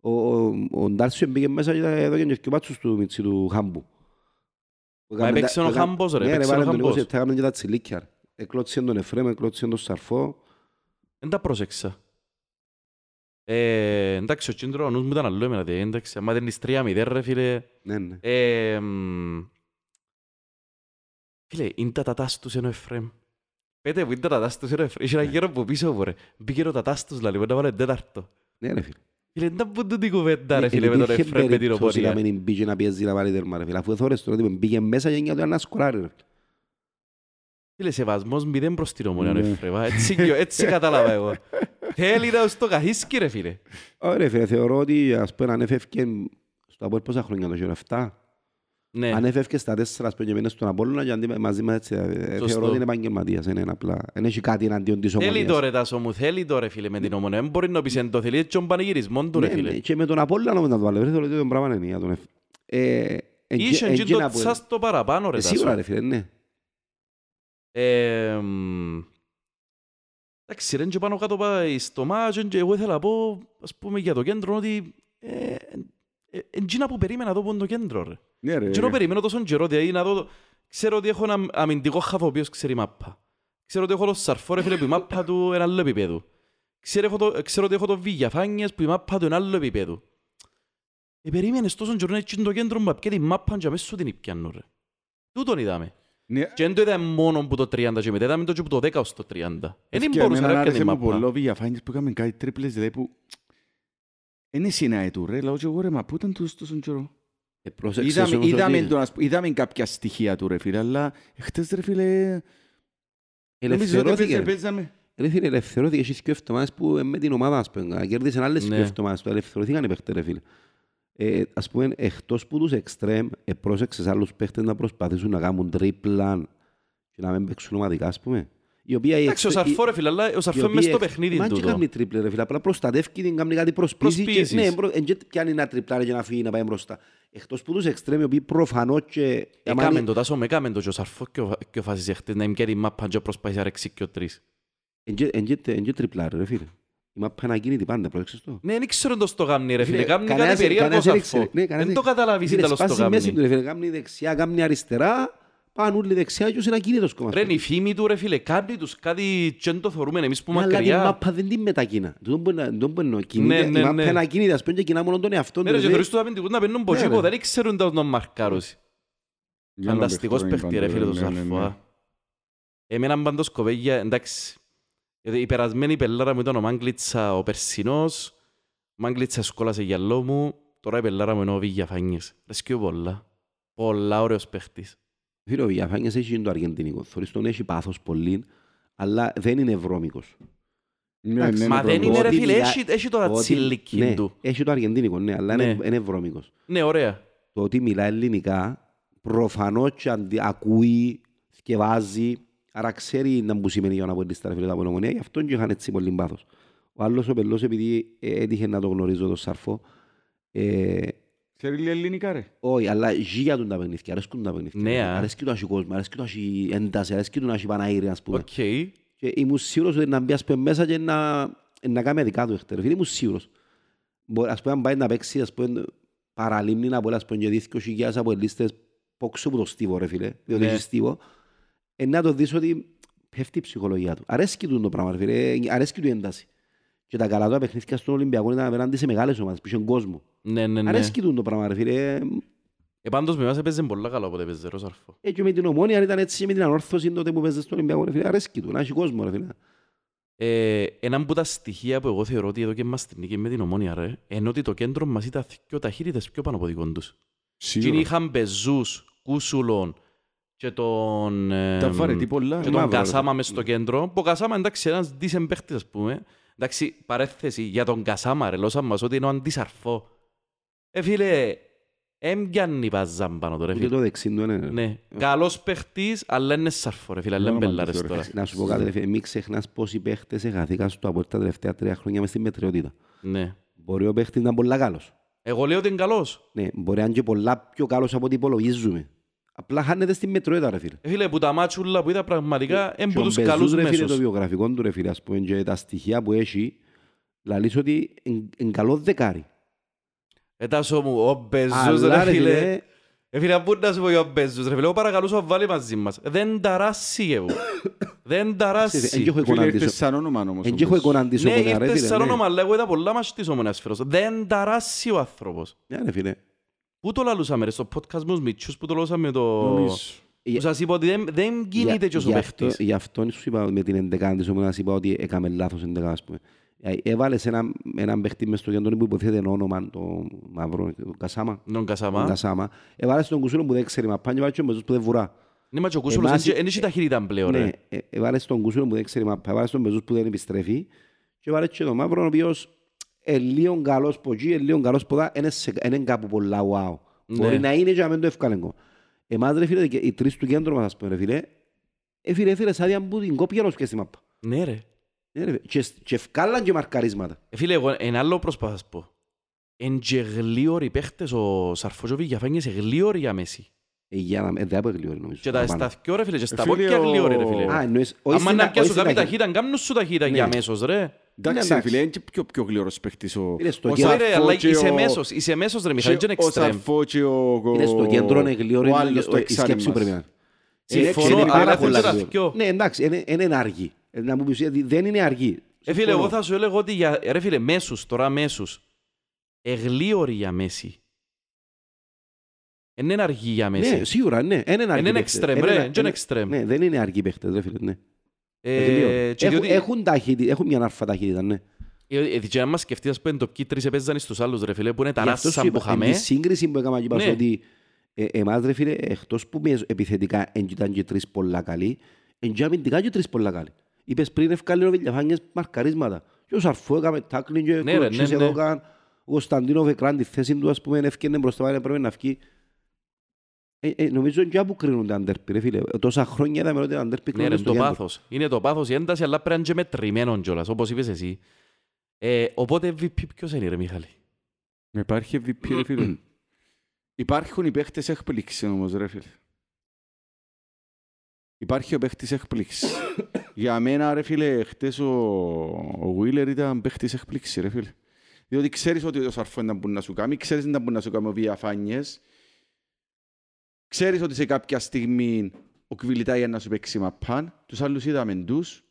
Speaker 3: Ο, ο, ο Ντάρσιο μπήκε μέσα και εδώ και και πάτσους του Μιτσί του Χάμπου.
Speaker 1: Μα έπαιξε ο Χάμπος, ρε,
Speaker 3: Ναι ρε
Speaker 1: έπαιξε ο
Speaker 3: βάλε τον
Speaker 1: Χάμπος.
Speaker 3: 20, έκαναν και τα τσιλίκια. ρε. Εκλώτσιαν τον Εφραίμ, εκλώτσιαν τον Σαρφό.
Speaker 1: Δεν τα πρόσεξα. Ε, εντάξει, ο Τσίντρο, ο νους μου ήταν άλλο εμένα, δε, εντάξει, άμα δεν είναι 3-0 ρε φίλε.
Speaker 3: Ναι, ναι.
Speaker 1: Ε, μ, Φίλε, είναι τα τατάς τους ενώ Εφραίμ. Πέτε που είναι τα τατάς τους ενώ Εφραίμ. Είχε ένα γέρο από πίσω μου ρε. Μπήκε ο τατάς τους λαλί, να βάλε τέταρτο.
Speaker 3: Ναι, ρε φίλε.
Speaker 1: Φίλε, δεν πούν τούτη κουβέντα ρε
Speaker 3: Ε,
Speaker 1: φίλε με τον
Speaker 3: υπήρχε
Speaker 1: Εφραίμ με την
Speaker 3: περίπτωση να
Speaker 1: ομόνια.
Speaker 3: μην μπήκε να πιέζει να βάλει τέρμα, ρε φίλε. Αφού θόρες τώρα ότι μπήκε μέσα και νιώθει να σκοράρει, ρε φίλε.
Speaker 1: Φίλε, σεβασμός μηδέν προς την ομόνια,
Speaker 2: Ναι.
Speaker 1: ρε Εφραίμ. α, Έτσι, κι- έτσι κατάλαβα εγώ. Θέλει να στο καθίσκει ρε φίλε.
Speaker 3: Ωραία, φίλε, θεωρώ ότι ας πούμε αν έφευκε στο Απόελ πόσα χρόνια το γύρω 7,
Speaker 1: Ναι.
Speaker 3: αν έφευκε στα 4 ας πούμε και μένες στον Απόλλωνα και αντί μαζί μας έτσι, ε,
Speaker 1: Σωστό.
Speaker 3: θεωρώ ότι είναι επαγγελματίας, δεν είναι απλά. Δεν έχει κάτι εναντίον της
Speaker 1: Θέλει
Speaker 3: ομονίας.
Speaker 1: τώρα τάσο μου, θέλει τώρα φίλε με την ομόνια. Δεν μπορεί να πεις εν το θέλει έτσι τον πανηγυρισμό του ρε
Speaker 3: Ναι,
Speaker 1: φίλε.
Speaker 3: ναι, Και με τον Απόλλωνα όμως να το βάλε, ρε, θεωρώ ότι το πράγμα είναι για τον Εφ- Ε, εν-
Speaker 1: Είχε
Speaker 3: εν-
Speaker 1: και
Speaker 3: εκείνα
Speaker 1: το
Speaker 3: που-
Speaker 1: τσάς το παραπάνω ρε
Speaker 3: Ε,
Speaker 1: τάσο.
Speaker 3: Σίγουρα ρε φίλε, ναι.
Speaker 1: Ε, μ, Εντάξει ρε και πάνω κάτω πάει στο μάτσο και εγώ ήθελα να πω ας πούμε για το κέντρο ότι ε, ε, εντζίνα που περίμενα να δω που είναι το κέντρο ρε.
Speaker 2: Ναι, ρε.
Speaker 1: Εντζίνο περιμένω τόσο καιρό δηλαδή να δω ξέρω ότι έχω ένα αμυντικό χαφ ο οποίος ξέρει μάπα. Ξέρω ότι έχω το Σαρφό ρε φίλε που η μάπα του είναι άλλο επίπεδο. Ξέρω, έχω το, ξέρω ότι έχω το Βίγιαφάνιες που η μάπα του είναι άλλο επίπεδο. Ε, περίμενες τόσο καιρό έτσι είναι το κέντρο μου και τη μάπα και αμέσως την πιάνω ρε. Τούτον είδαμε.
Speaker 2: Ναι,
Speaker 1: Και δεν το είδαμε μόνο που το 30 και μετά, είδαμε το και που το 10 ως το 30. Δεν
Speaker 2: Ευκαιρία,
Speaker 1: μπορούσα
Speaker 2: εμένα
Speaker 1: να
Speaker 2: άρεσε
Speaker 1: πιάνε
Speaker 2: μου
Speaker 1: μάπα.
Speaker 2: πολύ ο Βηγιαφάνης που έκαμε κάτι τρίπλες, δηλαδή που... Είναι συνάε του ρε, λαό και εγώ ρε, μα πού ήταν τούτος τόσον καιρό.
Speaker 3: Ε, πρόσεξες
Speaker 2: Είδαμε,
Speaker 3: όμως
Speaker 2: είδαμε,
Speaker 3: ότι
Speaker 2: τον, ας πούμε, είδαμε κάποια στοιχεία του ρε φίλε, αλλά χτες ρε φίλε... Νομίζω ότι
Speaker 3: ελευθερώθηκε. ρε.
Speaker 2: παίζαμε...
Speaker 3: Ρε φίλε, ελευθερώθηκε. Έχει δύο εβδομάδες που ε, με την ομάδα, ας πούμε, κέρδισαν άλλες
Speaker 1: Ναι.
Speaker 3: δύο εβδομάδες. Το ελευθερωθήκαν οι παίχτες, ρε φίλε. Ε, ας πούμε, εκτός που τους εξτρέμ, ε, πρόσεξες άλλους παίχτες να προσπαθήσουν να κάνουν τρίπλαν και να μην παίξουν ομαδικά, ας πούμε. Η οποία η
Speaker 1: Εντάξει, ο
Speaker 3: εξτρέ-
Speaker 1: Σαρφό ρε φίλε, αλλά ο Σαρφό είναι μες στο παιχνίδι
Speaker 3: Μα και
Speaker 1: τούτο.
Speaker 3: κάνει τρίπλε ρε φίλε, απλά προστατεύει την κάνει κάτι προσπίση και
Speaker 1: Προσπίσεις.
Speaker 3: ναι, προ- εν και πιάνει ένα τριπλάρι και να φύγει να πάει μπροστά. Εκτός που τους εξτρέμ, οι οποίοι προφανώς και... άμα
Speaker 1: Έκαμε
Speaker 3: είναι-
Speaker 1: το τάσο, με έκαμε το και ο Σαρφό και ο- και ο Φάσης εχθές να είμαι και τη μάπα και προσπάθησε να ρέξει και ο τρεις.
Speaker 3: εν και- εν και- εν και τριπλάρι ρε φίλε. Η μάπα είναι ακίνητη πάντα, πρόσεξες το.
Speaker 1: Ναι, δεν ξέρω το στο γάμνη ρε φίλε,
Speaker 3: Φίλε,
Speaker 1: κάμνη
Speaker 3: κανένας-
Speaker 1: κάτι περίεργο
Speaker 3: κανένας
Speaker 1: ο
Speaker 3: δεν ήξερε.
Speaker 1: Σαρφό.
Speaker 3: Ναι, κανένας
Speaker 1: Δεν το
Speaker 3: δεν-
Speaker 1: καταλάβεις
Speaker 3: Φίλε,
Speaker 1: τέλος στο
Speaker 3: σπάσει μέση του,
Speaker 1: κάμνη.
Speaker 3: ρε φίλε, κάμνει δεξιά, κάμνει αριστερά, πάνε όλοι δεξιά και είναι ακίνητος κόμμα.
Speaker 1: Ρε, είναι η φήμη του ρε φίλε, κάνει τους κάτι και δεν το θωρούμε εμείς που
Speaker 3: Αλλά την
Speaker 1: μακριά.
Speaker 3: μάπα δεν την μετακίνα. Δεν μπορεί να- δεν μπορεί να
Speaker 1: Ναι,
Speaker 3: κινείται.
Speaker 1: ναι,
Speaker 3: Η μάπα
Speaker 1: ναι.
Speaker 3: είναι ακίνητη, ας πούμε, και κοινά μόνο τον εαυτό
Speaker 1: Ναι
Speaker 3: του,
Speaker 1: ρε, και
Speaker 3: ρε.
Speaker 1: θεωρείς τους αμυντικούς να παίρνουν
Speaker 3: Ναι,
Speaker 1: ποτσίκο,
Speaker 3: ρε.
Speaker 1: δεν ξέρουν τον τον μαρκάρωση.
Speaker 2: Για να
Speaker 1: Φανταστικός
Speaker 2: παίχτω,
Speaker 1: παίχτη ρε φίλε το
Speaker 2: ναι, ναι, ναι.
Speaker 1: Σαρφοά. Εμένα πάντως κοβέγια, εντάξει, γιατί η περασμένη πελάρα μου ήταν ο Μάγκλητσα ο Περσινός, ο Μάγκλητσα σκόλασε γυαλό μου, τώρα η πελάρα μου είναι ο Βίγιαφάνιες. Ρεσκιώ πολλά. Πολλά ωραίος παίχτης.
Speaker 3: Φίλε, ο Βιαφάνιας έχει το αργεντινικό. Θωρείς τον έχει πάθος πολύ, αλλά δεν είναι βρώμικος.
Speaker 2: Ναι,
Speaker 3: Εντάξει,
Speaker 2: ναι,
Speaker 1: Μα
Speaker 2: ναι,
Speaker 1: δεν
Speaker 2: πρόβλημα.
Speaker 1: είναι ρε
Speaker 3: Ότι
Speaker 1: φίλε,
Speaker 3: μιλά-
Speaker 1: έχει, έχει το
Speaker 3: Ότι-
Speaker 1: ατσιλίκι
Speaker 3: ναι,
Speaker 1: του.
Speaker 3: Έχει το αργεντινικό, ναι, αλλά
Speaker 1: Ναι.
Speaker 3: είναι, είναι βρώμικος.
Speaker 1: Ναι, ωραία.
Speaker 3: Το ότι μιλά ελληνικά, προφανώς και αντι- ακούει, θκευάζει, άρα ξέρει να μου σημαίνει για να πω στα ρε φίλε τα απονομονία, γι' αυτόν και είχαν έτσι πολύ πάθος. Ο άλλος ο Πελός, επειδή ε, έτυχε να το γνωρίζω το Σαρφό, ε,
Speaker 2: Ξέρει λίγα ελληνικά ρε.
Speaker 3: όχι, αλλά ζει για τον τα παιχνίδια, αρέσκουν τα παιχνίδια.
Speaker 1: Ναι, α.
Speaker 3: Αρέσκει του να έχει κόσμο, αρέσκει του να έχει ένταση, αρέσκει του να έχει παναήρη, ας πούμε.
Speaker 1: Οκ.
Speaker 3: Και ήμουν σίγουρος ότι να μπει ας πούμε, μέσα και να, να κάνει δικά του εχθέ. Φίλε, ήμουν σίγουρος. Μπορεί, ας πούμε, αν πάει να παίξει, ας πούμε, παραλίμνη να μπορεί, ας πούμε, και δίθκιο χιλιάδες από λίστες πόξω από το στίβο, ρε φίλε, διότι
Speaker 1: Ναι.
Speaker 3: έχει στίβο, ε, να το δεις ότι πέφτει η ψυχολογία του. Αρέσκει του το πράγμα, ρε φίλε, ε, αρέσκει του η ένταση. Και τα καλά του παιχνίδια στον Ολυμπιακό ήταν απέναντι σε μεγάλες ομάδες, που είχαν κόσμο.
Speaker 1: Ναι, ναι, ναι.
Speaker 3: Αρέσκει του το πράγμα, ρε φίλε.
Speaker 1: Ε, πάντως με εμάς έπαιζε πολλά καλά όποτε έπαιζε ρε ο Σαρφό.
Speaker 3: Ε, και με την ομόνια ήταν έτσι και με την ανόρθωση τότε που παίζες στον Ολυμπιακό, ρε φίλε. Αρέσκει του, να έχει κόσμο, ρε φίλε.
Speaker 1: Ε, ένα από τα στοιχεία που εγώ θεωρώ ότι εδώ και μας την νίκη με την ομόνια ρε, είναι ότι το κέντρο μας ήταν πιο ταχύτητες πιο πάνω από δικών τους. Και
Speaker 2: Σίγουρα.
Speaker 1: είχαν Μπεζούς, Κούσουλον και τον, ε,
Speaker 2: Τα βαρετή πολλά.
Speaker 1: και
Speaker 2: ρε.
Speaker 1: τον
Speaker 3: Μαύρο,
Speaker 1: Κασάμα
Speaker 3: ρε.
Speaker 1: μες στο κέντρο. Που ο Κασάμα εντάξει ένας decent παίχτης ας πούμε. Εντάξει παρέθεση για τον Κασάμα ρε, λόσαν μας ότι είναι ο αντισαρφό. Ε φίλε, έμπιαν η παζάν πάνω τώρα
Speaker 3: Ούτε
Speaker 1: φίλε.
Speaker 3: το δεξί του είναι. ρε.
Speaker 1: Ναι, καλός παίχτης αλλά είναι σαρφό ρε φίλε, αλλά είναι
Speaker 2: Όνομα
Speaker 1: μπελάρες
Speaker 2: του, ρε.
Speaker 1: τώρα.
Speaker 3: Να σου πω κάτι, ρε φίλε, μην ξεχνάς πόσοι παίχτες έχαθηκαν στο από τα τελευταία τρία χρόνια μες στην μετριότητα.
Speaker 1: Ναι.
Speaker 3: Μπορεί ο παίχτης να είναι πολλά καλός.
Speaker 1: Εγώ λέω ότι είναι καλός.
Speaker 3: Ναι, μπορεί να είναι και πολλά πιο καλός από ό,τι υπολογίζουμε. Απλά χάνεται στην μετριότητα, ρε φίλε.
Speaker 1: Ε, Φίλε, που τα μάτσουλα που είδα πραγματικά είναι
Speaker 3: Και
Speaker 1: που
Speaker 3: ο
Speaker 1: τους
Speaker 3: Μπεζούς,
Speaker 1: καλούς
Speaker 3: ρε φίλε, το
Speaker 1: μέσους.
Speaker 3: βιογραφικό του, ρε φίλε, ας πούμε, και τα στοιχεία που έχει, λαλείς ότι είναι καλό δεκάρι.
Speaker 1: Ετάσο μου, ο Μπεζούς
Speaker 3: Αλλά,
Speaker 1: ρε
Speaker 3: ρε
Speaker 1: φίλε.
Speaker 3: φίλε,
Speaker 1: Ε, φίλε, πού να σου πω για ο Μπεζούς ρε φίλε, εγώ παρακαλούσα να βάλει μαζί μας. Δεν ταράσει εγώ. Δεν
Speaker 3: εν
Speaker 1: ταράσει.
Speaker 3: και έχω
Speaker 2: Φίλε,
Speaker 3: εικόνα
Speaker 2: ήρθες
Speaker 3: της-
Speaker 2: σαν όνομα όμως.
Speaker 3: εν και έχω
Speaker 2: όπως.
Speaker 3: εικόνα της
Speaker 1: Ναι,
Speaker 3: ομονία, ρε
Speaker 1: ήρθες
Speaker 3: φίλε,
Speaker 1: σαν
Speaker 3: ναι.
Speaker 1: όνομα, αλλά εγώ είδα πολλά μας της ομονίας φέρος. Δεν ταράσει ο άνθρωπος.
Speaker 3: Ναι, ρε φίλε.
Speaker 1: Πού το λαλούσαμε ρε, στο podcast μου, Μιτσούς, που το λαλούσαμε το...
Speaker 2: Νομίζω.
Speaker 1: Που σας είπα ότι δεν, δεν κινείται και ο
Speaker 3: Γι' αυτό-
Speaker 1: παίχτης.
Speaker 3: Γι' αυτό σου είπα με την εντεκάδα της ομονίας, είπα ότι έκαμε λάθος εντεκάδα, ας πούμε. Ε, Έβαλες έναν, έναν παίχτη μες στο κέντρο που υποθέτει ένα όνομα, το μαύρο, το Κασάμα.
Speaker 1: Τον
Speaker 3: Τον
Speaker 1: Κασάμα.
Speaker 3: Κασάμα. Έβαλες τον Κουσούλο που δεν ξέρει μαπά και έβαλες τον Μπεζούς που δεν βουρά.
Speaker 1: Ναι, μα και ο Κούσουλος
Speaker 3: Εμάς-
Speaker 1: δεν έχει ταχύτητα πλέον
Speaker 3: Ναι,
Speaker 1: ρε.
Speaker 3: ε, έβαλες τον Κουσούλο που δεν ξέρει μαπά, έβαλες τον Μπεζούς που δεν επιστρέφει και έβαλες και τον μαύρο ο οποίος είναι λίγο καλός από εκεί, είναι λίγο καλός από εδώ, είναι σε- είναι κάπου πολλά wow.
Speaker 1: Ναι.
Speaker 3: Μπορεί να είναι και να μην το εύκολο εγώ. Εμάς ρε φίλε, και οι τρεις του κέντρου μας, ας πούμε ρε φίλε, ε, φίλε, φίλε, σαν διάν που την κόπια να στη μάπα.
Speaker 1: Ναι ρε.
Speaker 3: Ναι, ρε, και, και ευκάλαν και μαρκαρίσματα.
Speaker 1: Ε, Φίλε, εγώ ένα άλλο προσπαθώ να σου πω. Εν και γλίωροι παίχτες, ο Σαρφόζοβι για φάνηκε σε γλίωροι για μέση.
Speaker 3: Ε, για να, ε, δεν έπαιξε λίγο νομίζω.
Speaker 1: Και τα
Speaker 3: παραπάνω.
Speaker 1: σταθκιό ρε φίλε, και στα
Speaker 2: φίλε,
Speaker 1: πόκια
Speaker 2: ο-
Speaker 1: γλίωροι ρε φίλε.
Speaker 3: Α, εννοείς, όχι
Speaker 1: Άμα
Speaker 3: στην-
Speaker 1: να
Speaker 3: όχι
Speaker 1: πιάσω
Speaker 3: στην
Speaker 1: κάποια
Speaker 3: ταχύτητα.
Speaker 1: ταχύτητα, κάνουν σου ταχύτητα
Speaker 3: Ναι.
Speaker 1: για μέσος ρε.
Speaker 2: Εντάξει,
Speaker 3: εντάξει.
Speaker 2: ρε φίλε, είναι και πιο, πιο γλυόρος παίχτης ο,
Speaker 3: Είναι στο
Speaker 2: ο
Speaker 3: κέντρο.
Speaker 1: Όχι ρε, αλλά
Speaker 2: Σαρφό και
Speaker 1: είσαι
Speaker 2: ο-
Speaker 1: μέσος, είσαι μέσος ρε Μιχάλη,
Speaker 2: και
Speaker 1: και
Speaker 2: ο
Speaker 1: είναι εξτρέμ.
Speaker 2: Σαρφό και ο...
Speaker 3: Είναι στο κέντρο, είναι γλυόρο,
Speaker 2: ο
Speaker 3: είναι-
Speaker 2: άλλος το
Speaker 3: η
Speaker 2: εξάρι
Speaker 3: σκέψη
Speaker 2: μας.
Speaker 3: πρέπει να είναι.
Speaker 1: Συμφωνώ,
Speaker 3: Είναι
Speaker 1: αλλά
Speaker 3: πάρα
Speaker 1: θέλω
Speaker 3: πολλά
Speaker 1: και τα
Speaker 3: γλυόρα.
Speaker 1: δυο.
Speaker 3: Ναι, εντάξει, είναι- είναι είναι αργή. Ε, Να μου πεις, γιατί δεν είναι αργή.
Speaker 1: Ε, φίλε, εγώ θα σου έλεγα ότι για, ρε φίλε, μέσους, τώρα μέσους, εγλίωροι για μέση. Εν είναι αργή για
Speaker 3: Ναι,
Speaker 1: μέση.
Speaker 3: σίγουρα, ναι. Είναι αργή
Speaker 1: Εν είναι
Speaker 3: παίχτες.
Speaker 1: εξτρέμ,
Speaker 3: Είναι
Speaker 1: ρε,
Speaker 3: ένα-
Speaker 1: εν είναι
Speaker 3: είναι-
Speaker 1: εξτρέμ.
Speaker 3: Ναι, δεν είναι αργοί παίχτες, ρε φίλε, ναι.
Speaker 1: Ε,
Speaker 3: Γλυόροι.
Speaker 1: και
Speaker 3: Έχουν-
Speaker 1: διότι-
Speaker 3: Έχουν ταχύτητα, έχουν μια αρφα ταχύτητα, ναι.
Speaker 1: Ε, ε, και αν μας σκεφτείς, ας πούμε, το ποιοι τρεις έπαιζαν στους άλλους, ρε φίλε, που είναι τα
Speaker 3: Γι' αυτός σου
Speaker 1: ράσα που
Speaker 3: είπα, εν
Speaker 1: είχαμε.
Speaker 3: τη σύγκριση που έκανα και είπα
Speaker 1: Ναι.
Speaker 3: σου ότι ε, εμάς ρε φίλε, εκτός που μες επιθετικά εν ήταν και τρεις πολλά καλοί, εν και αμυντικά και τρεις πολλά καλοί. Είπες πριν ευκάλλει ο Βιλιαφάνιες μαρκαρίσματα. Και ο Σαρφό έκαμε τάκλιν και
Speaker 1: Ναι, ρε,
Speaker 3: κλωτσές
Speaker 1: ναι, ναι.
Speaker 3: εδώ έκαναν. Ο Κωνσταντίνοφ έκραν τη θέση του, ας πούμε, ευκαινε μπροστά, πάνε, πρέπει να βγει. Ε, ε, νομίζω και αποκρίνονται αντέρπι, ρε φίλε. Τόσα χρόνια είδαμε ότι αντέρπι
Speaker 1: Ναι, ρε,
Speaker 3: κρίνονται στο
Speaker 1: το
Speaker 3: κέντρο.
Speaker 1: πάθος. Είναι το πάθος, η ένταση, αλλά πρέπει να είναι και μετρημένο κιόλας, όπως είπες εσύ. Ε, οπότε MVP ποιος είναι, ρε Μιχάλη;
Speaker 2: Υπάρχει MVP, ρε φίλε. [clears throat] Υπάρχουν οι παίχτες έκπληξης όμως, ρε φίλε. Υπάρχει ο παίχτης έκπληξης. [clears throat] Για μένα, ρε φίλε, χτες ο, ο Wheeler ήταν παίχτης έκπληξης, ρε φίλε. Διότι ξέρεις ότι ο Σαρφό είναι που να σου κάνει, ξέρεις να μπορεί να σου κάνει ο Βιαφάνιες, ξέρεις ότι σε κάποια στιγμή ο Κβιλιτά για να σου παίξει μαπάν, τους άλλους είδαμε τους.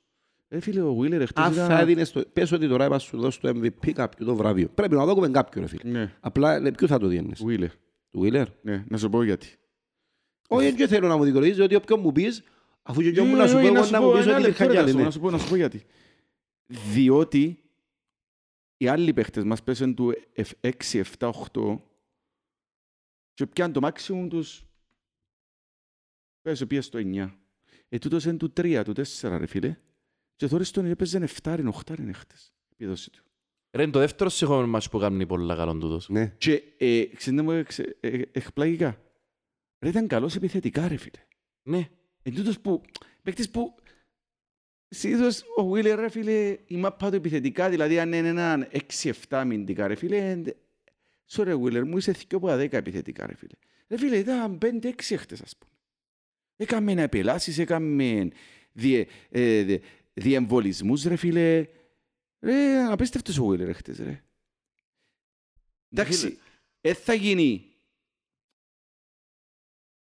Speaker 2: Ρε φίλε, ο Wheeler χτες
Speaker 3: Αν θα
Speaker 2: ήταν...
Speaker 3: έδινες το... Πες ότι τώρα είπα σου δώσω το MVP κάποιου το βραβείο. Πρέπει να δώσουμε κάποιον, ρε φίλε.
Speaker 2: Ναι,
Speaker 3: Απλά, ε, ποιο θα το διένες.
Speaker 2: Wheeler.
Speaker 3: Του Wheeler;
Speaker 2: Ναι, να σου πω γιατί.
Speaker 3: Όχι, δεν θέλω να μου δικαιολογήσεις, διότι όποιον μου πεις, αφού και μου να σου πω,
Speaker 2: Ε,
Speaker 3: εγώ
Speaker 2: σου
Speaker 3: να
Speaker 2: πω,
Speaker 3: μου πεις
Speaker 2: ένα
Speaker 3: ότι
Speaker 2: λεπτό,
Speaker 3: υπήρχαν
Speaker 2: ρε,
Speaker 3: κι
Speaker 2: να
Speaker 3: άλλοι.
Speaker 2: σου πω,
Speaker 3: ναι.
Speaker 2: Να σου πω, να σου πω γιατί. Διότι οι άλλοι παίχτες μας πέσαν του 6, 7, 8 και πιάνουν το maximum τους πέσω πια στο 9. Ε, τούτος είναι του 3, του 4 ρε φίλε. Και τώρα στον έπαιζαν 7, 8 είναι χτες. Η επίδοση του.
Speaker 1: Ρε, είναι το δεύτερο συγχώμενο μας που κάνει πολλά καλό τούτος.
Speaker 3: Ναι.
Speaker 2: Και ε, ξέρετε μου εξε- ε, εκπλαγικά. Ρε ήταν καλός επιθετικά ρε φίλε.
Speaker 1: Ναι.
Speaker 2: Εν τούτος που, παίκτης που συνήθως ο Βίλερ ρε φίλε η μάπα του επιθετικά, δηλαδή αν είναι έναν 6-7 αμυντικά ρε φίλε, εν- sorry Βίλερ μου είσαι δυο από τα 10 επιθετικά ρε φίλε. Ρε φίλε ήταν 5-6 χτες ας πούμε. Έκαμε να επελάσεις, έκαμε διε, ε, διε, διεμβολισμούς ρε φίλε. Ρε απίστευτος ο Βίλερ χτες ρε. Εντάξει, ε, θα γίνει.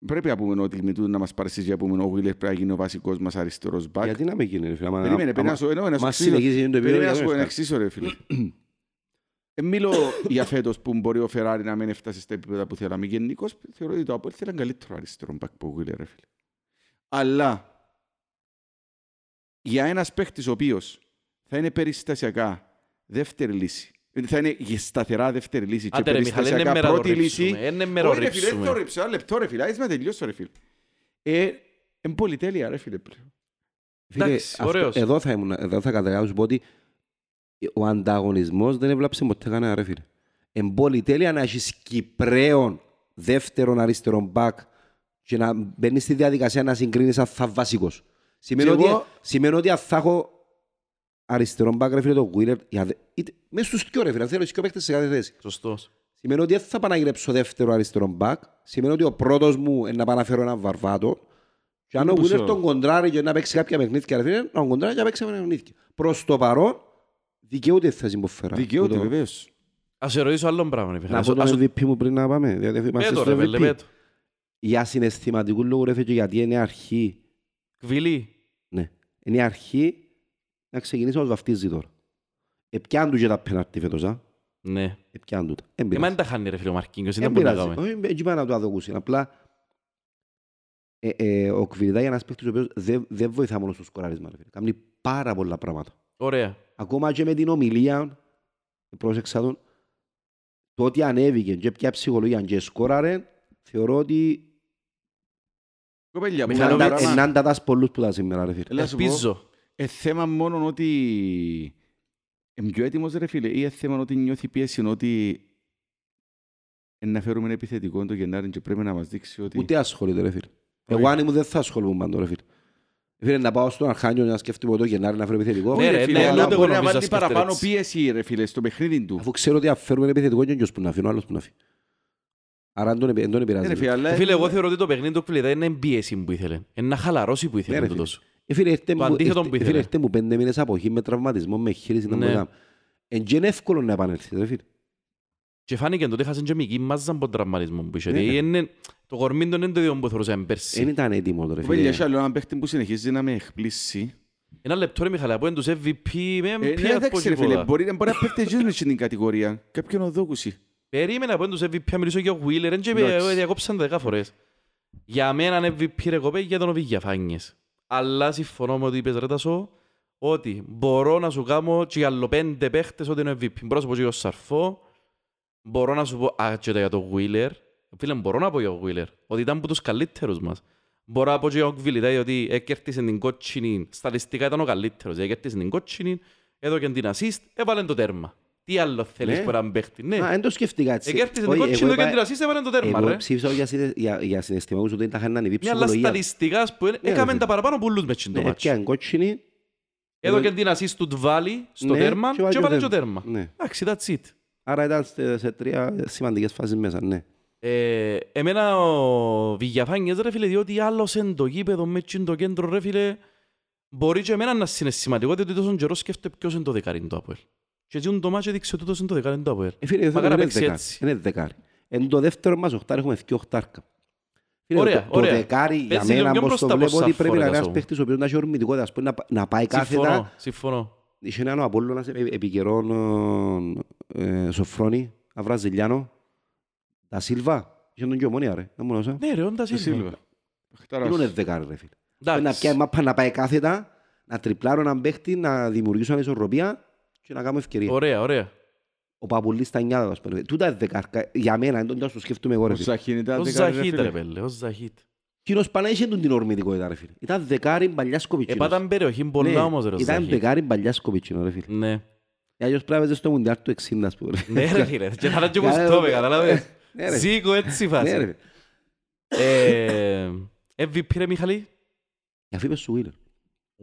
Speaker 2: Πρέπει να πούμε ότι με τούτο να μας παρασύσει να πούμε ο Βίλερ πρέπει να γίνει ο βασικός μας αριστερός μπακ.
Speaker 3: Γιατί να με γίνει, ρε φίλε. άμα-
Speaker 2: Περίμενε,
Speaker 3: άμα-
Speaker 2: πρέπει να σου εννοώ, να σου
Speaker 3: Μας
Speaker 2: εξήσω.
Speaker 3: συνεχίζει το επίπεδο
Speaker 2: Περίμενε
Speaker 3: για
Speaker 2: να σου
Speaker 3: να
Speaker 2: πω,
Speaker 3: με
Speaker 2: να εξήσω ρε φίλε. Ε, Μιλώ για φέτος που μπορεί ο Φεράρι να μην έφτασε στα επίπεδα που θέλαμε. Γενικώς θεωρώ ότι το Απόλ θέλει έναν καλύτερο αριστερό μπακ που ο Βίλερ ρε φίλε. Αλλά για ένας παίχτης ο οποίος θα είναι περιστασιακά δεύτερη λύση. Ε, Θα είναι για σταθερά δεύτερη λύση και
Speaker 1: Άντε ρε Μιχάλη, είναι
Speaker 2: περιστασιακά
Speaker 1: μέρα το
Speaker 2: πρώτη λύση.
Speaker 1: ρίψουμε. Είναι μέρα
Speaker 2: Όχι ρε φίλε, δεν το
Speaker 1: ρίψουμε.
Speaker 2: ρίψω. Ένα λεπτό ρε φίλε. Άσε να τελειώσω ρε φίλε. Ε, είναι πολυτέλεια ρε φίλε πλέον.
Speaker 3: Φίλε,
Speaker 1: Εντάξει,
Speaker 3: αυτό-
Speaker 1: ωραίος.
Speaker 3: Εδώ θα, ήμουν, εδώ θα καταλάβω να σου πω ότι ο ανταγωνισμός δεν έβλαψε ποτέ κανένα ρε φίλε. Εν πολυτέλεια να έχεις Κυπρέον δεύτερον αριστερόν μπακ και να μπαίνεις στη διαδικασία να συγκρίνεις αν θα βασικός. Σημαίνει,
Speaker 2: Και
Speaker 3: ότι,
Speaker 2: εγώ-
Speaker 3: σημαίνει ότι αν θα έχω αριστερόν μπακ ρε φίλε το Wheeler, για δε- είτε- μέσα στους δυο ρε φίλε, θέλω δυο παίχτες σε κάθε θέση.
Speaker 1: Σωστός.
Speaker 3: Σημαίνει ότι δεν θα πάω να γυρέψω δεύτερο αριστερό μπακ. Σημαίνει ότι ο πρώτος μου είναι να πάω να φέρω έναν βαρβάτο. Και αν
Speaker 2: Είναι
Speaker 3: ο
Speaker 2: που
Speaker 3: Βίλερ
Speaker 2: σε-
Speaker 3: τον κοντράρει και να παίξει κάποια παιχνίδια, ρε φίλε, να τον κοντράρει και να παίξει κάποια παιχνίδια. Προς το παρόν, δικαιούται η θέση που φέρα.
Speaker 2: Δικαιούται
Speaker 3: Που το-
Speaker 2: βεβαίως.
Speaker 1: Ας σε ρωτήσω άλλον πράγμα. ρε φίλε.
Speaker 3: Να
Speaker 1: Ας-
Speaker 3: πω τον
Speaker 1: ας-
Speaker 3: MVP μου πριν να πάμε. Δηλαδή είμαστε
Speaker 1: Πέτω
Speaker 3: στο
Speaker 1: ρε φίλε,
Speaker 3: MVP.
Speaker 1: πέτω.
Speaker 3: Για συναισθηματικού λόγου ρε φίλε, και γιατί είναι αρχή.
Speaker 1: Κβιλή.
Speaker 3: Ναι. Είναι η αρχή να ξεκινήσουμε ως βαφτίζει τώρα. Επιάν του και τα πέναρτι φέτος, α.
Speaker 1: Ναι.
Speaker 3: Επιάν του τα. Εν
Speaker 1: Εμένα
Speaker 3: πειράζει.
Speaker 1: δεν τα χάνει ρε φίλε ο Μαρκίνιος. Είναι
Speaker 3: Δεν
Speaker 1: που να
Speaker 3: πειράζει.
Speaker 1: κάνουμε.
Speaker 3: Όχι, έτσι πάει να το αδοκούσει. Απλά ε, ε, ο Κβιλιτά είναι ένας παίκτης ο οποίος δεν, δεν βοηθά μόνο στο σκοράρισμα. ρε φίλε. Κάνει πάρα πολλά πράγματα.
Speaker 1: Ωραία.
Speaker 3: Ακόμα και με την ομιλία, πρόσεξα τον, το ότι ανέβηκε και πια ψυχολογία και σκόραρε, θεωρώ ότι
Speaker 2: Κοπέλια, που
Speaker 1: Μιχαλόβιτς.
Speaker 2: ένα πράγμα-
Speaker 3: ενάντα τας πολλούς που τα σήμερα, ρε φίλε.
Speaker 2: Έλα να σου πω,
Speaker 1: Ελπίζω.
Speaker 2: ε, θέμα μόνο ότι είμαι πιο έτοιμος ρε φίλε ή ε, θέμα ότι νιώθει πίεση ότι ε, να φέρουμε ένα επιθετικό το Γενάρη και πρέπει να μας δείξει ότι
Speaker 3: Ούτε ασχολείται, ρε φίλε.
Speaker 2: Όχι.
Speaker 3: Εγώ αν ήμουν δεν θα ασχολούμαι πάντο, ρε φίλε. Φίλε, να πάω στον Αρχάνιο να σκέφτομαι το Γενάρη να φέρω επιθετικό.
Speaker 1: Ναι, ρε,
Speaker 2: φίλε,
Speaker 1: ναι,
Speaker 2: αλλά
Speaker 1: ούτε εγώ
Speaker 2: μπορεί να
Speaker 1: νομίζω
Speaker 2: βάλει
Speaker 1: σκέφτεται
Speaker 2: παραπάνω
Speaker 1: έτσι.
Speaker 2: πίεση ρε φίλε στο παιχνίδι του.
Speaker 3: Αφού ξέρω ότι αν φέρουμε ένα επιθετικό είναι που να αφήνω, άλλος που να αφήνει. Άρα δεν τον επι- δεν τον
Speaker 2: Ε,
Speaker 3: επηρεάζει.
Speaker 2: ρε φίλε, αλλά-
Speaker 1: Φίλε, εγώ θεωρώ ότι το παιχνίδι του Κβιλιτά είναι πίεση που ήθελε. Είναι να χαλαρώσει που ήθελε
Speaker 3: Ναι, ρε,
Speaker 1: τούτος.
Speaker 3: Ε, φίλε, έρθε
Speaker 1: Το
Speaker 3: μου-
Speaker 1: αντίθετο
Speaker 3: έρθε-
Speaker 1: που
Speaker 3: ε,
Speaker 1: ήθελε.
Speaker 3: φίλε, έρθε μου πέντε μήνες αποχή με τραυματισμό, με χείριση. να
Speaker 1: Ναι.
Speaker 3: μου έκανα. Εν και είναι εύκολο να επανέλθεις, ρε φίλε.
Speaker 1: Και φάνηκε ότι έχασαν και μικρή μάζα από τον τραυματισμό που είχε.
Speaker 3: Ναι,
Speaker 1: Δηλαδή,
Speaker 3: ναι.
Speaker 1: είναι- Το κορμί του είναι το ίδιο που θεωρούσαμε
Speaker 3: Δεν
Speaker 1: πέρσι.
Speaker 3: ήταν έτοιμο, ρε
Speaker 2: Κοπέλια,
Speaker 3: φίλε.
Speaker 2: έχει άλλο έναν παίχτη που συνεχίζει να με εκπλήσει.
Speaker 1: Ένα λεπτό ρε Μιχαλή, από είναι τους MVP με
Speaker 2: Ε, ναι,
Speaker 1: ποια από
Speaker 2: εντάξει ρε φίλε,
Speaker 1: τίποτα.
Speaker 2: μπορεί μπορεί να πέφτει και μες στην κατηγορία. Κάποιον οδόκουση.
Speaker 1: Περίμενα από είναι τους MVP, να μιλήσω για ο Wheeler, δεν και
Speaker 2: Εντάξει.
Speaker 1: ε, διακόψαν δέκα φορές. Για μένα είναι MVP ρε κοπέ για τον Οβίγιαφάνιες. Αλλά συμφωνώ με ότι είπες ρε Τασό, ότι μπορώ να σου κάνω και για άλλο πέντε παίχτες ότι είναι MVP. Μπορώ να σου πω και για τον Σαρφό, μπορώ να σου πω, α, και για τον Wheeler. Φίλε, μπορώ να πω για τον Wheeler, ότι ήταν από τους καλύτερους μας. Μπορώ να πω και για τον Κβιλιτάι ότι έκερτησε την κότσινη, στατιστικά ήταν ο καλύτερος, έκερτησε την κότσινη, έδωκε την assist, έβαλε το τέρμα. Τι άλλο θέλεις
Speaker 3: Ναι.
Speaker 1: που έναν παίχτη, ναι.
Speaker 3: Α, δεν το σκέφτηκα έτσι.
Speaker 1: Εκέρτησε την
Speaker 3: Όχι,
Speaker 1: κότσινη,
Speaker 3: εγώ
Speaker 1: έδωκε
Speaker 3: είπα-
Speaker 1: την assist, έβαλε το τέρμα,
Speaker 3: Εγώ
Speaker 1: ρε.
Speaker 3: ψήφισα για, συναι- για, για συναισθηματικούς ότι ήταν να ανεβεί
Speaker 1: Μια άλλα
Speaker 3: ψυχολογία.
Speaker 1: στατιστικάς, ας πούμε,
Speaker 3: Ναι,
Speaker 1: έκαμε
Speaker 3: ρε.
Speaker 1: τα παραπάνω πουλούς μες στην το
Speaker 3: Ναι,
Speaker 1: μάτσο.
Speaker 3: έπιαν κότσινη.
Speaker 1: Έδωκε την assist του Τβάλι στο
Speaker 3: Ναι,
Speaker 1: τέρμα
Speaker 3: και βάλε
Speaker 1: και
Speaker 3: το
Speaker 1: έβαλε το
Speaker 3: τέρμα.
Speaker 1: τέρμα.
Speaker 3: Ναι.
Speaker 1: Εντάξει, that's it.
Speaker 3: Άρα ήταν σε, σε τρία σημαντικές φάσεις μέσα, ναι.
Speaker 1: Ε, εμένα ο Βηγιαφάνιες ρε φίλε, διότι άλλος εν το γήπεδο μες τσιν το κέντρο ρε φίλε, μπορεί και εμένα να είναι σημαντικό, διότι τόσο καιρό σκέφτεται ποιος είναι το δεκάριν το Αποέλ. Και έτσι το μάτσο έδειξε ότι τούτος είναι το δεκάριν το Αποέλ.
Speaker 3: Ε, φίλε, θέλω
Speaker 1: Μακάρι
Speaker 3: να
Speaker 1: να
Speaker 3: είναι
Speaker 1: παίξεις
Speaker 3: δεκάρι.
Speaker 1: έτσι.
Speaker 3: Είναι δεκάρι. Εν το δεύτερο μας οχτάρι έχουμε δύο οχτάρκα. Φίλε,
Speaker 1: Ωραία,
Speaker 3: το, το
Speaker 1: ωραία.
Speaker 3: δεκάρι για
Speaker 1: Παίζεις λίγο
Speaker 3: μένα
Speaker 1: πιο
Speaker 3: πως το
Speaker 1: μπροστά
Speaker 3: βλέπω
Speaker 1: από
Speaker 3: ότι πρέπει να είναι
Speaker 1: Σαφό,
Speaker 3: ένας
Speaker 1: ρε,
Speaker 3: παίχτης ο οποίος να έχει ορμητικότητα, ας πούμε, να, να πάει
Speaker 1: Συμφωνώ,
Speaker 3: κάθετα.
Speaker 1: συμφωνώ.
Speaker 3: Είχε έναν ο Απόλλωνας επί, επί καιρών ε, Σοφρόνη, Αβραζιλιάνο, τα Σίλβα. Είχε τον και ομόνια ρε, δεν μου νόσα.
Speaker 1: Ναι ρε, όντα
Speaker 2: Το
Speaker 1: Σίλβα.
Speaker 2: Σίλβα. Χταράς.
Speaker 3: Είναι δεκάρι ρε φίλε. Να
Speaker 1: Εντάξει.
Speaker 3: πιάει μάπα να πάει κάθετα, να τριπλάρω έναν παίχτη, να δημιουργήσω ανισορροπία και να κάνω ευκαιρία.
Speaker 1: Ωραία, ωραία.
Speaker 3: Ο Παπουλής στα νιάτα, ας πούμε. Τούτα είναι δεκάρκα. Για μένα, δεν το σκέφτομαι εγώ ρε
Speaker 2: Ο
Speaker 3: φίλε.
Speaker 2: Ζαχίν ήταν
Speaker 1: Ο
Speaker 2: δεκάρι, ρε
Speaker 1: Ζαχίτ
Speaker 2: φίλε.
Speaker 1: ρε πέλε, ο Ζαχίτ.
Speaker 3: Κοινός πανά είχε τον την ορμητικότητα ρε φίλε. Ήταν δεκάρι παλιά σκοπιτσίνος.
Speaker 1: Επάταν περιοχή πολλά
Speaker 3: Ναι,
Speaker 1: όμως ρε ο
Speaker 3: Ήταν
Speaker 1: Ζαχίτ.
Speaker 3: δεκάρι παλιά σκοπιτσίνο ρε φίλε.
Speaker 1: Ναι.
Speaker 3: Αλλιώς πρέπει να παίζεις στο Μουντιάλ του 60 ας πούμε. ρε.
Speaker 1: Ναι ρε φίλε, και θα ήταν και όπως
Speaker 3: Κάνε
Speaker 1: το
Speaker 3: το,
Speaker 1: είπε, καταλάβες.
Speaker 3: Ναι, ρε.
Speaker 1: Ζήκω έτσι
Speaker 3: Ναι,
Speaker 1: φάση.
Speaker 3: ρε.
Speaker 1: Ε, MVP ρε Μιχαλή.
Speaker 3: Για φύγε σου Βίλερ.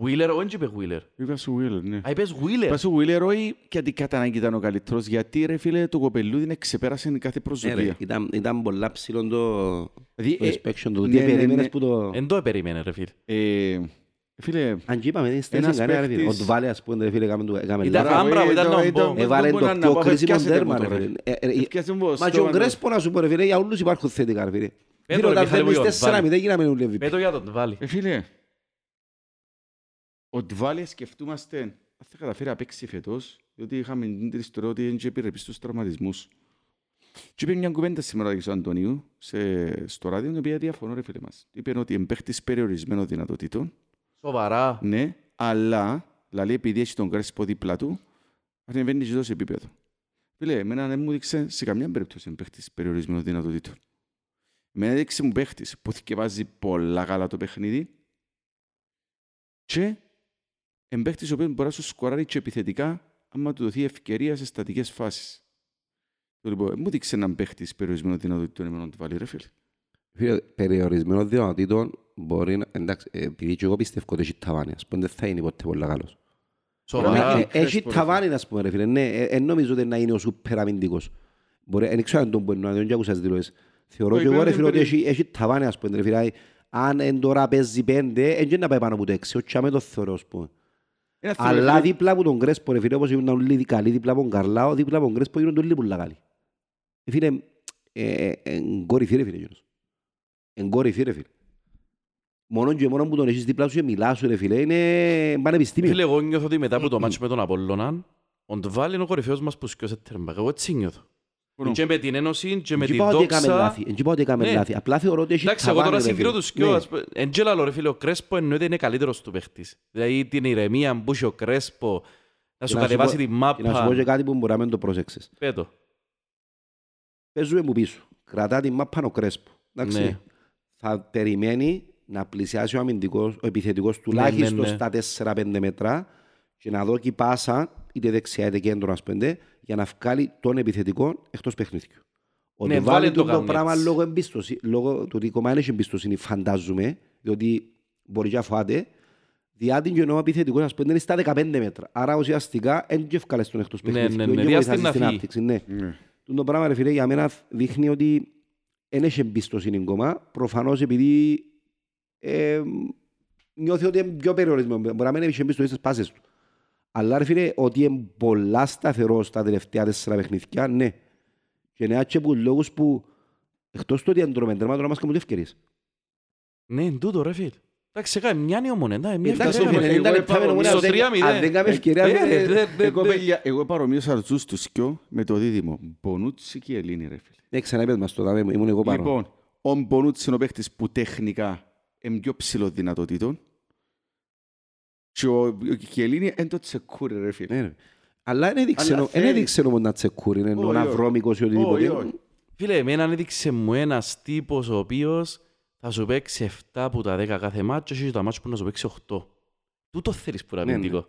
Speaker 1: Wheeler, όχι είπε Wheeler.
Speaker 2: Είπα σου Wheeler, ναι.
Speaker 1: Α, είπες Wheeler.
Speaker 2: Είπα σου Wheeler, όχι γιατί κατά ανάγκη ήταν ο καλύτερος, γιατί ρε φίλε το κοπελούδι είναι ξεπέρασε κάθε
Speaker 3: Ναι, ρε.
Speaker 2: προσδοκία.
Speaker 3: Ήταν- Ήταν πολλά ψηλό το
Speaker 2: Δηλαδή,
Speaker 3: το
Speaker 2: ε,
Speaker 3: inspection του.
Speaker 2: ναι,
Speaker 3: Τι
Speaker 2: ναι,
Speaker 3: περίμενες
Speaker 2: ναι.
Speaker 3: που το...
Speaker 1: Εν το περίμενε ρε φίλε.
Speaker 2: ε, Φίλε,
Speaker 3: Αν και είπαμε, δεν στέζει
Speaker 2: Ένας
Speaker 3: κανένα ρε φίλε. Ο
Speaker 2: παίχτης-
Speaker 3: Ντουβάλε ας πούμε ρε φίλε έκαμε του- έκαμε
Speaker 1: Ήταν
Speaker 3: λάθος.
Speaker 1: άμπρα,
Speaker 2: ε,
Speaker 1: ήταν
Speaker 2: το-
Speaker 1: να
Speaker 2: ήταν-
Speaker 1: μπω.
Speaker 3: Έβαλε
Speaker 2: μπορεί
Speaker 3: το
Speaker 2: να
Speaker 3: πιο
Speaker 2: πω,
Speaker 3: κρίσιμο
Speaker 2: πιάσετε
Speaker 3: τέρμα
Speaker 2: μου
Speaker 3: ρε
Speaker 2: τώρα.
Speaker 3: φίλε. Ε, ε,
Speaker 2: Έπιασε μου
Speaker 3: Μα
Speaker 2: στο
Speaker 3: και ο
Speaker 2: μαντό.
Speaker 3: Γκρέσπο να σου πω ρε φίλε, για όλους υπάρχουν θετικά ρε φίλε.
Speaker 1: Πέτω,
Speaker 3: Φίλε,
Speaker 1: ρε,
Speaker 3: όταν
Speaker 1: Μιχάλη,
Speaker 2: ο Ντβάλε σκεφτούμαστε αν θα καταφέρει να παίξει φέτος, διότι είχαμε την ιστορία ότι δεν επιρρεπεί στους τραυματισμούς. Και είπε μια κουβέντα σήμερα ο Αντωνίου σε, στο ράδιο, την οποία διαφωνώ ρε φίλε μας. Είπε ότι είναι παίχτης περιορισμένων δυνατοτήτων,
Speaker 1: Σοβαρά.
Speaker 2: ναι, αλλά δηλαδή επειδή έχει τον Κρέσπο δίπλα του, ανεβαίνει και εδώ σε επίπεδο. Φίλε, εμένα δεν μου δείξε σε καμιά περίπτωση είναι παίχτης περιορισμένων δυνατοτήτων. Εμένα έδειξε μου παίχτης που θυκευάζει πολλά καλά το παιχνίδι και είναι παίχτης ο οποίος μπορεί να σου σκοράρει και επιθετικά άμα του δοθεί ευκαιρία σε στατικές φάσεις. Το Λοιπόν, δεν μου δείξε έναν παίχτης περιορισμένων δυνατοτήτων εμένα να του βάλει ρε φίλε.
Speaker 3: Φίλε, περιορισμένο δυνατήτων μπορεί να... Εντάξει, ε, επειδή και εγώ πιστεύω ότι έχει ταβάνι, ας πούμε, δεν θα είναι ποτέ πολύ καλός.
Speaker 1: Σοβαρά.
Speaker 3: Ε,
Speaker 2: Κρέσπο,
Speaker 3: Έχει
Speaker 2: ρε
Speaker 3: ταβάνι, ας πούμε, ρε φίλε. Ναι, ε, εν νομίζω ότι να είναι ο σούπερ αμυντικός. Μπορεί, εν ξέρω αν τον μπορεί να δεν άκουσα τις δηλώσεις. Θεωρώ
Speaker 2: Όχι,
Speaker 3: και εγώ, ρε
Speaker 2: δεν
Speaker 3: φίλε, ότι
Speaker 2: περί-
Speaker 3: έχει, έχει ταβάνι, ας πούμε, ρε φίλε. Αν εν τώρα παίζει πέντε, εν και να πάει πάνω από το έξι. Όχι, αμέ το θεωρώ, ας πούμε.
Speaker 2: Ένα φίλε,
Speaker 3: Αλλά
Speaker 2: φίλε,
Speaker 3: δίπλα από τον Κρέσπο, ρε φίλε, όπως ήμουν όλοι καλοί, δίπλα από τον Καρλάο, δίπλα από τον Κρέσπο γίνονται όλοι πολλά καλοί. Ε, Φίλε, ε, ε, εν κορυφή, ρε φίλε, εκείνος. Εν κορυφή, ρε φίλε. Μόνο και μόνο που τον έχεις δίπλα σου και μιλάς σου, ρε φίλε, είναι πανεπιστήμιο.
Speaker 1: Φίλε, εγώ νιώθω ότι μετά από το μάτσο με τον Απόλλωνα, ο Ντβάλ είναι ο κορυφαίος μας που σκιώσε τέρμπακ. Εγώ έτσι νιώθω.
Speaker 2: Πόνο.
Speaker 1: Και με την Ένωση και με
Speaker 3: Εν
Speaker 1: τη
Speaker 3: και πάω ότι έκαμε
Speaker 1: δόξα.
Speaker 3: λάθη, εν και πάω ότι έκαμε
Speaker 1: Ναι.
Speaker 3: λάθη. Απλά θεωρώ ότι έχει
Speaker 1: Εντάξει, εγώ
Speaker 3: ταβάνι,
Speaker 1: τώρα
Speaker 3: ρε
Speaker 1: συγκρίνω
Speaker 3: φίλε.
Speaker 1: τους δυο.
Speaker 3: Ναι.
Speaker 1: ας πούμε. Εν και λαλό, ρε φίλε, ο Κρέσπο εννοείται είναι καλύτερος του παίχτης. Δηλαδή την ηρεμία που έχει ο Κρέσπο να σου
Speaker 3: Και να σου
Speaker 1: κατεβάσει
Speaker 3: πω-
Speaker 1: τη
Speaker 3: Και να σου πω και
Speaker 1: μάπα.
Speaker 3: κάτι που μπορεί να μην το προσέξεις.
Speaker 1: Πέτω.
Speaker 3: Παίζουμε μου πίσω. Κρατά τη μάπα ο Κρέσπο. Εντάξει.
Speaker 1: Ναι.
Speaker 3: Θα περιμένει να πλησιάσει ο αμυντικός, ο επιθετικός τουλάχιστον
Speaker 1: ναι.
Speaker 3: στα 4-5 μέτρα και να δω και πάσα, είτε δεξιά είτε κέντρο, ας πούμε, για να βγάλει τον επιθετικό εκτός παιχνίδιου. Ότι
Speaker 1: Ναι,
Speaker 3: βάλει
Speaker 1: βάλε το
Speaker 3: το, το
Speaker 1: κάνει
Speaker 3: πράγμα
Speaker 1: έτσι.
Speaker 3: λόγω εμπίστοσης, λόγω του ότι η κομμάτι έχει εμπιστοσύνη, φαντάζομαι, διότι μπορεί και να φάτε, διάτι και ο επιθετικός, ας πούμε, είναι στα 15 μέτρα. Άρα ουσιαστικά δεν και ευκάλες τον εκτός
Speaker 1: Ναι,
Speaker 3: παιχνίδιου.
Speaker 1: ναι,
Speaker 3: δεν
Speaker 1: ναι,
Speaker 3: και
Speaker 1: διάστην
Speaker 3: βοηθάς
Speaker 1: να
Speaker 3: στην
Speaker 1: φύγει.
Speaker 3: ανάπτυξη, ναι.
Speaker 2: Ναι.
Speaker 3: Τον το πράγμα, ρε φίλε, για μένα δείχνει ότι δεν έχει εμπιστοσύνη ακόμα. Προφανώς επειδή ε, νιώθει ότι είναι πιο περιορισμένο. Μπορεί να μην έχει εμπιστοσύνη στις πάσες του. Αλλά ρε φίλε, ότι είναι πολλά σταθερό στα τελευταία τέσσερα παιχνίδια, ναι. Και ναι, και από λόγους που εκτός του ότι αντρώμε τέρμα, τώρα μας κάνουν ευκαιρίες.
Speaker 1: Ναι, εν τούτο ρε φίλε. Εντάξει, έκανε μια νεομονέ, εντάξει, μια
Speaker 3: Εντάξει,
Speaker 1: ευκαιρία,
Speaker 3: φίλε,
Speaker 1: ρε.
Speaker 3: δεν ήταν
Speaker 2: εγώ
Speaker 3: λεπτά με
Speaker 2: είπα,
Speaker 3: νομονία,
Speaker 1: στο
Speaker 3: αν δεν-
Speaker 1: 3-0.
Speaker 3: αν δεν κάνουμε ευκαιρία,
Speaker 1: Ε,
Speaker 3: φίλε,
Speaker 1: ρε, ρε, ρε,
Speaker 2: Εγώ,
Speaker 1: ρε.
Speaker 2: παιδιά, εγώ παρομοίωσα τους τους δυο με το δίδυμο. Μπονούτσι και Ελλήνη, ρε φίλε.
Speaker 3: Ναι, ξαναπες μας το, δάμε, ήμουν εγώ πάνω.
Speaker 2: Λοιπόν, ο Μπονούτσι είναι ο παίχτης που τεχνικά είναι πιο ψηλό δυνατοτήτων και ο, ο Κιελίνη είναι το τσεκούρι, ρε φίλε.
Speaker 3: Ναι, ρε. Αλλά δεν έδειξε
Speaker 2: Αλλά
Speaker 3: νο- δεν
Speaker 2: θέλει-
Speaker 3: έδειξε όμως να τσεκούρει, είναι
Speaker 2: Όχι,
Speaker 3: ένα
Speaker 2: όχι.
Speaker 3: βρώμικος ή
Speaker 2: Όχι,
Speaker 3: οτιδήποτε.
Speaker 2: όχι.
Speaker 1: Φίλε, εμένα έδειξε μου ένας τύπος ο οποίος θα σου παίξει 7 από τα 10 κάθε μάτσο και τα μάτσο που να σου παίξει 8. Τούτο θέλεις που είναι
Speaker 3: Ναι, ναι.
Speaker 1: αμυντικό.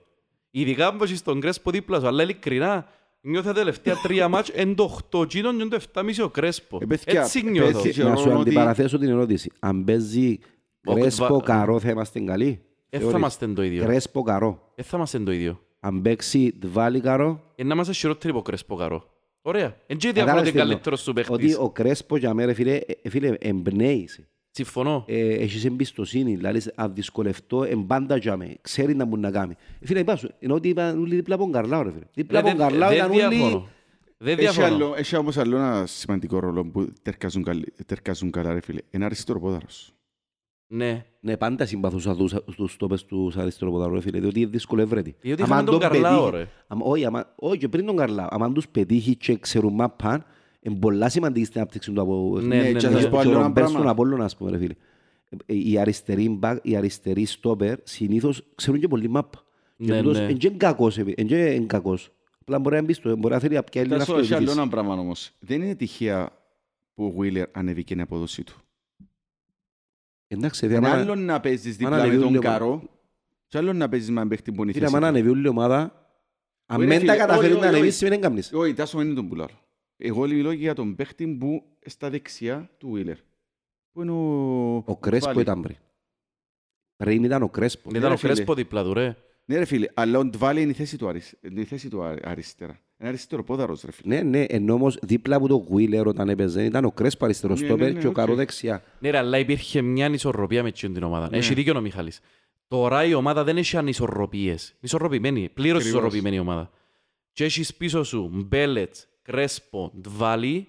Speaker 1: Ειδικά που έχεις τον Κρέσπο δίπλα σου, αλλά ειλικρινά νιώθω τα τελευταία [laughs] τρία μάτσο εν το 8 γίνον και εν το 7,5 ο Κρέσπο.
Speaker 2: Ε, παιδιά,
Speaker 1: Έτσι
Speaker 2: παιδιά,
Speaker 1: νιώθω.
Speaker 2: και
Speaker 3: Να σου
Speaker 2: θεωρώ ότι-
Speaker 3: αντιπαραθέσω την ερώτηση. Αν παίζει
Speaker 1: Ο
Speaker 3: κρέσπο
Speaker 1: Κβα-
Speaker 3: καρό θα είμαστε καλοί;
Speaker 1: Δεν θα
Speaker 3: Θεωρείς.
Speaker 1: είμαστε το ίδιο.
Speaker 3: Κρέσπο καρό.
Speaker 1: Δεν θα είμαστε το ίδιο.
Speaker 3: Αν παίξει δβάλι καρό.
Speaker 1: Ε, να είμαστε χειρότεροι από Κρέσπο καρό. Ωραία. Εν και
Speaker 3: κατάλαβες
Speaker 1: διαφορά ότι
Speaker 3: τι εννοώ.
Speaker 1: καλύτερος σου
Speaker 3: Ότι
Speaker 1: παίχτης.
Speaker 3: ο κρέσπο για μένα φίλε, ε, φίλε εμπνέησε.
Speaker 1: Συμφωνώ.
Speaker 3: Ε, έχεις εμπιστοσύνη, δηλαδή αν δυσκολευτώ, εμπάντα για με, ξέρει να μου να κάνει. Ε, Φίλε, είπα σου, ενώ ότι είπαν όλοι δίπλα από τον Καρλάο, ρε φίλε. Δίπλα
Speaker 1: Ρε,
Speaker 3: από τον
Speaker 1: δεν-
Speaker 3: Καρλάο
Speaker 1: δεν
Speaker 3: ήταν όλοι...
Speaker 1: διαφωνώ. Δεν
Speaker 2: Έχει,
Speaker 1: διαφωνώ.
Speaker 2: άλλο, έχει όμως άλλο ένα σημαντικό ρόλο που τερκάζουν, καλ- τερκάζουν καλά, ρε φίλε. Είναι αριστερό πόδαρος.
Speaker 1: Ναι.
Speaker 3: Ναι, πάντα συμπαθούσα τους, τους τόπες του αριστεροποδαρού, ρε φίλε, διότι δυσκολεύεται.
Speaker 1: Διότι
Speaker 3: Άμα
Speaker 1: είχαμε τον
Speaker 3: τον
Speaker 1: Καρλάο,
Speaker 3: πετύχει-
Speaker 1: ρε.
Speaker 3: άμα- Όχι, άμα- όχι, και πριν τον Καρλάο. Αν τους πετύχει και ξέρουν μάπαν, είναι πολλά σημαντική στην ανάπτυξη του από...
Speaker 1: Ναι, ναι,
Speaker 2: και
Speaker 1: ναι.
Speaker 2: θα σας πω άλλο ένα
Speaker 3: Ρομπέρ στον
Speaker 2: πράγμα.
Speaker 3: Απόλλωνα, ας πούμε, ρε φίλε. ε, οι αριστεροί, back, οι αριστεροί στόπερ συνήθως ξέρουν και πολύ μάπα. Και
Speaker 1: Ναι,
Speaker 3: τούτος
Speaker 1: ναι.
Speaker 3: εν και είναι κακός, επί- εν και είναι κακός. Απλά μπορεί να μπει στο, μπορεί να θέλει απ' και άλλη
Speaker 2: Θα
Speaker 3: να
Speaker 2: σου πω άλλο
Speaker 3: αυτοδιοικήσει.
Speaker 2: ένα πράγμα όμως. Δεν είναι τυχαία που ο Wheeler ανέβηκε η απόδοση του.
Speaker 3: Εντάξει,
Speaker 2: Είναι
Speaker 3: φίλε, άμα-
Speaker 2: άλλο να παίζεις
Speaker 3: άμα
Speaker 2: δίπλα με
Speaker 3: ανεβεί
Speaker 2: τον
Speaker 3: ούλη
Speaker 2: Καρό και άλλο να παίζεις με έναν παίχτη που είναι η
Speaker 3: φίλε,
Speaker 2: θέση
Speaker 3: άμα
Speaker 2: του.
Speaker 3: ανεβεί όλη η ομάδα, αν
Speaker 2: Όχι, ρε
Speaker 3: δεν τα
Speaker 2: φίλε,
Speaker 3: καταφέρει
Speaker 2: όχι,
Speaker 3: να
Speaker 2: όχι,
Speaker 3: ανεβεί,
Speaker 2: όχι.
Speaker 3: σημαίνει δεν κάνεις.
Speaker 2: Όχι, τάσο είναι τον πουλάρο. Εγώ μιλώ για τον παίχτη που στα δεξιά του Wheeler. Που είναι ο...
Speaker 3: Ο Κρέσπο
Speaker 2: Βάλη.
Speaker 3: ήταν πριν. Πριν ήταν ο Κρέσπο.
Speaker 1: Ήταν ο
Speaker 2: ρε φίλε.
Speaker 1: Κρέσπο δίπλα του, ρε.
Speaker 2: Ναι ρε φίλε, αλλά ο Ντβάλη είναι η θέση του, αρι- είναι η θέση του α- αριστερά. Είναι αριστεροπόδαρος ρε φίλε.
Speaker 3: Ναι, ναι, ενώ όμως δίπλα από το Γουίλερ όταν έπαιζε ήταν ο Κρέσπο αριστερός
Speaker 2: Ναι, ναι,
Speaker 3: στόπερ
Speaker 2: ναι,
Speaker 3: και ο
Speaker 2: οκ.
Speaker 3: Καρό δεξιά.
Speaker 1: Ναι, ρε, αλλά υπήρχε μια ανισορροπία με εκείνη την ομάδα.
Speaker 2: Ναι.
Speaker 1: Έχει δίκιο ο Μιχάλης. Τώρα η ομάδα δεν έχει ανισορροπίες. Είναι ισορροπημένη, πλήρως
Speaker 2: Ακριβώς.
Speaker 1: ισορροπημένη η ομάδα. Και έχεις πίσω σου Μπέλετς, Κρέσπο, Ντβάλι.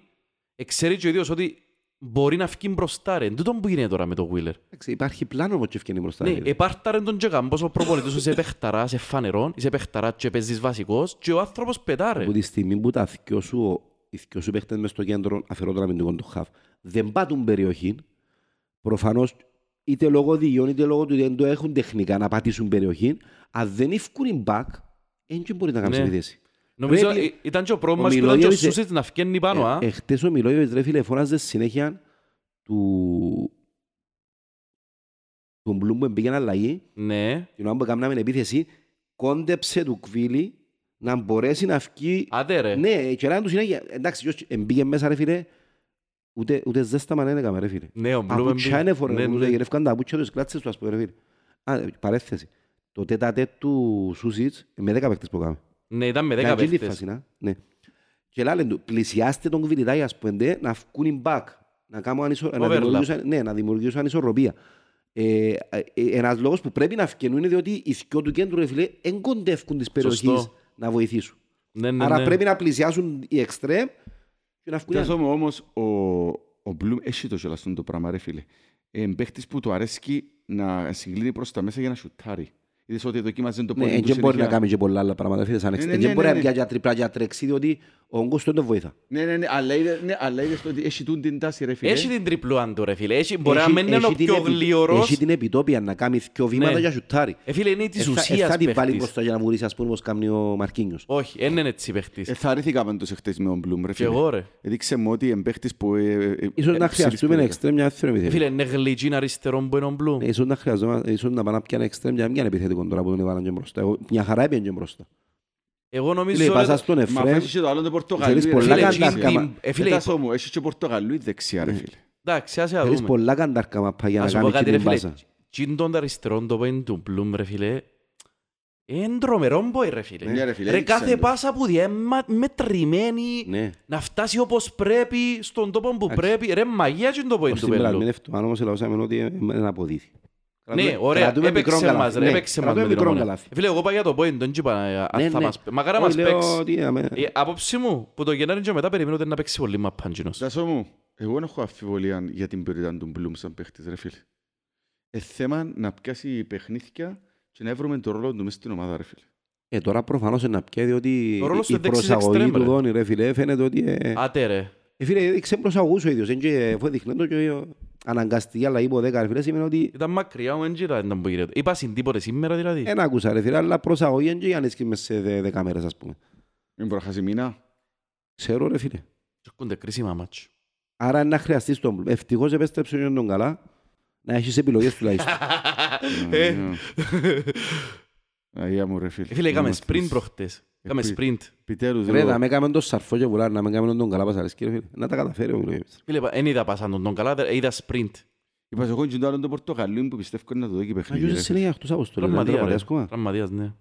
Speaker 1: Ξέρει και ο ίδιος ότι μπορεί να φύγει μπροστά, ρε. Τούτο που γίνεται τώρα με το Wheeler.
Speaker 3: Εντάξει, Υπάρχει πλάνο όμως και ευκαινεί μπροστά.
Speaker 1: Ναι,
Speaker 3: φίλε.
Speaker 1: επάρταρε τον και κάμπος ο προπονητής σου, είσαι παιχταρά, είσαι φανερόν, είσαι παιχταρά και παίζεις βασικός και ο άνθρωπος πετάρε.
Speaker 3: Από τη στιγμή που τα θκυο σου, ο- οι θκυο σου παίχτες μες στο κέντρο αφαιρώ τον αμυντικό του χαφ, δεν πάτουν περιοχή, προφανώς είτε λόγω διών είτε λόγω του ότι δεν το έχουν τεχνικά να πατήσουν περιοχή, αν δεν ευκούν οι back, δεν μπορεί να κάνεις
Speaker 1: Ναι.
Speaker 3: επιθέση.
Speaker 1: Νομίζω
Speaker 3: Πρέπει-
Speaker 1: ε, ήταν και ο
Speaker 3: ο
Speaker 1: πρόβλημα που ήταν και ο
Speaker 3: Μιλόγεβιτς-
Speaker 1: Σούσιτς να φκένει πάνω, α.
Speaker 3: Ε, εχθές ο Μιλόγεβιτς ρε φίλε φώναζε συνέχεια του του Μπλουμ που πήγαινε αλλαγή
Speaker 1: Ναι.
Speaker 3: την ώρα που έκαναμε επίθεση κόντεψε του Κβίλη να μπορέσει να βγει
Speaker 1: Άντε ρε.
Speaker 3: Ναι, και να του συνέχεια. Εντάξει, ποιος εμπήκε μέσα ρε φίλε, ούτε, ούτε ζέσταμα δεν έκαμε ρε φίλε.
Speaker 1: Ναι, ο Μπλουμ
Speaker 3: Παπούτσια είναι φορές,
Speaker 1: Ναι,
Speaker 3: ναι,
Speaker 1: ναι.
Speaker 3: γυρεύκαν τα παπούτσια τους, κλάτσες τους ας πούμε ρε φίλε. Α, παρέθεση. Το τέτα-τέτ του Σούσιτς, με δέκα παίκτες που έκαμε.
Speaker 1: Ναι, ήταν με
Speaker 3: Για
Speaker 1: δέκα
Speaker 3: εκείνη τη
Speaker 1: παίχτες.
Speaker 3: φάση, να. Ναι. Και λένε του, πλησιάστε τον Κβιλιτάι ας πούμε, να βγουν οι back, να, κάνουν ανισο... να,
Speaker 1: Overlap.
Speaker 3: δημιουργήσουν, ναι, να δημιουργήσουν ανισορροπία. Ε, ε, ένας λόγος που πρέπει να φκαινούν είναι διότι οι δυο του κέντρου ρε φίλε δεν κοντεύκουν τις περιοχές
Speaker 1: Σωστό.
Speaker 3: να βοηθήσουν.
Speaker 1: Ναι, ναι,
Speaker 3: Άρα
Speaker 1: ναι.
Speaker 3: πρέπει να πλησιάσουν οι εξτρέμ και να βγουν.
Speaker 2: Κοιτάς όμως, όμως ο, ο Μπλουμ έχει το γελαστόν το πράγμα ρε φίλε. Ε, παίχτης που του αρέσκει να συγκλίνει προς τα μέσα για να σουτάρει. Είδες ότι δοκίμαζες το
Speaker 3: Ναι,
Speaker 2: πόδι του
Speaker 3: δεν μπορεί να
Speaker 2: συνέχεια.
Speaker 3: κάνεις και πολλά άλλα πράγματα. Φίλε, σαν
Speaker 2: Ναι,
Speaker 3: εξτρέμ.
Speaker 2: ναι,
Speaker 3: Δεν μπορεί
Speaker 2: ναι,
Speaker 3: να
Speaker 2: ναι.
Speaker 3: πιάσει για τριπλά για τρέξει, διότι ο όγκος του δεν το βοηθά.
Speaker 2: Ναι, ναι, ναι, αλλά είδες, ναι, αλλά είδες το ότι έχει τούν την τάση ρε φίλε.
Speaker 1: Έχει την τριπλούαν του ρε φίλε. Έχει- Μπορεί να
Speaker 3: Έχει-
Speaker 1: μην είναι ο
Speaker 3: έχει την
Speaker 1: πιο
Speaker 3: επι-
Speaker 1: γλίωρος.
Speaker 3: Έχει την επιτόπια να κάνει δυο βήματα
Speaker 1: Ναι.
Speaker 3: για σουτάρει.
Speaker 1: Ε, φίλε, είναι της
Speaker 3: Ε, θα- ε,
Speaker 1: ουσίας
Speaker 3: Θα την βάλει
Speaker 1: παίχτης.
Speaker 3: μπροστά για να βουρήσει, ας πούμε, όπως κάνει ο Μαρκίνιος.
Speaker 1: Όχι, δεν είναι έτσι παίχτης.
Speaker 2: Ε, θα αρνηθήκα πάντως εχθές με τον Μπλουμ ρε
Speaker 1: Και
Speaker 2: φίλε.
Speaker 1: εγώ ρε.
Speaker 2: Έδειξε μου ότι είναι παίχτης που... ε, ε,
Speaker 3: Ίσως
Speaker 2: ε,
Speaker 3: να
Speaker 2: ψηλής
Speaker 3: χρειαστούμε ένα
Speaker 2: ποιότητας.
Speaker 3: εξτρέμ μια δεύτερη
Speaker 1: Ε,
Speaker 3: επιθέση.
Speaker 1: Φίλε, είναι γλιτζίν αριστερόν που είναι ο Μπλουμ.
Speaker 3: Ε, Ίσως να χρειαζόμαστε, ίσως να πάνε να πιάνε εξτρέμ για να μην είναι επιθετικό τώρα που τον έβαλαν και μπροστά. Εγώ- Μια χαρά έπιανε και μπροστά.
Speaker 1: Εγώ
Speaker 3: Φίλε,
Speaker 1: νομίζω...
Speaker 3: πάσα
Speaker 1: ρε,
Speaker 3: στον
Speaker 2: Μα
Speaker 3: Εφραίμ,
Speaker 2: αφού και το άλλο το Πορτογαλί.
Speaker 3: Θέλεις
Speaker 2: ρε
Speaker 3: πολλά
Speaker 2: φίλε,
Speaker 1: φίλε,
Speaker 3: καντάρκα,
Speaker 1: εκείνη
Speaker 3: μα-
Speaker 1: την- ε, φίλε,
Speaker 2: Ετάς όμως, έχεις και Πορτογαλί δεξιά ρε
Speaker 1: Ναι.
Speaker 2: φίλε.
Speaker 1: Εντάξει, άσε να
Speaker 3: θέλεις
Speaker 1: δούμε.
Speaker 3: πολλά καντάρκα μαπά για να
Speaker 1: Ας σου πω
Speaker 3: κάνει
Speaker 1: κάτι
Speaker 3: και
Speaker 1: ρε
Speaker 3: την
Speaker 1: φίλε.
Speaker 3: πάσα.
Speaker 1: Τσιν τον αριστερόν το πόιν του Μπλουμ ρε φίλε. Είναι τρομερό μποϊ ρε φίλε.
Speaker 2: Ναι, ρε φίλε,
Speaker 1: Ρε
Speaker 2: έδειξε
Speaker 1: κάθε
Speaker 2: το.
Speaker 1: πάσα που διέ μετρημένη.
Speaker 3: Ναι.
Speaker 1: Να φτάσει όπως πρέπει, στον τόπο που
Speaker 3: Εντάξει.
Speaker 1: πρέπει. Ρε μαγεία τσιν το πόιν
Speaker 3: Ως
Speaker 1: του
Speaker 3: σήμερα
Speaker 1: πέλου.
Speaker 3: μην ευτυχώς, όμως ελαούσαμε ότι δεν αποδίδει.
Speaker 1: Ναι,
Speaker 3: Κρατούμε-
Speaker 1: ωραία,
Speaker 3: κρατούμε μικρό
Speaker 1: έπαιξε
Speaker 3: καλάθι.
Speaker 1: μας ρε,
Speaker 3: Ναι,
Speaker 1: έπαιξε μας
Speaker 3: κρατούμε
Speaker 1: με την
Speaker 3: μικρό
Speaker 1: ομόνια.
Speaker 3: καλάθι.
Speaker 1: Φίλε, εγώ πάω για το πόιν, τον είπα, ε,
Speaker 3: Ναι,
Speaker 1: αν θα
Speaker 3: ναι.
Speaker 1: μας- Μακάρα
Speaker 3: Όχι,
Speaker 1: μας
Speaker 3: λέω
Speaker 1: παίξει.
Speaker 3: ότι, αμέ-
Speaker 1: Η άποψη μου, που το Γενάρη και μετά περιμένω ότι να παίξει πολύ μαπάντζινος.
Speaker 2: Τάσο μου, εγώ δεν έχω αμφιβολία για την ποιότητα του Μπλουμ σαν παίχτης ρε φίλε. Ε, θέμα να πιάσει παιχνίδια και να βρούμε τον ρόλο του μες στην ομάδα ρε φίλε.
Speaker 3: Ε, τώρα προφανώς είναι να πιέζει ότι
Speaker 1: Ο ρόλος
Speaker 3: η
Speaker 1: του δεξής
Speaker 3: προσαγωγή
Speaker 1: εξτρέμ,
Speaker 3: του
Speaker 1: ρε.
Speaker 3: Δόνη ρε φίλε φαίνεται ότι ε,
Speaker 1: Άτε ρε.
Speaker 3: ε, φίλε έδειξε προσαγωγούς ο ίδιος. Εν και, αφού έδειχνε το και ε, αναγκαστική αλλαγή από 10 ρε φίλε σημαίνει ότι
Speaker 1: Ήταν μακριά ο Έντζιρα, ήταν που γυρεύει. Είπα συντήποτε σήμερα δηλαδή.
Speaker 3: δεν άκουσα ρε φίλε αλλά προσαγωγή εν και για να έσκει μες σε δε- δέκα μέρες ας πούμε.
Speaker 2: Μην προχάσει μήνα.
Speaker 3: Ξέρω ρε φίλε.
Speaker 1: Και έρχονται κρίσιμα μάτσο.
Speaker 3: Άρα είναι να χρειαστείς τον Μπλουμ. Ευτυχώς επέστρεψε ο τον καλά να έχεις επιλογές τουλάχιστον. [laughs]
Speaker 1: Ε.
Speaker 2: Αγία μου ρε φίλε.
Speaker 1: Ε, Φίλε, έκαμε
Speaker 2: Είμαστε
Speaker 1: sprint
Speaker 2: τρεις.
Speaker 1: προχτές. Έκαμε
Speaker 2: Επί-
Speaker 1: sprint.
Speaker 2: Επιτέλους
Speaker 3: Ρε,
Speaker 2: ρε.
Speaker 3: να με έκαμε τον Σαρφό και βουλάρ, να με έκαμε τον καλά πασαρίσκη ρε φίλε. Να τα καταφέρει ο Μιλόγεβιτς.
Speaker 1: Φίλε, εν είδα πάσαν τον τον καλά, δε- είδα sprint.
Speaker 2: Είπα εγώ και το άλλο το Πορτογαλί που πιστεύω είναι να το δω και
Speaker 3: Μα
Speaker 2: παιχνίδι
Speaker 3: ποιος
Speaker 2: ρε φίλε.
Speaker 3: συνέχεια αυτούς αποστολές.
Speaker 1: Τραυματίας,
Speaker 3: είναι
Speaker 1: ρε.
Speaker 3: τραυματίας ακόμα.
Speaker 1: Τραυματίας, ναι.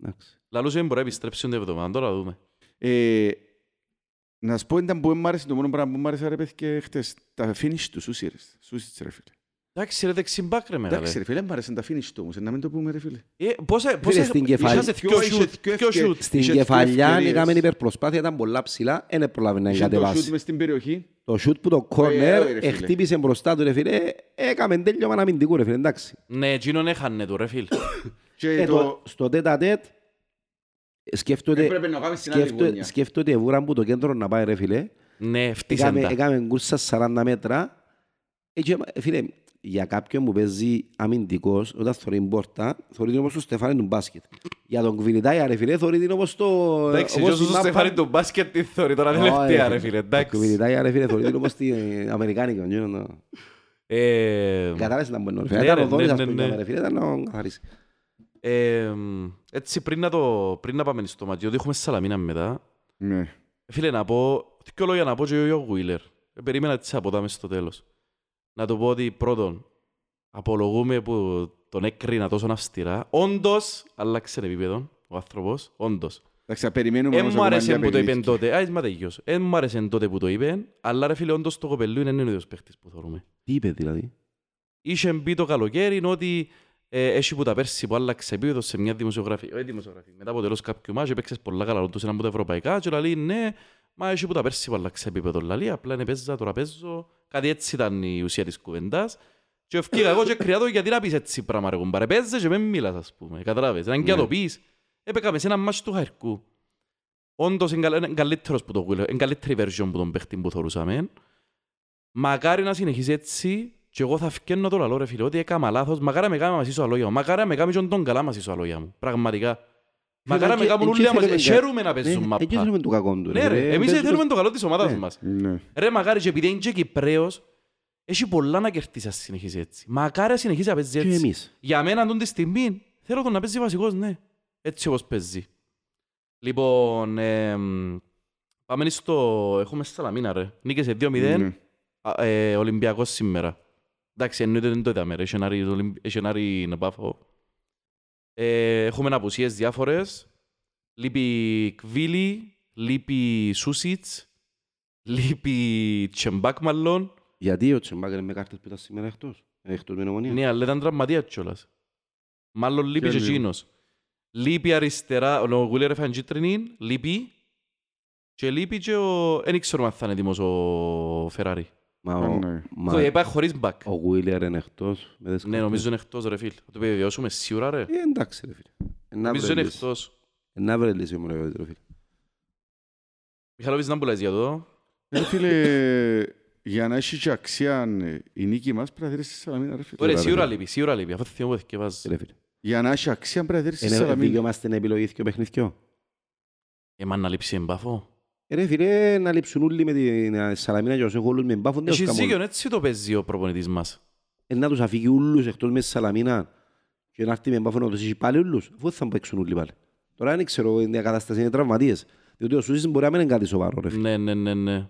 Speaker 3: Εντάξει.
Speaker 1: Λαλούσε μπορεί να επιστρέψει την εβδομάδα, τώρα δούμε.
Speaker 2: Ε, Να σου πω ήταν που μ' άρεσε το μόνο πράγμα που μ' άρεσε ρε παιδιά χτες. Τα finish του Σούσιρες. Σούσιτς ρε φίλε.
Speaker 1: Εντάξει ρε δεξιμπάκ ρε μεγάλε.
Speaker 2: Εντάξει ρε φίλε, μ' άρεσαν τα finish του όμως. Να μην το πούμε ρε φίλε.
Speaker 1: Ε, Πώς ε- πώς
Speaker 3: Φίλε,
Speaker 1: ε-
Speaker 3: στην κεφαλιά-
Speaker 1: είχασε
Speaker 2: Δυο-
Speaker 1: δυο
Speaker 2: είχε
Speaker 1: σουτ,
Speaker 2: δυο
Speaker 1: δυο
Speaker 2: ευκαι-
Speaker 1: σουτ.
Speaker 3: Στην
Speaker 2: Είχε δύο
Speaker 3: κεφαλιά
Speaker 2: ευκαιρίες.
Speaker 3: έκαμε υπερπροσπάθεια, ήταν πολλά ψηλά, δεν προλάβει να
Speaker 2: Είχε το shoot
Speaker 3: εγκατεβάσει.
Speaker 2: μες στην περιοχή.
Speaker 3: Το σούτ που το
Speaker 2: Ε,
Speaker 3: κόρνερ
Speaker 2: ρε, φίλε.
Speaker 3: χτύπησε μπροστά του ρε φίλε, έκαμε τέλειωμα αμυντικού ρε φίλε, εντάξει.
Speaker 1: Ναι, εκείνον έχανε του ρε φίλ.
Speaker 2: Και
Speaker 3: Ε,
Speaker 2: το...
Speaker 3: το- Στο τέτα τέτ, σκέφτονται,
Speaker 2: Έπρεπε να κάνεις στην άλλη
Speaker 3: σκέφτονται,
Speaker 2: γωνία.
Speaker 3: σκέφτονται εβούραν που το κέντρο να πάει ρε φίλε.
Speaker 1: Ναι, φτύσαν
Speaker 3: Έκαμε,
Speaker 1: τα.
Speaker 3: έκαμε κούρσα 40 μέτρα. Ε, και, φίλε, για κάποιον που παίζει αμυντικός, όταν θωρεί την πόρτα, θωρεί την όπως το στεφάνι του μπάσκετ. Για τον Κβιλιτάια, ρε φίλε, θωρεί την όπως το...
Speaker 1: Εντάξει,
Speaker 3: όπως
Speaker 1: όσο
Speaker 3: η
Speaker 1: σου
Speaker 3: μάπα-
Speaker 1: στεφάνι το μπάσκετ τι θωρεί τώρα
Speaker 3: Ω,
Speaker 1: τελευταία
Speaker 3: ρε
Speaker 1: ρε φίλε,
Speaker 3: Το
Speaker 1: εντάξει.
Speaker 3: Κβιλιτάια, ρε φίλε, θωρεί την όπως την Αμερικάνικη. γιο, να-
Speaker 1: Ε,
Speaker 3: Κατάλαβες να μπορεί να
Speaker 1: Ναι,
Speaker 3: ρε. Ήταν
Speaker 1: ρε,
Speaker 3: ο Δόνης,
Speaker 1: ναι,
Speaker 3: ας
Speaker 1: ναι,
Speaker 3: πούμε,
Speaker 1: ναι.
Speaker 3: ρε φίλε, ήταν να καθαρίσει.
Speaker 1: ε, Έτσι πριν να, το, πριν να πάμε στο μάτι, ότι έχουμε Σαλαμίνα μετά,
Speaker 2: Ναι.
Speaker 1: Φίλε, να πω, δύο λόγια να πω και για ο Γουίλερ. Ε, Περίμενα τις αποδάμες στο τέλος. Να το πω ότι πρώτον, απολογούμε που τον έκρινα τόσο αυστηρά. Όντως, άλλαξε επίπεδο ο άνθρωπος, όντως.
Speaker 2: Εντάξει, θα περιμένουμε
Speaker 1: Δεν
Speaker 2: όμως
Speaker 1: μου
Speaker 2: ακόμα
Speaker 1: άρεσε
Speaker 2: μια
Speaker 1: που το είπε
Speaker 2: παιχνίδια.
Speaker 1: τότε. Α, μα τελειώσω. Δεν μου άρεσε τότε που το είπε, αλλά ρε φίλε, όντως το κοπελού είναι ο ίδιος παίχτης που θέλουμε.
Speaker 3: Τι είπε δηλαδή;
Speaker 1: Είχε μπει το καλοκαίρι ότι ε, έχει που τα πέρσι που άλλαξε επίπεδο σε μια δημοσιογραφία. Όχι δημοσιογραφία. Μετά από τέλος κάποιου μάτς έπαιξες πολλά καλά, όντως έναν από τα ευρωπαϊκά και λέει ναι, μα έχει που τα πέρσι που άλλαξε επίπεδο. Λαλή, απλά είναι παίζα, τώρα παίζω. Κάτι έτσι ήταν η ουσία της κουβέντας. Και ευκήκα εγώ και κρυάτω γιατί να πεις έτσι πράγμα ρε κουμπάρε. Παίζε και μην μιλάς ας πούμε. Καταλάβες. Αν και να το πεις. Έπαικαμε σε ένα μάτς του Χαϊκού. Όντως είναι καλ- είναι καλύτερος που το Wheeler. Είναι καλύτερη version που τον παίχτη που θεωρούσαμε. Μακάρι να συνεχίσει έτσι και εγώ θα φκένω το λαλό ρε φίλε, ότι έκανα λάθος. Μακάρι να με κάνει μαζί σου αλόγια μου. Μακάρι να με κάνει και τον καλά μαζί σου αλόγια μου. Πραγματικά. Μακάρι να με
Speaker 3: και-
Speaker 1: κάνουν
Speaker 3: και
Speaker 1: όλοι να μας...
Speaker 3: θέλουμε κα-
Speaker 1: Χαίρουμε να
Speaker 3: Ναι,
Speaker 1: παίζουν
Speaker 3: Εκεί
Speaker 1: μαπά.
Speaker 3: θέλουμε το κακό του.
Speaker 1: Ναι ρε, εμείς
Speaker 3: Παίζουμε-
Speaker 1: θέλουμε το καλό της ομάδας
Speaker 3: Ναι.
Speaker 1: μας.
Speaker 2: Ναι.
Speaker 1: Ρε μακάρι και επειδή είναι και Κυπρέος, έχει πολλά να κερδίσει αν συνεχίσει έτσι. Μακάρι να συνεχίσει να παίζει
Speaker 3: Και
Speaker 1: έτσι.
Speaker 3: εμείς.
Speaker 1: Για μένα τον τη στιγμή θέλω τον να παίζει βασικός, ναι. Έτσι όπως παίζει. Λοιπόν, εμ, πάμε στο... Έχουμε Σαλαμίνα ρε. Νίκησε 2-0.
Speaker 2: Ναι.
Speaker 1: Α, ε, Ολυμπιακός σήμερα. Εντάξει, εννοείται δεν το είδαμε. ρε. Έχει ένα ρι- Ολυμ- Έχει ένα ρι- να πάφω. Ε, έχουμε απουσίες διάφορες. Λείπει Κβίλη, λείπει Σούσιτς, λείπει Τσεμπάκ μάλλον.
Speaker 3: Γιατί ο Τσεμπάκ είναι με κάρτες που ήταν σήμερα εκτός. Εκτός με νομονία.
Speaker 1: Ναι, αλλά ήταν τραυματίας κιόλας. Μάλλον λείπει
Speaker 2: Ποιο
Speaker 1: και
Speaker 2: λείπει;
Speaker 1: εκείνος. Λείπει αριστερά, ο Γουλέρ έφαγε κίτρινη, λείπει. Και λείπει και ο... Δεν ξέρω αν θα είναι έτοιμος ο Φεράρι.
Speaker 3: Μα
Speaker 2: Α,
Speaker 3: ο-
Speaker 2: ναι.
Speaker 3: μα
Speaker 1: Το είπα χωρίς μπακ.
Speaker 3: ο Γουίλερ είναι εκτός. με τις
Speaker 1: Ναι,
Speaker 3: κάρτες.
Speaker 1: νομίζω είναι εκτός ρε φίλ. Θα το επιβεβαιώσουμε σίγουρα ρε.
Speaker 3: Ε, εντάξει ρε φίλε. Ε, να
Speaker 1: Νομίζω
Speaker 3: βρει
Speaker 1: είναι
Speaker 3: λύση.
Speaker 1: εκτός.
Speaker 3: Ε, Να βρει λύση μου ρε ρε φίλε.
Speaker 1: Μιχαλόβης να μπουλάς για το.
Speaker 2: Ρε φίλε, για να έχεις και αξία ε, η νίκη μας πρέπει να δεις στη Σαλαμίνα ρε φίλε.
Speaker 1: Ωραία,
Speaker 3: ρε,
Speaker 1: σίγουρα
Speaker 3: φίλε.
Speaker 1: λείπει, σίγουρα λείπει. Αυτό θυμώ που θυκευάζεις.
Speaker 3: Ρε φίλε.
Speaker 2: Για να έχεις αξία πρέπει να δεις στη
Speaker 3: Είναι
Speaker 2: Σαλαμίνα.
Speaker 3: δικαιώμα στην επιλογή και παιχνιδιό.
Speaker 1: Εμάν να λείψει εμπάφο.
Speaker 3: Ε, Ρε φίλε, να λείψουν όλοι με την ε, Σαλαμίνα και όσοι έχουν όλους με μπάφον. δεν
Speaker 1: Έχει
Speaker 3: τους
Speaker 1: δίκιο,
Speaker 3: κάνουν.
Speaker 1: έτσι το παίζει ο προπονητής μας.
Speaker 3: Ε, Να τους αφήγει όλους εκτός μες Σαλαμίνα και να έρθει με μπάφον να τους έχει πάλι όλους. Αφού θα παίξουν όλοι πάλι. Τώρα δεν ξέρω, η κατάσταση είναι τραυματίες. Διότι ο Σούσης μπορεί να μην είναι κάτι σοβαρό ρε φίλε.
Speaker 1: Ναι, ναι, ναι, ναι.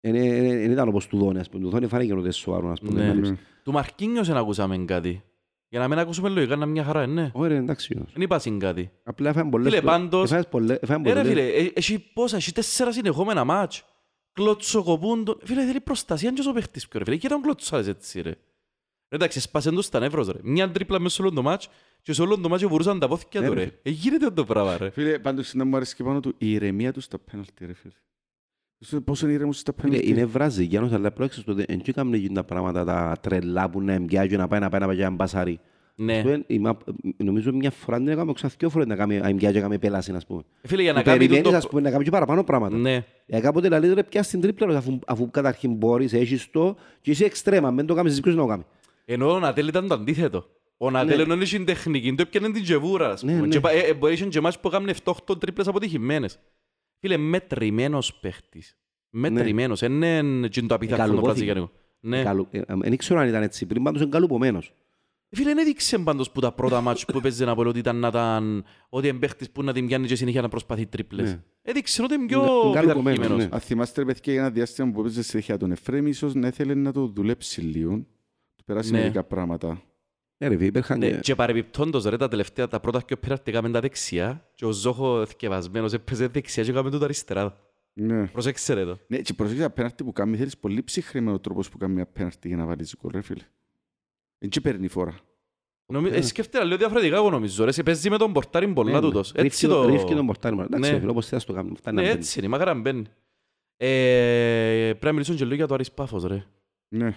Speaker 3: Δεν ήταν όπως του Δόνη, ας πούμε. Του Δόνη φάνηκε ότι είναι σοβαρό, ας πούμε.
Speaker 1: Ναι.
Speaker 3: να λείψει.
Speaker 2: Ναι.
Speaker 1: Του Μαρκίνιος δεν ακούσαμε κάτι. Για να μην ακούσουμε λογικά να μια χαρά, ναι.
Speaker 3: Όχι ρε, εντάξει. όμως.
Speaker 1: Δεν είπα συν κάτι.
Speaker 3: Απλά έφαγαν πολλές...
Speaker 1: Φίλε, πάντως-
Speaker 3: Έφαγες πολλές- έφαγαν
Speaker 1: Ε, ρε
Speaker 3: πολλές-
Speaker 1: φίλε, ε, έχει πόσα, έχει τέσσερα συνεχόμενα μάτς. Κλωτσοκοπούν τον... Φίλε, θέλει προστασία και ο παίχτης πιο ρε φίλε. Και τον κλωτσάρες έτσι ρε. Ρε, Εντάξει, σπάσεν το στα νεύρος ρε. Μια τρίπλα μέσα σε όλο το μάτς και σε όλο το μάτς βουρούσαν τα πόθηκια
Speaker 3: Ναι,
Speaker 1: του
Speaker 3: ρε.
Speaker 1: ρε. Ε, γίνεται το πράγμα ρε.
Speaker 2: Φίλε, πάντως να μου αρέσει και πάνω του η ηρεμία του στα πέναλτι ρε φίλε. Πόσο- Πόσο είναι ηρεμός στα
Speaker 3: Φίλε,
Speaker 2: πέναλτι.
Speaker 3: είναι Βραζιλιάνος, αλλά πρόεξες το ότι δεν κάνουν εκείνα τα πράγματα τα τρελά που να εμπιάζει, να πάει να πάει να πάει και να μπασάρει.
Speaker 1: Ναι.
Speaker 3: Ας πούμε, η μα- Νομίζω μια φορά την έκαμε, ξανά δυο φορές να κάνει να εμπιάζει και να κάνει πέλαση, ας πούμε.
Speaker 1: Ε, Φίλε, για να
Speaker 3: Που
Speaker 1: κάνει
Speaker 3: περιμένεις,
Speaker 1: τούτο...
Speaker 3: ας πούμε, να κάνει και παραπάνω πράγματα.
Speaker 1: Ναι.
Speaker 3: Για κάποτε λέει ρε πιάσεις την τρίπλα αφού, αφού καταρχήν μπορείς, έχεις το και είσαι εξτρέμα, μην το κάνεις εσύ ποιος να το κάνει.
Speaker 1: Ενώ ο Νατέλ ήταν το αντίθετο. Ο Νατέλ ενώ είχε την τεχνική, το έπιανε την τζεβούρα, ας
Speaker 3: Ναι,
Speaker 1: πούμε.
Speaker 3: ναι.
Speaker 1: Και πα- ε, ε, Μπορείς είχε και μάτς που έκαμε 7-8 τρίπλες αποτυχημένες. Φίλε, μετρημένος παίχτης. Μετρημένος. Είναι και το απίθαρτο το
Speaker 3: Εγκαλοπόθηκε.
Speaker 1: βραζιλιάνικο. Ναι.
Speaker 3: Καλού- ε, ε, Δεν ξέρω αν ήταν έτσι πριν, πάντως είναι καλουπομένος.
Speaker 1: Φίλε, δεν έδειξε πάντως που τα πρώτα μάτς που έπαιζε να πω ότι ήταν να ήταν... Ότι είναι παίχτης που να την πιάνει και συνέχεια να προσπαθεί τρίπλες.
Speaker 3: Ναι.
Speaker 1: Έδειξε ότι είναι
Speaker 3: Είναι
Speaker 1: πιο
Speaker 3: καλοπωμένος,
Speaker 1: πειθαρχημένος.
Speaker 3: ναι.
Speaker 2: Αν θυμάστε ρε παιδιά για ένα διάστημα που έπαιζε συνέχεια τον Εφραίμ, ίσως να ήθελε να το δουλέψει λίγο. Του περάσει
Speaker 1: Ναι.
Speaker 2: μερικά πράγματα.
Speaker 3: Ναι, ρε, φίλε, υπήρχαν
Speaker 1: Ναι,
Speaker 3: και-
Speaker 1: και παρεμπιπτόντως ρε τα τελευταία, τα πρώτα και πέρατε έκαμε τα δεξιά και ο Ζόχο θκευασμένος έπαιζε δεξιά και έκαμε το αριστερά.
Speaker 2: Ναι.
Speaker 1: Προσέξτε ρε το.
Speaker 2: Ναι, και προσέξτε απέναντι που κάνει, θέλεις πολύ ψυχρημένο τρόπος που κάνει απέναντι για να βάλεις γκολ, ρε φίλε. Δεν και παίρνει φορά.
Speaker 1: Νομι... Ε, σκέφτεται λίγο διαφορετικά εγώ νομίζω. Ρε, σε παίζει με τον πορτάρι πολλά
Speaker 3: Ναι,
Speaker 1: τούτος.
Speaker 3: ρίφκει
Speaker 1: Έτσι
Speaker 3: το-
Speaker 1: το...
Speaker 3: ρίφκει τον πορτάρι μας. Εντάξει,
Speaker 1: Ναι.
Speaker 3: ρε φίλε, όπως θες το κάνουμε. Φτάνει να
Speaker 1: Ναι,
Speaker 3: μπαίνει.
Speaker 1: έτσι είναι, μακάρα να μπαίνει. Ε, πρέπει να μιλήσουμε και λίγο για το Άρης Πάφος, ρε.
Speaker 2: Ναι.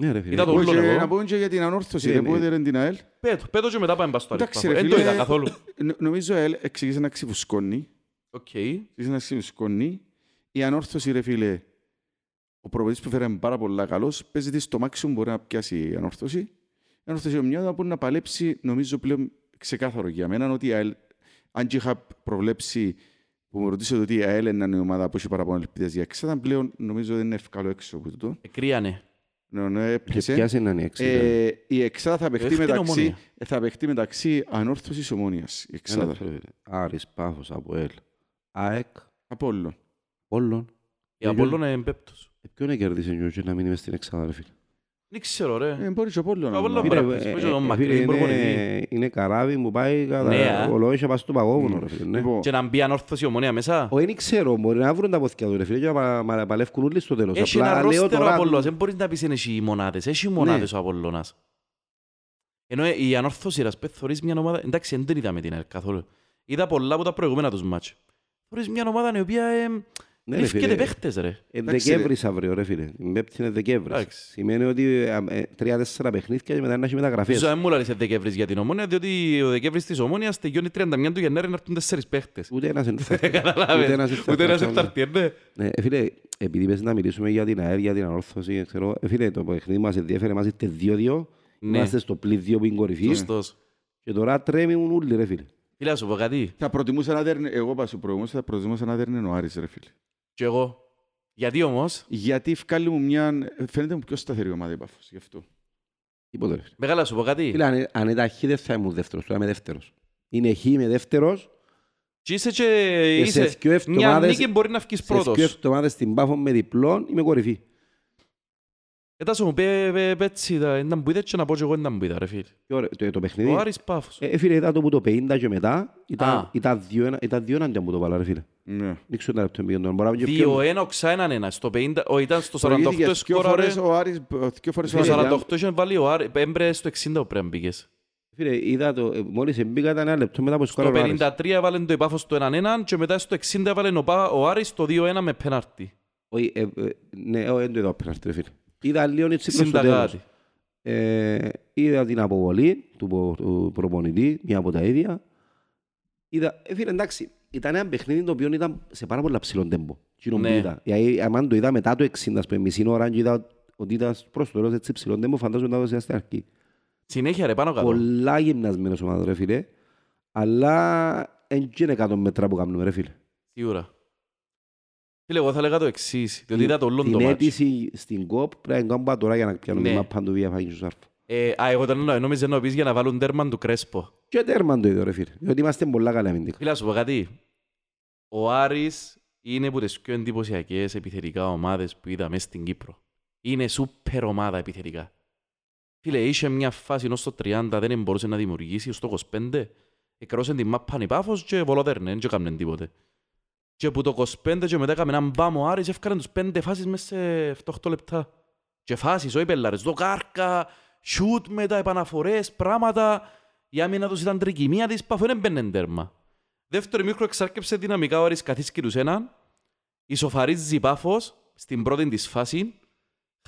Speaker 3: Ναι, ρε φίλε.
Speaker 1: Είδα το
Speaker 2: Όχι,
Speaker 1: ούλο
Speaker 2: και
Speaker 1: εγώ.
Speaker 2: να πούμε και για την Ανόρθωση,
Speaker 3: Ε,
Speaker 2: ρε,
Speaker 3: ναι.
Speaker 2: που έδερε την ΑΕΛ.
Speaker 1: Πέτω, πέτω και μετά πάμε πας στο Άρης
Speaker 2: Εντάξει,
Speaker 1: Πάφος.
Speaker 2: ρε,
Speaker 1: Δεν το
Speaker 2: φίλε.
Speaker 1: είδα καθόλου.
Speaker 2: Νο- Νομίζω η ΑΕΛ εξεκίνησε να ξιφουσκώνει.
Speaker 1: Οκ.
Speaker 2: Εξεκίνησε να ξιφουσκώνει. Η Ανόρθωση, ρε φίλε, ο προπονητής που φέραμε πάρα πολλά καλός, παίζει τη στο μάξιμο μπορεί να πιάσει Ανόρθωση. Η Ανόρθωση μια ομάδα μπορεί να παλέψει, νομίζω πλέον ξεκάθαρο για μένα, ότι η ΑΕΛ, αν και είχα προβλέψει που μου ρωτήσατε ότι η ΑΕΛ είναι η ομάδα που έχει παραπάνω ελπίδες για εξάδα, πλέον νομίζω δεν είναι εύκολο έξω από τούτο.
Speaker 1: Εκρίανε.
Speaker 2: Ναι, ναι,
Speaker 3: Και
Speaker 2: έπιασε.
Speaker 3: ποιας είναι η έξι.
Speaker 2: Ε, η εξάδα θα παιχτεί
Speaker 1: Εύκολη
Speaker 2: μεταξύ,
Speaker 1: Ομόνια.
Speaker 2: θα παιχτεί μεταξύ ανόρθωσης ομόνιας. Η εξάδα.
Speaker 3: Άρης, Πάφος, Αποέλ, ΑΕΚ,
Speaker 2: Από όλων.
Speaker 3: Όλων.
Speaker 1: Η Απόλλωνα είναι πέπτος.
Speaker 3: Ε, Ποιον κέρδισε νιώκη να μείνει μες στην εξάδα, ρε φίλε;
Speaker 1: Δεν ξέρω ρε.
Speaker 2: Ε, μπορείς και από όλων.
Speaker 1: Από όλων
Speaker 2: να-
Speaker 1: Φίλε,
Speaker 3: Φίλε,
Speaker 1: πες,
Speaker 3: ε,
Speaker 1: πες
Speaker 3: ε,
Speaker 1: τον
Speaker 3: ε,
Speaker 1: Μακρύ,
Speaker 3: φίλε,
Speaker 1: προπονητή.
Speaker 3: είναι- Είναι καράβι που πάει
Speaker 1: Ναι, α.
Speaker 3: κατά ολόγια πας στο παγόβουνο, ρε φίλε. ναι.
Speaker 2: Λοιπόν,
Speaker 1: Και να μπει ανόρθωση ομονία μέσα.
Speaker 3: Όχι, δεν ξέρω, μπορεί να βρουν τα ποθηκιά του ρε φίλε και να πα- μα- παλεύκουν όλοι στο τέλος.
Speaker 1: Έχει
Speaker 3: Απλά
Speaker 1: ένα
Speaker 3: λέω
Speaker 1: ρόστερο
Speaker 3: τώρα-
Speaker 1: Απόλλωνας. Δεν μπορείς να πεις είναι έχει μονάδες. Έχει μονάδες ο Απόλλωνας. Ενώ ε, η ανόρθωση ρε, σπέ, θωρείς μια ομάδα... Εντάξει, δεν την είδαμε την ΑΕΛ καθόλου. Είδα πολλά από τα προηγούμενα τους μάτς. Θωρείς μια ομάδα η οποία ε,
Speaker 3: Ναι, ρε
Speaker 1: λευκέται
Speaker 3: φίλε.
Speaker 1: παίχτες ρε.
Speaker 3: Ε,
Speaker 2: Εντάξει,
Speaker 3: Δεκέμβρης αύριο ρε φίλε. Η Πέμπτη είναι Δεκέμβρης.
Speaker 1: Εντάξει.
Speaker 3: Σημαίνει ότι ε, ε, τρία-τέσσερα παιχνίδια και μετά να έχει μεταγραφές.
Speaker 1: Ίσως δεν μου λάρεις Δεκέμβρης για την Ομόνια, διότι ο Δεκέμβρης της Ομόνιας τελειώνει 31 του Γενάρη να έρθουν τέσσερις παίχτες.
Speaker 3: Ούτε ένας δεν [laughs] θα έρθει.
Speaker 1: Καταλάβες.
Speaker 3: Ούτε ένας δεν θα
Speaker 1: Ούτε ένας
Speaker 3: έρθει.
Speaker 1: δεν θα έρθει, ναι.
Speaker 3: Ναι, ε, φίλε, επειδή πες να μιλήσουμε για την ΑΕΛ, για την ανόρθωση, ξέρω, ε, φίλε, το παιχνίδι μας ενδιαφέρε, μας ήρθε 2-2,
Speaker 1: Ναι.
Speaker 3: είμαστε στο πλήν 2 που είναι κορυφή
Speaker 1: Σωστός.
Speaker 3: και τώρα τρέμουν όλοι ρε φίλε.
Speaker 1: Φίλε, να σου πω κάτι.
Speaker 2: Θα προτιμούσα να δέρνει, εγώ πάω σου προηγούμενος, θα προτιμούσα να δέρνει ο Άρης, ρε φίλε.
Speaker 1: Και εγώ. Γιατί όμως,
Speaker 2: Γιατί βγάλει μου μια, φαίνεται μου πιο σταθερή ομάδα η Πάφος, γι' αυτό.
Speaker 3: Τίποτε ρε φίλε.
Speaker 1: μεγάλα σου πω κάτι.
Speaker 3: Φίλε, αν, αν ήταν χ δεν θα ήμουν δεύτερος, τώρα είμαι δεύτερος. Είναι χ, είμαι δεύτερος
Speaker 1: Και είσαι και
Speaker 3: και σε
Speaker 1: είσαι...
Speaker 3: δυο
Speaker 1: Μια
Speaker 3: εβδομάδες,
Speaker 1: νίκη μπορεί να βγεις
Speaker 3: σε δυο
Speaker 1: πρώτος.
Speaker 3: εβδομάδες στην Πάφο με διπλόν είμαι κορυφή.
Speaker 1: Ετάσο μου πει έτσι, ήταν που είδε και να πω και εγώ ήταν που είδα ρε φίλε.
Speaker 3: Και ωραία, το, το
Speaker 1: Ο
Speaker 3: παιχνίδι,
Speaker 1: Άρης Πάφος.
Speaker 3: ε, φίλε, είδα το που το 50 και μετά,
Speaker 1: Α.
Speaker 3: ήταν, ήταν δύο ένα- ήταν δύο ενάντια μου το βάλα ρε φίλε.
Speaker 2: Ναι.
Speaker 3: Δεν ξέρω τα λεπτό πήγαινε τώρα, μπορεί να πει και πιο-
Speaker 1: 2-1, οξά έναν ένα. Στο 50, ο, ήταν στο 48
Speaker 2: Προηγήθηκε δυο
Speaker 1: σκόραρε.
Speaker 2: φορές ο Άρης, δυο φορές ο
Speaker 1: Στο
Speaker 2: Άρης.
Speaker 1: 48 είχε βάλει ο Άρης, έμπρε στο 60 πρέπει να μπήκες.
Speaker 3: Φίλε, είδα το, ε, μόλις μπήκα ήταν ένα λεπτό μετά που
Speaker 1: Στο
Speaker 3: σκόραρε ο Άρης.
Speaker 1: 53 έβαλε το Πάφος στο 1-1 και μετά στο 60 έβαλε ο Πα- ο Άρης το 2-1 με πέναρτι.
Speaker 3: Όχι, ε, ε, ναι, όχι, δεν το είδα πέναρτη, ρε φίλε. Είδα λίγο έτσι προς το τέλος.
Speaker 1: Συνταγάτη.
Speaker 3: Ε, είδα την αποβολή του, πο- του προπονητή, μια από τα ίδια. Είδα, ε, φίλε, εντάξει, ήταν ένα παιχνίδι το οποίο ήταν σε πάρα πολλά ψηλό τέμπο. εκείνο που
Speaker 1: Ναι.
Speaker 3: είδα. Γιατί αν το είδα μετά το 60, ας πούμε, μισή ώρα και είδα ότι ήταν προς το τέλος έτσι ψηλό τέμπο, φαντάζομαι να το είδα στην αρχή.
Speaker 1: Συνέχεια ρε πάνω κάτω.
Speaker 3: Πολλά γυμνασμένος ομάδα, ρε φίλε. Αλλά δεν είναι 100 μέτρα που κάνουμε, ρε φίλε.
Speaker 1: Σίγουρα. Φίλε, εγώ θα λέγα το εξής, διότι είδα το όλο
Speaker 3: Την
Speaker 1: το μάτς.
Speaker 3: αίτηση στην κόπ πρέπει να κάνουμε τώρα για να πιάνουμε
Speaker 1: Ναι.
Speaker 3: τη μάπα του βία φάγει σου σάρφο.
Speaker 1: Ε, Α, εγώ τον εννοώ, νόμιζα να πεις για να βάλουν τέρμαν του Κρέσπο.
Speaker 3: Και τέρμαν το ίδιο ρε φίλε. Διότι είμαστε πολλά καλά αμυντικά.
Speaker 1: Φίλε, να σου πω κάτι. Ο Άρης είναι από τις πιο εντυπωσιακές επιθετικά ομάδες που είδα μέσα στην Κύπρο. Είναι σούπερ ομάδα επιθετικά. Φίλε, είχε μια φάση ως το 30, δεν μπορούσε να δημιουργήσει, ως το 25. Εκρώσαν την μάπα η Πάφος και βολοδέρνε, δεν έκαναν τίποτε. Και που το 25 και μετά έκαμε έναν μπάμ ο Άρης και έφκαναν τους πέντε φάσεις μέσα σε 7-8 λεπτά. Και φάσεις, όχι πελάρες, δοκάρκα, σιούτ μετά, επαναφορές, πράγματα. Η άμυνα τους ήταν τρικυμία της, Πάφο δεν μπαίνουν τέρμα. Δεύτερο μήχρο εξάρκεψε δυναμικά ο Άρης καθίσκει τους έναν. Ισοφαρίζει η Πάφος στην πρώτη της φάση.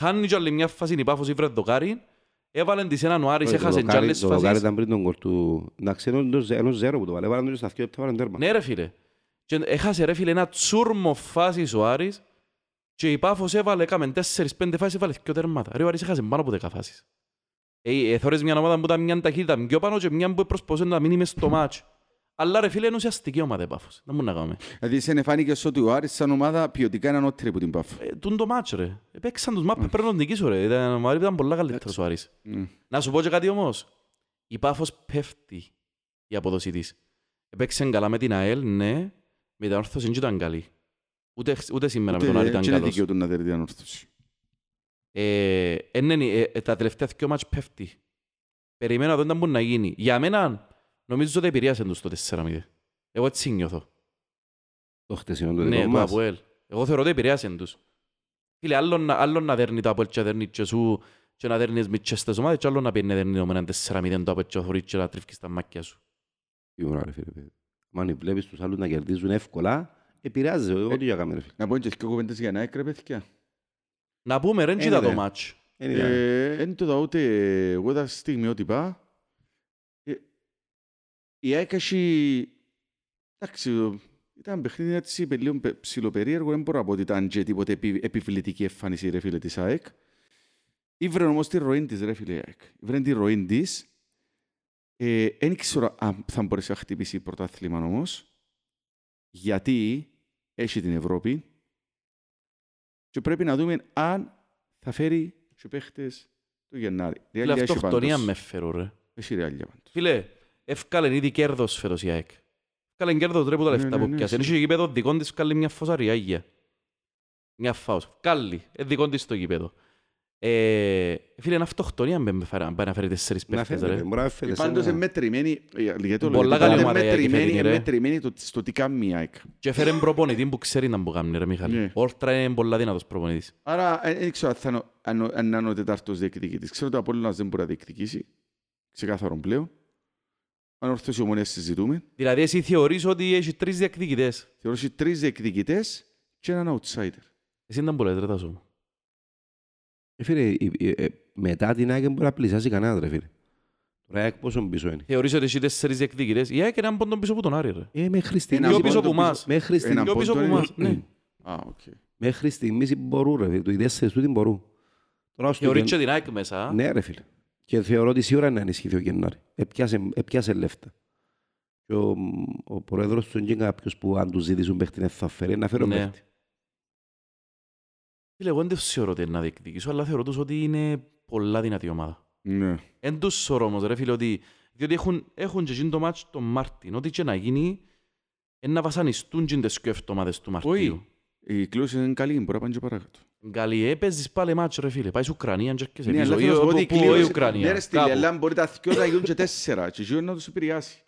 Speaker 1: Χάνει κι άλλη μια φάση η Πάφος ήβρε δοκάρι. Έβαλε της έναν ο Άρης,
Speaker 3: Το
Speaker 1: έχασε κι
Speaker 3: δοκάρι-
Speaker 1: άλλες
Speaker 3: Το δοκάρι
Speaker 1: φάσεις.
Speaker 3: ήταν πριν τον κορ του... Εντάξει, ενώ το ζε- ενώ ζέρο που το βάλε. Βάλαν το στα δύο λεπτά, βάλαν τέρμα.
Speaker 1: Ναι ρε φίλε. Και έχασε ρε φίλε ένα τσούρμο φάσεις ο Άρης και η Πάφος έβαλε, έκαμε τέσσερις πέντε φάσεις, έβαλε δυο τέρματα. Ρε ο Άρης έχασε πάνω από δέκα φάσεις. Ε, ε, θωρείς μια ομάδα που ήταν μια ταχύτητα πιο πάνω και μια που προσπαθούσε να μείνει μες στο μάτς. Αλλά ρε φίλε είναι ουσιαστική ομάδα η Πάφος. Δεν μπορούμε να κάνουμε.
Speaker 2: Δηλαδή, σε φάνηκε ότι ο Άρης σαν ομάδα ποιοτικά είναι ανώτερη από την Πάφο.
Speaker 1: Ε, Τούν το μάτς ρε. Παίξαν τους μάπες πρέπει να τον νικήσω ρε. Ήταν, ο Άρης ήταν πολλά καλύτερος ο Άρης.
Speaker 2: Mm.
Speaker 1: Να σου πω και κάτι όμως. Η Πάφος πέφτει η αποδοσή της. Έπαιξε καλά με την ΑΕΛ, ναι. Με την όρθωση δεν ήταν καλή. Ούτε, ούτε σήμερα με τον Άρη ήταν
Speaker 2: και είναι
Speaker 1: καλός.
Speaker 2: δικαιούτο να δέρει την ανόρθωση.
Speaker 1: Ε, ε, ναι, ναι, ε, ε, τα τελευταία δύο μάτς πέφτει. Περιμένω να δω τι μπορεί να γίνει. Για μένα, νομίζω ότι επηρεάσε τους το 4-0. Εγώ έτσι νιώθω.
Speaker 3: Το χτεσινό το
Speaker 1: Ναι,
Speaker 3: δικό
Speaker 1: το
Speaker 3: μας.
Speaker 1: Αποέλ. Εγώ θεωρώ ότι επηρεάσε τους. Φίλε, άλλο να, άλλο να δέρνει το Αποέλ και να δέρνει και σου και να δέρνεις μητσές ομάδες και άλλο να πιένει να δέρνει με έναν 4-0 το Αποέλ και να θωρείς και να τρίφκεις τα μάκια σου.
Speaker 3: Σίγουρα, ρε φίλε. Μα αν βλέπεις τους άλλους να κερδίζουν εύκολα, επηρεάζει ό,τι για κάμε ρε φίλε.
Speaker 2: Να πω και δύο κουβέντες για να έκρε, παιδιά.
Speaker 1: Να πούμε ρε,
Speaker 3: Είναι
Speaker 1: κοίτα
Speaker 3: δε.
Speaker 1: το μάτς.
Speaker 3: Δεν είδα.
Speaker 2: Ε, Εν το δω ούτε εγώ τα στιγμιότυπα. Ε, Η ΑΕΚ έχει... Εντάξει, Ήταν παιχνίδι έτσι πε- λίγο πε- ψιλοπερίεργο, δεν μπορώ να πω ότι ήταν και τίποτε επι, επιβλητική εμφάνιση ρε φίλε της ΑΕΚ. Ήβρε όμως τη ροή της ρε φίλε η ΑΕΚ. Ήβρε τη ροή της. Ε, δεν ξέρω αν θα μπορέσει να χτυπήσει πρωτάθλημα όμως. Γιατί έχει την Ευρώπη και πρέπει να δούμε αν θα φέρει και παίχτες του Γενάρη.
Speaker 1: Φίλε,
Speaker 2: Ρεάλια έχει
Speaker 1: αυτοκτονία
Speaker 2: πάντως.
Speaker 1: με φέρω, ρε.
Speaker 2: Έχει ρεάλια πάντως.
Speaker 1: Φίλε, ευκάλεν ήδη κέρδος φέτος η ΑΕΚ. Ευκάλεν κέρδος ρε που τα
Speaker 2: Ναι,
Speaker 1: λεφτά
Speaker 2: ναι,
Speaker 1: που
Speaker 2: ναι,
Speaker 1: πιάσε.
Speaker 2: σίγουρα.
Speaker 1: Είχε γήπεδο δικών της ευκάλεν μια φωσαρία Άγια. Μια φάους. Ευκάλλει. Ε, δικών της το γήπεδο. Ε, φίλε, είναι αυτοκτονία με με φέρα- αν πάει να φέρει τέσσερις
Speaker 3: Να
Speaker 1: παίχτες,
Speaker 3: φέρει,
Speaker 1: ρε.
Speaker 3: μπορεί να φέρει
Speaker 2: Ε,
Speaker 3: σε
Speaker 2: Πάντως
Speaker 3: ένα-
Speaker 2: είναι μετρημένη, ε, γιατί το
Speaker 1: Πολλά
Speaker 2: λέω,
Speaker 1: καλή
Speaker 2: είναι
Speaker 1: ομάδα η ΑΕΚ
Speaker 2: μετρημένη-
Speaker 1: φέρνει, ρε.
Speaker 2: μετρημένη το- στο τι κάνει η ΑΕΚ.
Speaker 1: Και έφερε προπονητή που ξέρει να μου κάνει, ρε Μιχάλη.
Speaker 2: Ναι.
Speaker 1: Ο Όρτρα είναι πολλά δυνατός προπονητής.
Speaker 2: Άρα ε, δεν ξέρω αν θα είναι ο- αν ο- αν είναι ο τετάρτος διεκδικητής. Ξέρω ότι ο Απόλλωνας δεν μπορεί να διεκδικήσει. Ξεκάθαρο πλέον. Αν ορθώς η ομονία συζητούμε.
Speaker 1: Δηλαδή εσύ θεωρείς ότι έχει τρεις διεκδικητές.
Speaker 2: Θεωρώ ότι τρεις διεκδικητές και έναν outsider.
Speaker 1: Εσύ δεν μπορείς ρε Τάσο μου.
Speaker 3: Ε, Φίλε, η- η- ε, μετά την ΑΕΚ δεν μπορεί να πλησιάσει κανένα, ρε φίλε. Τώρα η ΑΕΚ πόσο πίσω είναι.
Speaker 1: Θεωρείς ότι έχει τέσσερις διεκδικητές. Η ΑΕΚ είναι έναν πόντο πίσω από τον Άρη ρε.
Speaker 3: Ε, μέχρι
Speaker 2: Ένα
Speaker 3: στιγμής,
Speaker 1: Πιο
Speaker 2: πόντο
Speaker 1: πίσω από εμάς.
Speaker 3: μέχρι
Speaker 2: Ένα
Speaker 3: στιγμής,
Speaker 1: Πιο πίσω
Speaker 2: πόντο
Speaker 1: από
Speaker 2: είναι-
Speaker 1: εμάς. Ναι.
Speaker 2: Α, οκ.
Speaker 3: μέχρι στιγμής μπορούν, ρε φίλε. Οι τέσσερις τούτοι μπορούν. Τώρα στο
Speaker 1: Θεωρείς
Speaker 3: Γεν-
Speaker 1: και την ΑΕΚ μέσα.
Speaker 3: Ναι, ρε φίλε. Και θεωρώ ότι σίγουρα είναι να ενισχυθεί ο Γενάρη. Έπιασε, έπιασε λεφτά. Και ο, ο πρόεδρος του είναι κάποιος που αν τους ζητήσουν παίχτη θα φέρει, να φέρω
Speaker 1: Ναι.
Speaker 3: παίχτη.
Speaker 1: Φίλε, εγώ δεν τους θεωρώ ότι είναι να διεκδικήσω, αλλά θεωρώ τους ότι είναι πολλά δυνατή ομάδα.
Speaker 2: Ναι.
Speaker 1: Εν τους θεωρώ όμως, ρε φίλε, ότι... Διότι έχουν, έχουν και εκείνο το μάτς τον Μάρτιν. Ό,τι και να γίνει, είναι να βασανιστούν και τις δύο εβδομάδες του Μαρτίου.
Speaker 2: Όχι. Η κλώση είναι καλή, μπορεί να πάνε και παρακάτω.
Speaker 1: Καλή, ε, παίζεις πάλι μάτς, ρε φίλε. Πάει στην Ουκρανία και έρχεσαι
Speaker 2: Ναι,
Speaker 1: πίσω.
Speaker 2: αλλά
Speaker 1: Ή
Speaker 2: θέλω να σου πω
Speaker 1: όπου-
Speaker 2: ότι η
Speaker 1: που- η
Speaker 2: κλήρωση- Ναι,
Speaker 1: Ουκρανία.
Speaker 2: ρε, στήλε,
Speaker 1: κάπου.
Speaker 2: αλλά μπορεί τα δυο να γίνουν και τέσσερα και γύρω να τους επηρεάσει.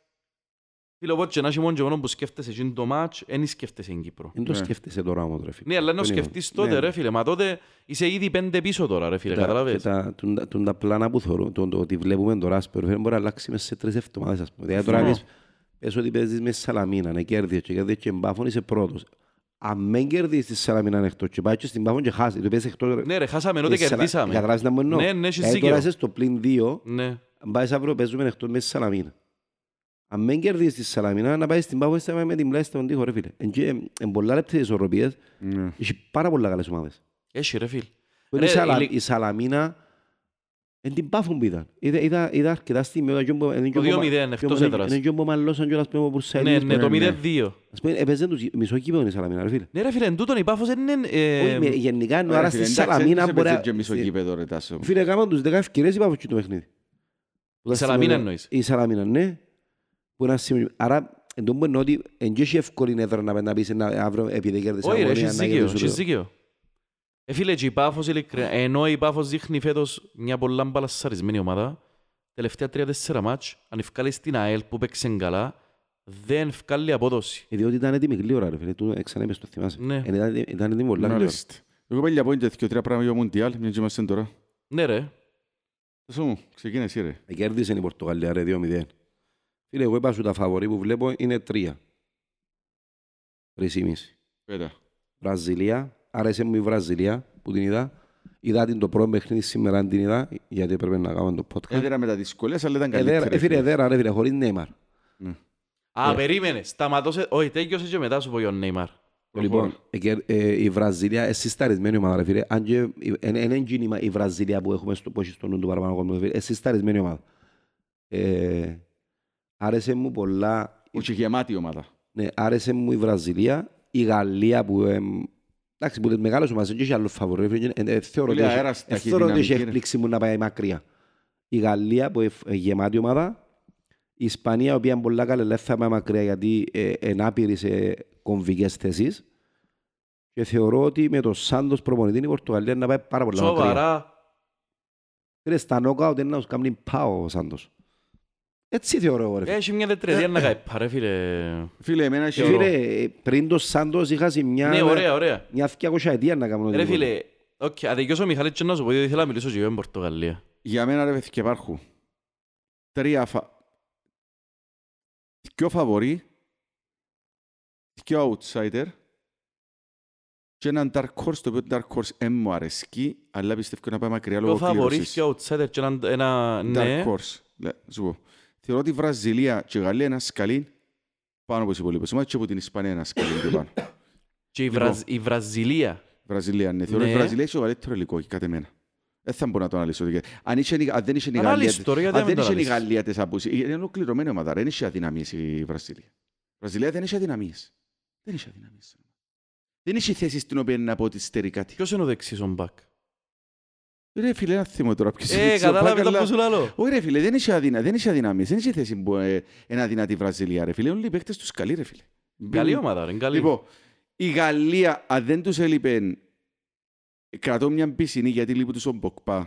Speaker 1: Φίλε, οπότε να έχει μόνο και μόνο που σκέφτεσαι εκείνο το μάτς, δεν σκέφτεσαι στην Κύπρο.
Speaker 3: Δεν το
Speaker 2: Ναι.
Speaker 3: σκέφτεσαι τώρα όμως, ρε φίλε.
Speaker 1: Ναι, αλλά να
Speaker 3: Δεν είναι.
Speaker 1: σκεφτείς τότε,
Speaker 2: Ναι.
Speaker 1: ρε φίλε. Μα τότε είσαι ήδη πέντε πίσω τώρα, ρε φίλε.
Speaker 3: Τα- και
Speaker 1: Καταλάβες.
Speaker 3: τα- τούν τα- τούν τα πλάνα που θεωρώ, το, το ότι βλέπουμε τώρα, ας πούμε, μπορεί να αλλάξει μέσα σε τρεις εβδομάδες, ας πούμε. Δηλαδή τώρα
Speaker 2: Συμφωνώ.
Speaker 3: πες, πες ότι παίζεις μες Σαλαμίνα, ναι, κέρδιες και κέρδιες και μπάφων, είσαι πρώτος. Αν μην κερδίσεις τη Σαλαμίνα εκτός και πάει και στην μπάφων και χάσεις, το παίζεις εκτός, ρε.
Speaker 1: Ναι, ρε, χάσαμε ενώ δεν
Speaker 3: η Σαλα-
Speaker 1: κερδίσαμε.
Speaker 3: Καταλάβεις να μου εννοώ.
Speaker 1: Ναι, ναι, έχεις
Speaker 3: Δηλαδή τώρα
Speaker 1: δίκιο.
Speaker 3: είσαι στο πλήν δύο,
Speaker 1: Ναι.
Speaker 3: αν πάει αύριο παίζουμε εκτός μες Σαλαμίνα. Αν μην κερδίσεις τη Σαλαμίνα, να πάεις στην μπάφων είσαι με την πλάι στον τοίχο, ρε φίλε. Εν και, εν πολλά λεπτές ισορροπίες,
Speaker 2: Ναι.
Speaker 3: έχει πάρα πολλά καλές ομάδες.
Speaker 1: Έχει, ρε φίλε.
Speaker 3: Που
Speaker 1: Ρε,
Speaker 3: η, Σαλα...
Speaker 1: ειλικ-
Speaker 3: η Σαλαμίνα εν την πάφουν που ήταν. Είδα, είδα, είδα αρκετά στιγμή. όταν
Speaker 1: Το 2-0 εκτός έδρας.
Speaker 3: Είναι και που μαλλώσαν κιόλας πριν από
Speaker 1: Ναι,
Speaker 3: Πουρσέλης.
Speaker 1: ναι, το
Speaker 2: ναι.
Speaker 1: 0-2.
Speaker 3: Ας πούμε, έπαιζε τους μισό κήπεδο η Σαλαμίνα, ρε φίλε.
Speaker 1: Ναι, ρε φίλε, εν τούτον η Πάφος είναι... ε,
Speaker 3: Όχι, με- γενικά εννοώ,
Speaker 2: Ωραία,
Speaker 3: άρα
Speaker 2: φίλε,
Speaker 3: στη
Speaker 2: εντάξει,
Speaker 3: Σαλαμίνα
Speaker 2: δεν
Speaker 3: μπορεί
Speaker 2: σε
Speaker 3: να...
Speaker 2: παίζει και μισό γήπεδο, ρε, Τάσο.
Speaker 3: Φίλε, έκαναν τους 10 ευκαιρίες η Πάφος και το παιχνίδι. Που τα
Speaker 1: Η Σαλαμίνα
Speaker 3: σημαίνει-
Speaker 1: εννοείς.
Speaker 3: Η Σαλαμίνα, ναι. Που να σημαίνει... Άρα, εν τω που εννοώ ότι εν και έχει εύκολη έδρα να να πεις να αύριο επειδή κέρδισε
Speaker 1: Όχι ρε,
Speaker 3: αγωνία,
Speaker 1: έχεις
Speaker 3: να
Speaker 1: δίκιο,
Speaker 3: κερδίσουν
Speaker 1: έχεις
Speaker 3: το-
Speaker 1: δίκιο. Ε, φίλε, και η Πάφος, ειλικρινά, ενώ η Πάφος δείχνει φέτος μια πολλά μπαλασσαρισμένη ομάδα, τελευταία τρία-τέσσερα μάτς, αν ευκάλει στην ΑΕΛ που παίξε καλά, δεν ευκάλει απόδοση.
Speaker 3: Ε, Διότι ήταν έτοιμη γλύωρα, ρε φίλε. Του ξανά είπες το θυμάσαι.
Speaker 1: Ναι.
Speaker 3: Ε, ήταν- Ήταν έτοιμη πολλά γλύωρα.
Speaker 2: Μάλιστα. Εγώ πάλι πω είναι και τρία πράγματα για Μουντιάλ, μια και είμαστε τώρα.
Speaker 1: Ναι ρε,
Speaker 2: Τάσο μου, ξεκίνα εσύ ρε.
Speaker 3: Ε, Κέρδισε η Πορτογαλία ρε 2-0. Φίλε, εγώ είπα σου τα φαβορή που βλέπω είναι τρία. Τρεις ή μισή.
Speaker 2: Πέτα.
Speaker 3: Βραζιλία, άρεσε μου η Βραζιλία που την είδα. Είδα την το πρώτο παιχνίδι σήμερα αν την είδα, γιατί έπρεπε να κάνουμε το podcast.
Speaker 2: Έδερα με τα δυσκολίες, αλλά ήταν
Speaker 3: Εδέρα,
Speaker 2: καλύτερη.
Speaker 3: ε, φίλε, εδέρα ρε φίλε, χωρίς Νέιμαρ.
Speaker 1: Α,
Speaker 3: Ε.
Speaker 1: περίμενε. Σταματώσε. Όχι, τέλειωσε και μετά σου πω για τον Νέιμαρ.
Speaker 3: Λοιπόν, ε, και, ε, η Βραζιλία είναι συσταρισμένη ομάδα, ρε φίλε. Αν και δεν είναι εκείνη η Βραζιλία που έχουμε στο, που έχει στο νου του παραπάνω κόσμο, ρε φίλε. Είναι συσταρισμένη ομάδα. Ε, άρεσε μου πολλά
Speaker 2: Όχι γεμάτη ομάδα.
Speaker 3: Ναι, άρεσε μου η Βραζιλία, η Γαλλία που... εμ, εντάξει, που είναι μεγάλος ομάδας, δεν έχει άλλο φαβορή. ε, ε, ε, Θεωρώ ότι
Speaker 2: Πολύ
Speaker 3: έχει-
Speaker 2: αέρας,
Speaker 3: ε, θεωρώ ότι έχει
Speaker 2: ταχυδυναμική, ρε.
Speaker 3: έκπληξη μου να πάει μακριά. Η Γαλλία που είναι ε, γεμάτη ομάδα, η Ισπανία, η οποία είναι πολλά καλή, αλλά δεν θα πάει μακριά γιατί ε, είναι άπειρης σε κομβικές θέσεις. Και θεωρώ ότι με τον Σάντος προπονητή η Πορτογαλία να πάει πάρα πολλά μακριά.
Speaker 1: Σοβαρά.
Speaker 3: Φίλε, στα νόκαουτ είναι να τους κάνει πάω ο Σάντος. Έτσι θεωρώ εγώ, ρε φίλε.
Speaker 1: Έχει μια τετρετία να κάνει. Παρέ φίλε.
Speaker 2: Φίλε, εμένα έχει...
Speaker 3: Φίλε, πριν τον Σάντος είχα σε μια...
Speaker 1: Ναι, ωραία, ωραία.
Speaker 3: Μια 200ετία να κάνω
Speaker 1: Ρε
Speaker 3: οτιδήποτε.
Speaker 1: φίλε, οκ, αν τελειώσει ο Μιχάλης και να σου πω, γιατί ήθελα να μιλήσω και εγώ με Πορτογαλία.
Speaker 2: Για μένα ρε παιδιά υπάρχουν τρία φα... δυο φαβορί, δυο outsider και έναν dark horse, το οποίο dark horse δεν μου αρέσκει, αλλά πιστεύω να πάει μακριά
Speaker 1: Το
Speaker 2: λόγω
Speaker 1: φαβορί
Speaker 2: κλήρωσης.
Speaker 1: και ο outsider και ένα, ένα
Speaker 2: Dark
Speaker 1: ναι.
Speaker 2: horse. Λε, Σου πω. Θεωρώ ότι η Βραζιλία και η Γαλλία είναι σκαλή πάνω από τους υπόλοιπους ομάδες και από την Ισπανία ένα σκαλί πιο πάνω.
Speaker 1: Και η,
Speaker 2: Λοιπόν.
Speaker 1: Βραζ... η Βραζιλία.
Speaker 2: Βραζιλία, ναι. Θεωρώ
Speaker 1: Ναι.
Speaker 2: η Βραζιλία έχει το καλύτερο υλικό, όχι κατά εμένα. Δεν θα μπορώ να το αναλύσω. Αν, είχε, η- αν δεν είχε η Γαλλία,
Speaker 1: Ανάλυση τώρα, γιατί
Speaker 2: αν
Speaker 1: δεν
Speaker 2: δεν
Speaker 1: το
Speaker 2: είχε η
Speaker 1: αναλύσεις.
Speaker 2: Γαλλία τις απουσίες, είναι ολοκληρωμένη ομάδα, ρε. δεν είχε αδυναμίες η Βραζιλία. Η Βραζιλία δεν είχε αδυναμίες. Δεν είχε αδυναμίες. Δεν είχε θέση στην οποία να πω ότι στερεί κάτι.
Speaker 1: Ποιος είναι ο δεξής ο Μπακ;
Speaker 2: Ρε φίλε, ένα θύμο τώρα. ποιος
Speaker 1: Ε,
Speaker 2: είναι, ξέρω,
Speaker 1: κατάλαβε
Speaker 2: πάει
Speaker 1: τα
Speaker 2: καλά.
Speaker 1: που σου λαλώ.
Speaker 2: Όχι ρε φίλε, δεν είχε, αδυνα, δεν είχε αδυναμίες. Δεν είχε θέση που ε, είναι αδυνατή η Βραζιλία ρε φίλε. Όλοι οι παίκτες τους καλοί ρε φίλε.
Speaker 1: Καλή ομάδα, ρε, καλή.
Speaker 2: Λοιπόν, η Γαλλία, αν δεν τους έλειπε, κρατώ μια πισινή γιατί λείπει τους ο Μποκπά,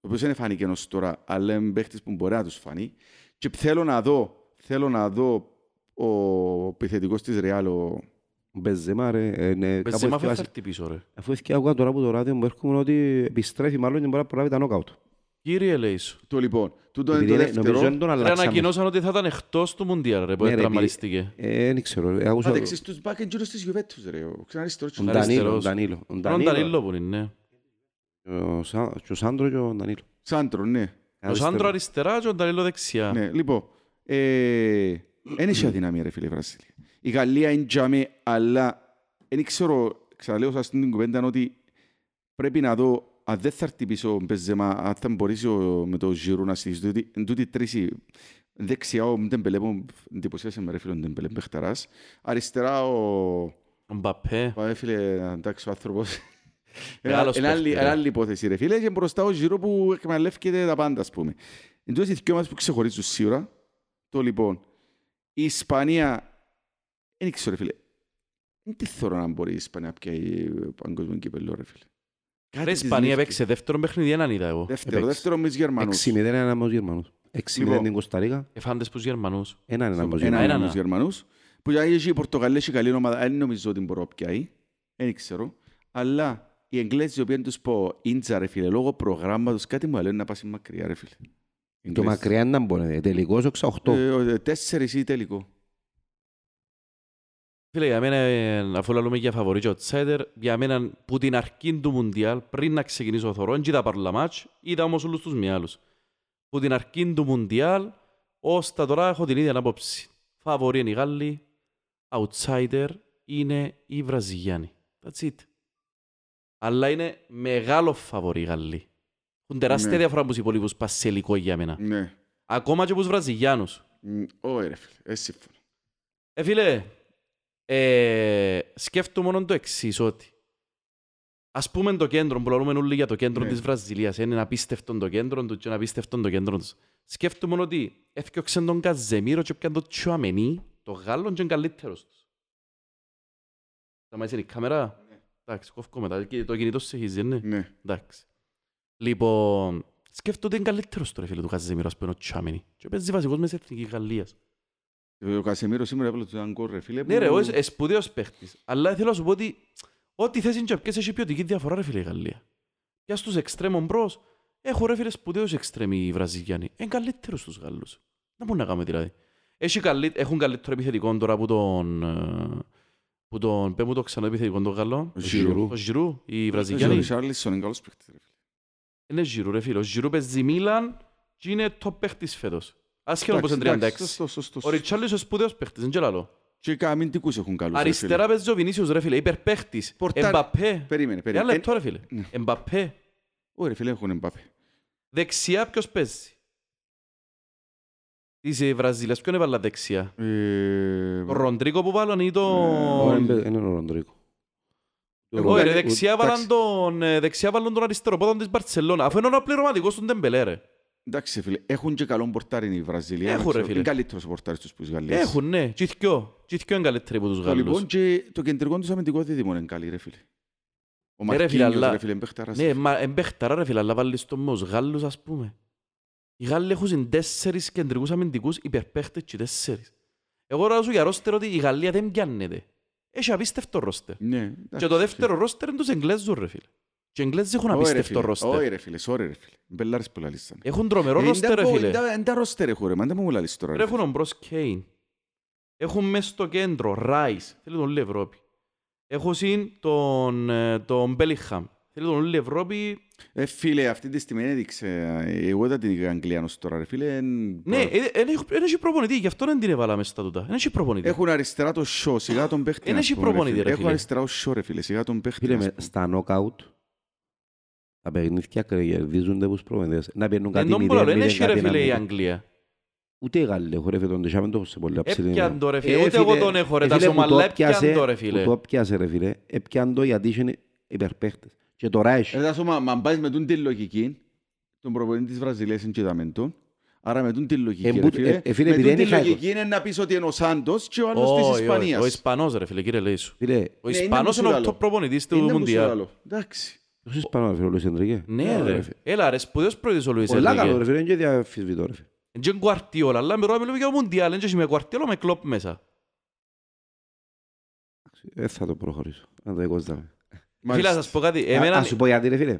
Speaker 2: ο οποίος δεν φάνηκε ως τώρα, αλλά είναι παίχτης που μπορεί να τους φανεί. Και θέλω να δω, θέλω να δω ο επιθετικός της Ρεάλ, ο...
Speaker 3: Ο Μπεζεμά, ρε, ε, ναι, κάπου
Speaker 1: Μπεζεμά
Speaker 3: εθιάζει-
Speaker 1: θα έρθει πίσω, ρε.
Speaker 3: Αφού έφυγε άκουγα τώρα από το ράδιο μου έρχομαι ότι επιστρέφει μάλλον και μπορεί να προλάβει τα νόκαουτ.
Speaker 1: Κύριε λέει σου.
Speaker 2: Το λοιπόν, τούτο είναι
Speaker 3: Επειδή
Speaker 2: το
Speaker 3: είναι- Νομίζω
Speaker 2: δεύτερο.
Speaker 3: δεν τον
Speaker 1: Ρε
Speaker 3: αλλάξαμε.
Speaker 1: ανακοινώσαν ότι θα ήταν εκτός του Μουντιάλ, ρε, που
Speaker 3: Ναι, ρε,
Speaker 1: τραυματίστηκε.
Speaker 3: Ε, Δεν ξέρω. ε, άκουσα-
Speaker 2: Α, δεξής τους μπακ είναι γύρω στις Γιουβέτους ρε, ο ξαναριστερός.
Speaker 3: Ο
Speaker 1: Ο
Speaker 3: Ντανίλο, ο
Speaker 1: αριστερός.
Speaker 3: Ντανίλο. Ο
Speaker 1: Τον
Speaker 3: Ντανίλο.
Speaker 1: Ντανίλο που είναι, ναι.
Speaker 3: Ο Σα- και ο Σάντρο και ο Ντανίλο.
Speaker 2: Σάντρο, ναι.
Speaker 1: Ο Σάντρο αριστερά και ο Ντανίλο δεξιά.
Speaker 2: Ναι, λοιπόν, ε, δεν έχει αδυναμία ρε φίλε η Βραζιλία. Η Γαλλία είναι τζάμε, αλλά δεν ξέρω, ξαναλέω σας την κουβέντα ότι πρέπει να δω αν δεν θα έρθει πίσω ο Μπενζεμά, αν θα μπορέσει ο- με το Ζιρού να στήσει, διότι εν τούτη τρεις η- δεξιά ο Ντεμπελέ που εντυπωσίασε με ρε φίλε ο Ντεμπελέ μπεχταράς, αριστερά ο...
Speaker 1: Ο Μπαπέ.
Speaker 2: Πάμε φίλε, εντάξει ο άνθρωπος.
Speaker 1: Μεγάλος
Speaker 2: Ένα άλλη-
Speaker 1: παίκτης,
Speaker 2: ένα
Speaker 1: ρε.
Speaker 2: άλλη υπόθεση ρε φίλε και μπροστά ο Ζιρού που εκμεταλλεύεται τα πάντα ας πούμε. Εν τούτες οι δυο μας που ξεχωρίζουν σίγουρα. Το λοιπόν, η Ισπανία, δεν ξέρω ρε φίλε, δεν τι θέλω να μπορεί η Ισπανία να πιάει παγκόσμιο κύπελλο ρε φίλε. Κάτι
Speaker 1: Ρε
Speaker 2: της
Speaker 1: Ισπανία
Speaker 2: λείπει.
Speaker 1: παίξε δεύτερο παιχνίδι, έναν είδα εγώ.
Speaker 2: Δεύτερο,
Speaker 3: Έπαιξε.
Speaker 2: δεύτερο μες τους Γερμανούς.
Speaker 3: 6-0 έναν από τους Γερμανούς. 6-0
Speaker 2: Λοιπόν.
Speaker 3: την Κωνσταντίνα,
Speaker 1: Εφάντες τους Γερμανούς.
Speaker 3: έναν έναν από τους
Speaker 2: Έναν
Speaker 3: Γερμανούς.
Speaker 2: από τους Γερμανούς. Που για έχει η Πορτογαλία έχει καλή ομάδα, δεν νομίζω ότι μπορώ να πιάει. Δεν ξέρω. Αλλά οι Εγγλέζοι, οι οποίοι τους πω ίντζα ρε φίλε, λόγω προγράμματος, κάτι μου λένε να πάσει μακριά ρε φίλε. Οι
Speaker 3: Το
Speaker 2: Εγγλέζοι.
Speaker 3: μακριά να μπορεί. Τελικός 6-8.
Speaker 2: Ε, ο- Τέσσερις ή τελικό.
Speaker 1: Φίλε, για μένα, ε, αφού λέμε για φαβορή και outsider, για μένα που την αρχή του Μουντιάλ, πριν να ξεκινήσω ο θωρό, δεν είδα παρόλα μάτς, είδα όμως όλους τους μυάλους. Που την αρχή του Μουντιάλ, ως τα τώρα έχω την ίδια άποψη. Φαβορή είναι οι Γάλλοι, outsider είναι οι Βραζιλιάνοι. That's it. Αλλά είναι μεγάλο φαβορή οι Γάλλοι. Έχουν τεράστια
Speaker 2: Ναι.
Speaker 1: διαφορά από τους υπόλοιπους πασελικό για μένα.
Speaker 2: Ναι.
Speaker 1: Ακόμα και από τους Βραζιλιάνους.
Speaker 2: Μ, Όχι ρε φίλε, εσύ συμφωνώ.
Speaker 1: Ε, φίλε, ε, σκέφτομαι μόνο το εξής, ότι ας πούμε το κέντρο, που λέμε όλοι για το κέντρο
Speaker 2: Ναι.
Speaker 1: της Βραζιλίας, είναι απίστευτο το κέντρο του και είναι απίστευτο το κέντρο τους. Σκέφτομαι ότι έφτιαξαν τον Καζεμίρο και έπιαν το Τσουαμενί, το Γάλλον και είναι καλύτερος τους. Θα μάθεις είναι η κάμερα. Εντάξει, κόφκω μετά, Και το κινητό σε έχεις, ναι.
Speaker 2: Ναι.
Speaker 1: Εντάξει. Λοιπόν, σκέφτομαι ότι είναι καλύτερος τώρα, φίλε, του Καζεμίρο, ας πούμε, ο Τσουαμενί. Και παίζει βασικός μες εθνική Γαλλίας.
Speaker 2: Ο Κασεμίρο σήμερα έβαλε το έναν γκολ ρε φίλε.
Speaker 1: Ναι ρε,
Speaker 2: που-
Speaker 1: ο ε, σπουδαίος παίχτης. Αλλά θέλω να σου πω ότι ό,τι θέση και πιες έχει ποιοτική διαφορά ρε φίλε η Γαλλία. Πια στους εξτρέμων μπρος, έχουν ρε φίλε σπουδαίους εξτρέμοι οι Βραζιλιάνοι. Είναι καλύτερους τους Γάλλους. Να μπορούμε να κάνουμε δηλαδή. Έχει καλύ... Έχουν καλύτερο επιθετικό τώρα που τον... ε, Που τον... Πες μου το ξανά επιθετικό τον Γαλλό.
Speaker 2: Ο Ζιρού.
Speaker 1: Ο Ζιρού, οι
Speaker 2: Ο
Speaker 1: Βραζιλιάνοι.
Speaker 2: Ρισάρλισον είναι καλός παίκτης ρε φίλε.
Speaker 1: Είναι Ζιρού ρε φίλε. Ο Ζιρού παίζει Μίλαν και είναι top παίχτης φέτος. Ασχέτον πως
Speaker 2: Εντάξει,
Speaker 1: είναι 36.
Speaker 2: εντάξει, σωστό, σωστό,
Speaker 1: Ο
Speaker 2: σωστό.
Speaker 1: Ριτσάρλις είναι σπουδαίος παίχτης, δεν και λαλό.
Speaker 2: Και και αμυντικούς έχουν καλούς ρε φίλε.
Speaker 1: Αριστερά παίζει ο Βινίσιος ρε φίλε, υπερπαίχτης.
Speaker 2: Πορτάρ-
Speaker 1: Εμπαπέ.
Speaker 2: Περίμενε,
Speaker 1: Ένα
Speaker 2: περίμενε.
Speaker 1: λεπτό ρε φίλε.
Speaker 2: Ναι.
Speaker 1: Εμπαπέ.
Speaker 2: Ω ρε φίλε έχουν Εμπαπέ.
Speaker 1: Δεξιά ποιος παίζει; Της ε, Βραζιλίας ποιον έβαλα δεξιά;
Speaker 2: Ε,
Speaker 1: Ο Ροντρίκο που βάλαν ή
Speaker 3: Όχι,
Speaker 1: τον...
Speaker 3: δεν είναι ο Ροντρίκο.
Speaker 2: Εγώ
Speaker 1: Όχι ρε,
Speaker 2: καλέ-
Speaker 1: δεξιά
Speaker 2: εντάξει.
Speaker 1: βάλαν τον, ε, δεξιά βάλαν τον αριστεροπόδον της Μπαρτσελώνα. Αφού είναι ο πληρωματικός του Ντεμπελέ ρε.
Speaker 2: Εντάξει φίλε, έχουν και καλόν πορτάρι η Βραζιλία.
Speaker 1: Έχουν,
Speaker 2: δεν
Speaker 1: ρε,
Speaker 2: ξέρω.
Speaker 1: φίλε.
Speaker 2: Είναι καλύτερος ο πορτάρις τους που της Γαλλίας.
Speaker 1: Έχουν ναι, και οι δυο. Και οι δυο είναι καλύτεροι από τους
Speaker 2: Το
Speaker 1: Γάλλους.
Speaker 2: λοιπόν και το κεντρικό τους αμυντικό δίδυμο είναι καλή ρε φίλε. Ο
Speaker 1: Ναι, ρε, φίλε,
Speaker 2: Μαρκίνιος
Speaker 1: αλλά-
Speaker 2: ρε φίλε είναι παίχταρας.
Speaker 1: Ναι, μα εμπέχταρα ρε φίλε, αλλά βάλεις τον με τους Γάλλους ας πούμε. Οι Γάλλοι έχουν τέσσερις κεντρικούς αμυντικούς υπερπαίχτες και τέσσερις. Εγώ ρωτάω σου για ρόστερ ότι η Γαλλία δεν πιάνεται. Έχει απίστευτο ρόστερ.
Speaker 2: Ναι, εντάξει,
Speaker 1: Και το δεύτερο ρόστερ είναι τους Εγγλέζους ρε φίλε. Και οι Εγγλέζοι έχουν
Speaker 2: Όχι, ρε,
Speaker 1: απίστευτο
Speaker 2: φίλε.
Speaker 1: ρόστερ.
Speaker 2: Όχι ρε φίλε, sorry ρε φίλε. Μπελάρες που λαλήσανε.
Speaker 1: Έχουν τρομερό
Speaker 2: Ε,
Speaker 1: ρόστερ ρε
Speaker 2: εντά πω-
Speaker 1: φίλε.
Speaker 2: εντά- Εντά ρόστερ έχω ρε, μα δεν μου λαλείς τώρα.
Speaker 1: Ρε
Speaker 2: ρε,
Speaker 1: έχουν τον Μπρος Κέιν. Έχουν μέσα στο κέντρο Ράις. Θέλει τον όλη Ευρώπη. Έχουν συν τον, ε, τον Μπέλιχαμ. Θέλει τον όλη Ευρώπη
Speaker 2: Ε, φίλε, αυτή τη στιγμή έδειξε. ε, Εγώ δεν την είχα Αγγλία ως τώρα, ρε φίλε. εν-
Speaker 1: Ναι, δεν έχει προπονητή, γι' αυτό δεν την έβαλα μέσα στα τούτα. Δεν έχει προπονητή.
Speaker 2: Έχουν αριστερά το σο, σιγά τον παίχτη.
Speaker 1: Εν
Speaker 2: να
Speaker 1: έχει
Speaker 2: πούμε, ρε
Speaker 1: προπονητή,
Speaker 2: φίλε.
Speaker 1: ρε
Speaker 2: Έχουν
Speaker 1: φίλε.
Speaker 2: αριστερά ο σο, ρε φίλε, σιγά τον παίχτη.
Speaker 3: Φίλε,
Speaker 2: ας
Speaker 3: με-
Speaker 2: πούμε.
Speaker 3: στα νοκάουτ τα παιχνίδια κερδίζονται από τους προπονητές. Να παίρνουν
Speaker 1: Εν
Speaker 3: κάτι
Speaker 1: τον
Speaker 3: μηδέν,
Speaker 1: πολλό, δεν
Speaker 3: μηδέν,
Speaker 1: έχει ρε
Speaker 3: κάτι
Speaker 1: φίλε η
Speaker 3: ένα
Speaker 1: Αγγλία.
Speaker 3: Ούτε οι Γάλλοι έχω ρε φίλε, τον Τεσάμεν το έχω σε πολλά ψηλή.
Speaker 1: Έπιαν το ρε
Speaker 3: Ε,
Speaker 1: φίλε, ούτε εγώ τον έχω ρε,
Speaker 3: ε,
Speaker 1: τα
Speaker 3: φίλε, που
Speaker 1: σωμαλά
Speaker 3: το
Speaker 1: έπιαν
Speaker 3: πιάσε-
Speaker 1: το ρε
Speaker 3: που
Speaker 1: φίλε.
Speaker 3: Το πιάσε ρε φίλε, έπιαν το γιατί είχε υπερπαίχτες. Και τώρα έχει.
Speaker 2: Ε, δάσω, μα- μα πάεις με τούν τη λογική, τον προπονητή της Βραζιλίας είναι και δαμεν τον, άρα με τούν τη λογική,
Speaker 3: Ε,
Speaker 2: ρε
Speaker 3: που-
Speaker 2: φίλε,
Speaker 3: ε, ε, φίλε,
Speaker 2: με
Speaker 3: επειδή
Speaker 2: τούν τη
Speaker 3: δεν είχα-
Speaker 2: λογική είναι να πεις ότι είναι ο Σάντος και ο άλλος της
Speaker 1: Όχι, όχι,
Speaker 2: Ισπανίας.
Speaker 1: Ο Ισπανός ρε φίλε, κύριε λέει σου.
Speaker 3: Φίλε,
Speaker 1: Ο
Speaker 2: Ναι, είναι
Speaker 1: Ισπανός
Speaker 2: που
Speaker 1: είναι
Speaker 2: σου
Speaker 1: ο
Speaker 2: λέω.
Speaker 1: top προπονητής του
Speaker 2: Είναι που σου
Speaker 1: Μουντιάλ.
Speaker 2: λέω. Εντάξει.
Speaker 3: ποιος Ισπανός ρε φίλε, ο Λουίς Ενρικέ.
Speaker 1: Ναι ρε. Έλα ρε, σπουδαίος πρόεδρος ο Λουίς
Speaker 3: Πολλά καλό
Speaker 1: Ενρίκε.
Speaker 3: ρε φίλε, είναι και διαφυσβητώ ρε φίλε.
Speaker 1: Είναι και Γκουαρτιόλα, αλλά με μιλούμε για το Μουντιάλ, δεν έχει με Γκουαρτιόλα με κλόπ μέσα.
Speaker 3: Δεν θα το προχωρήσω. Να το εικοστάμε.
Speaker 1: Φίλε, να σας πω κάτι,
Speaker 3: Να
Speaker 1: εμένα...
Speaker 3: σου πω γιατί ρε φίλε.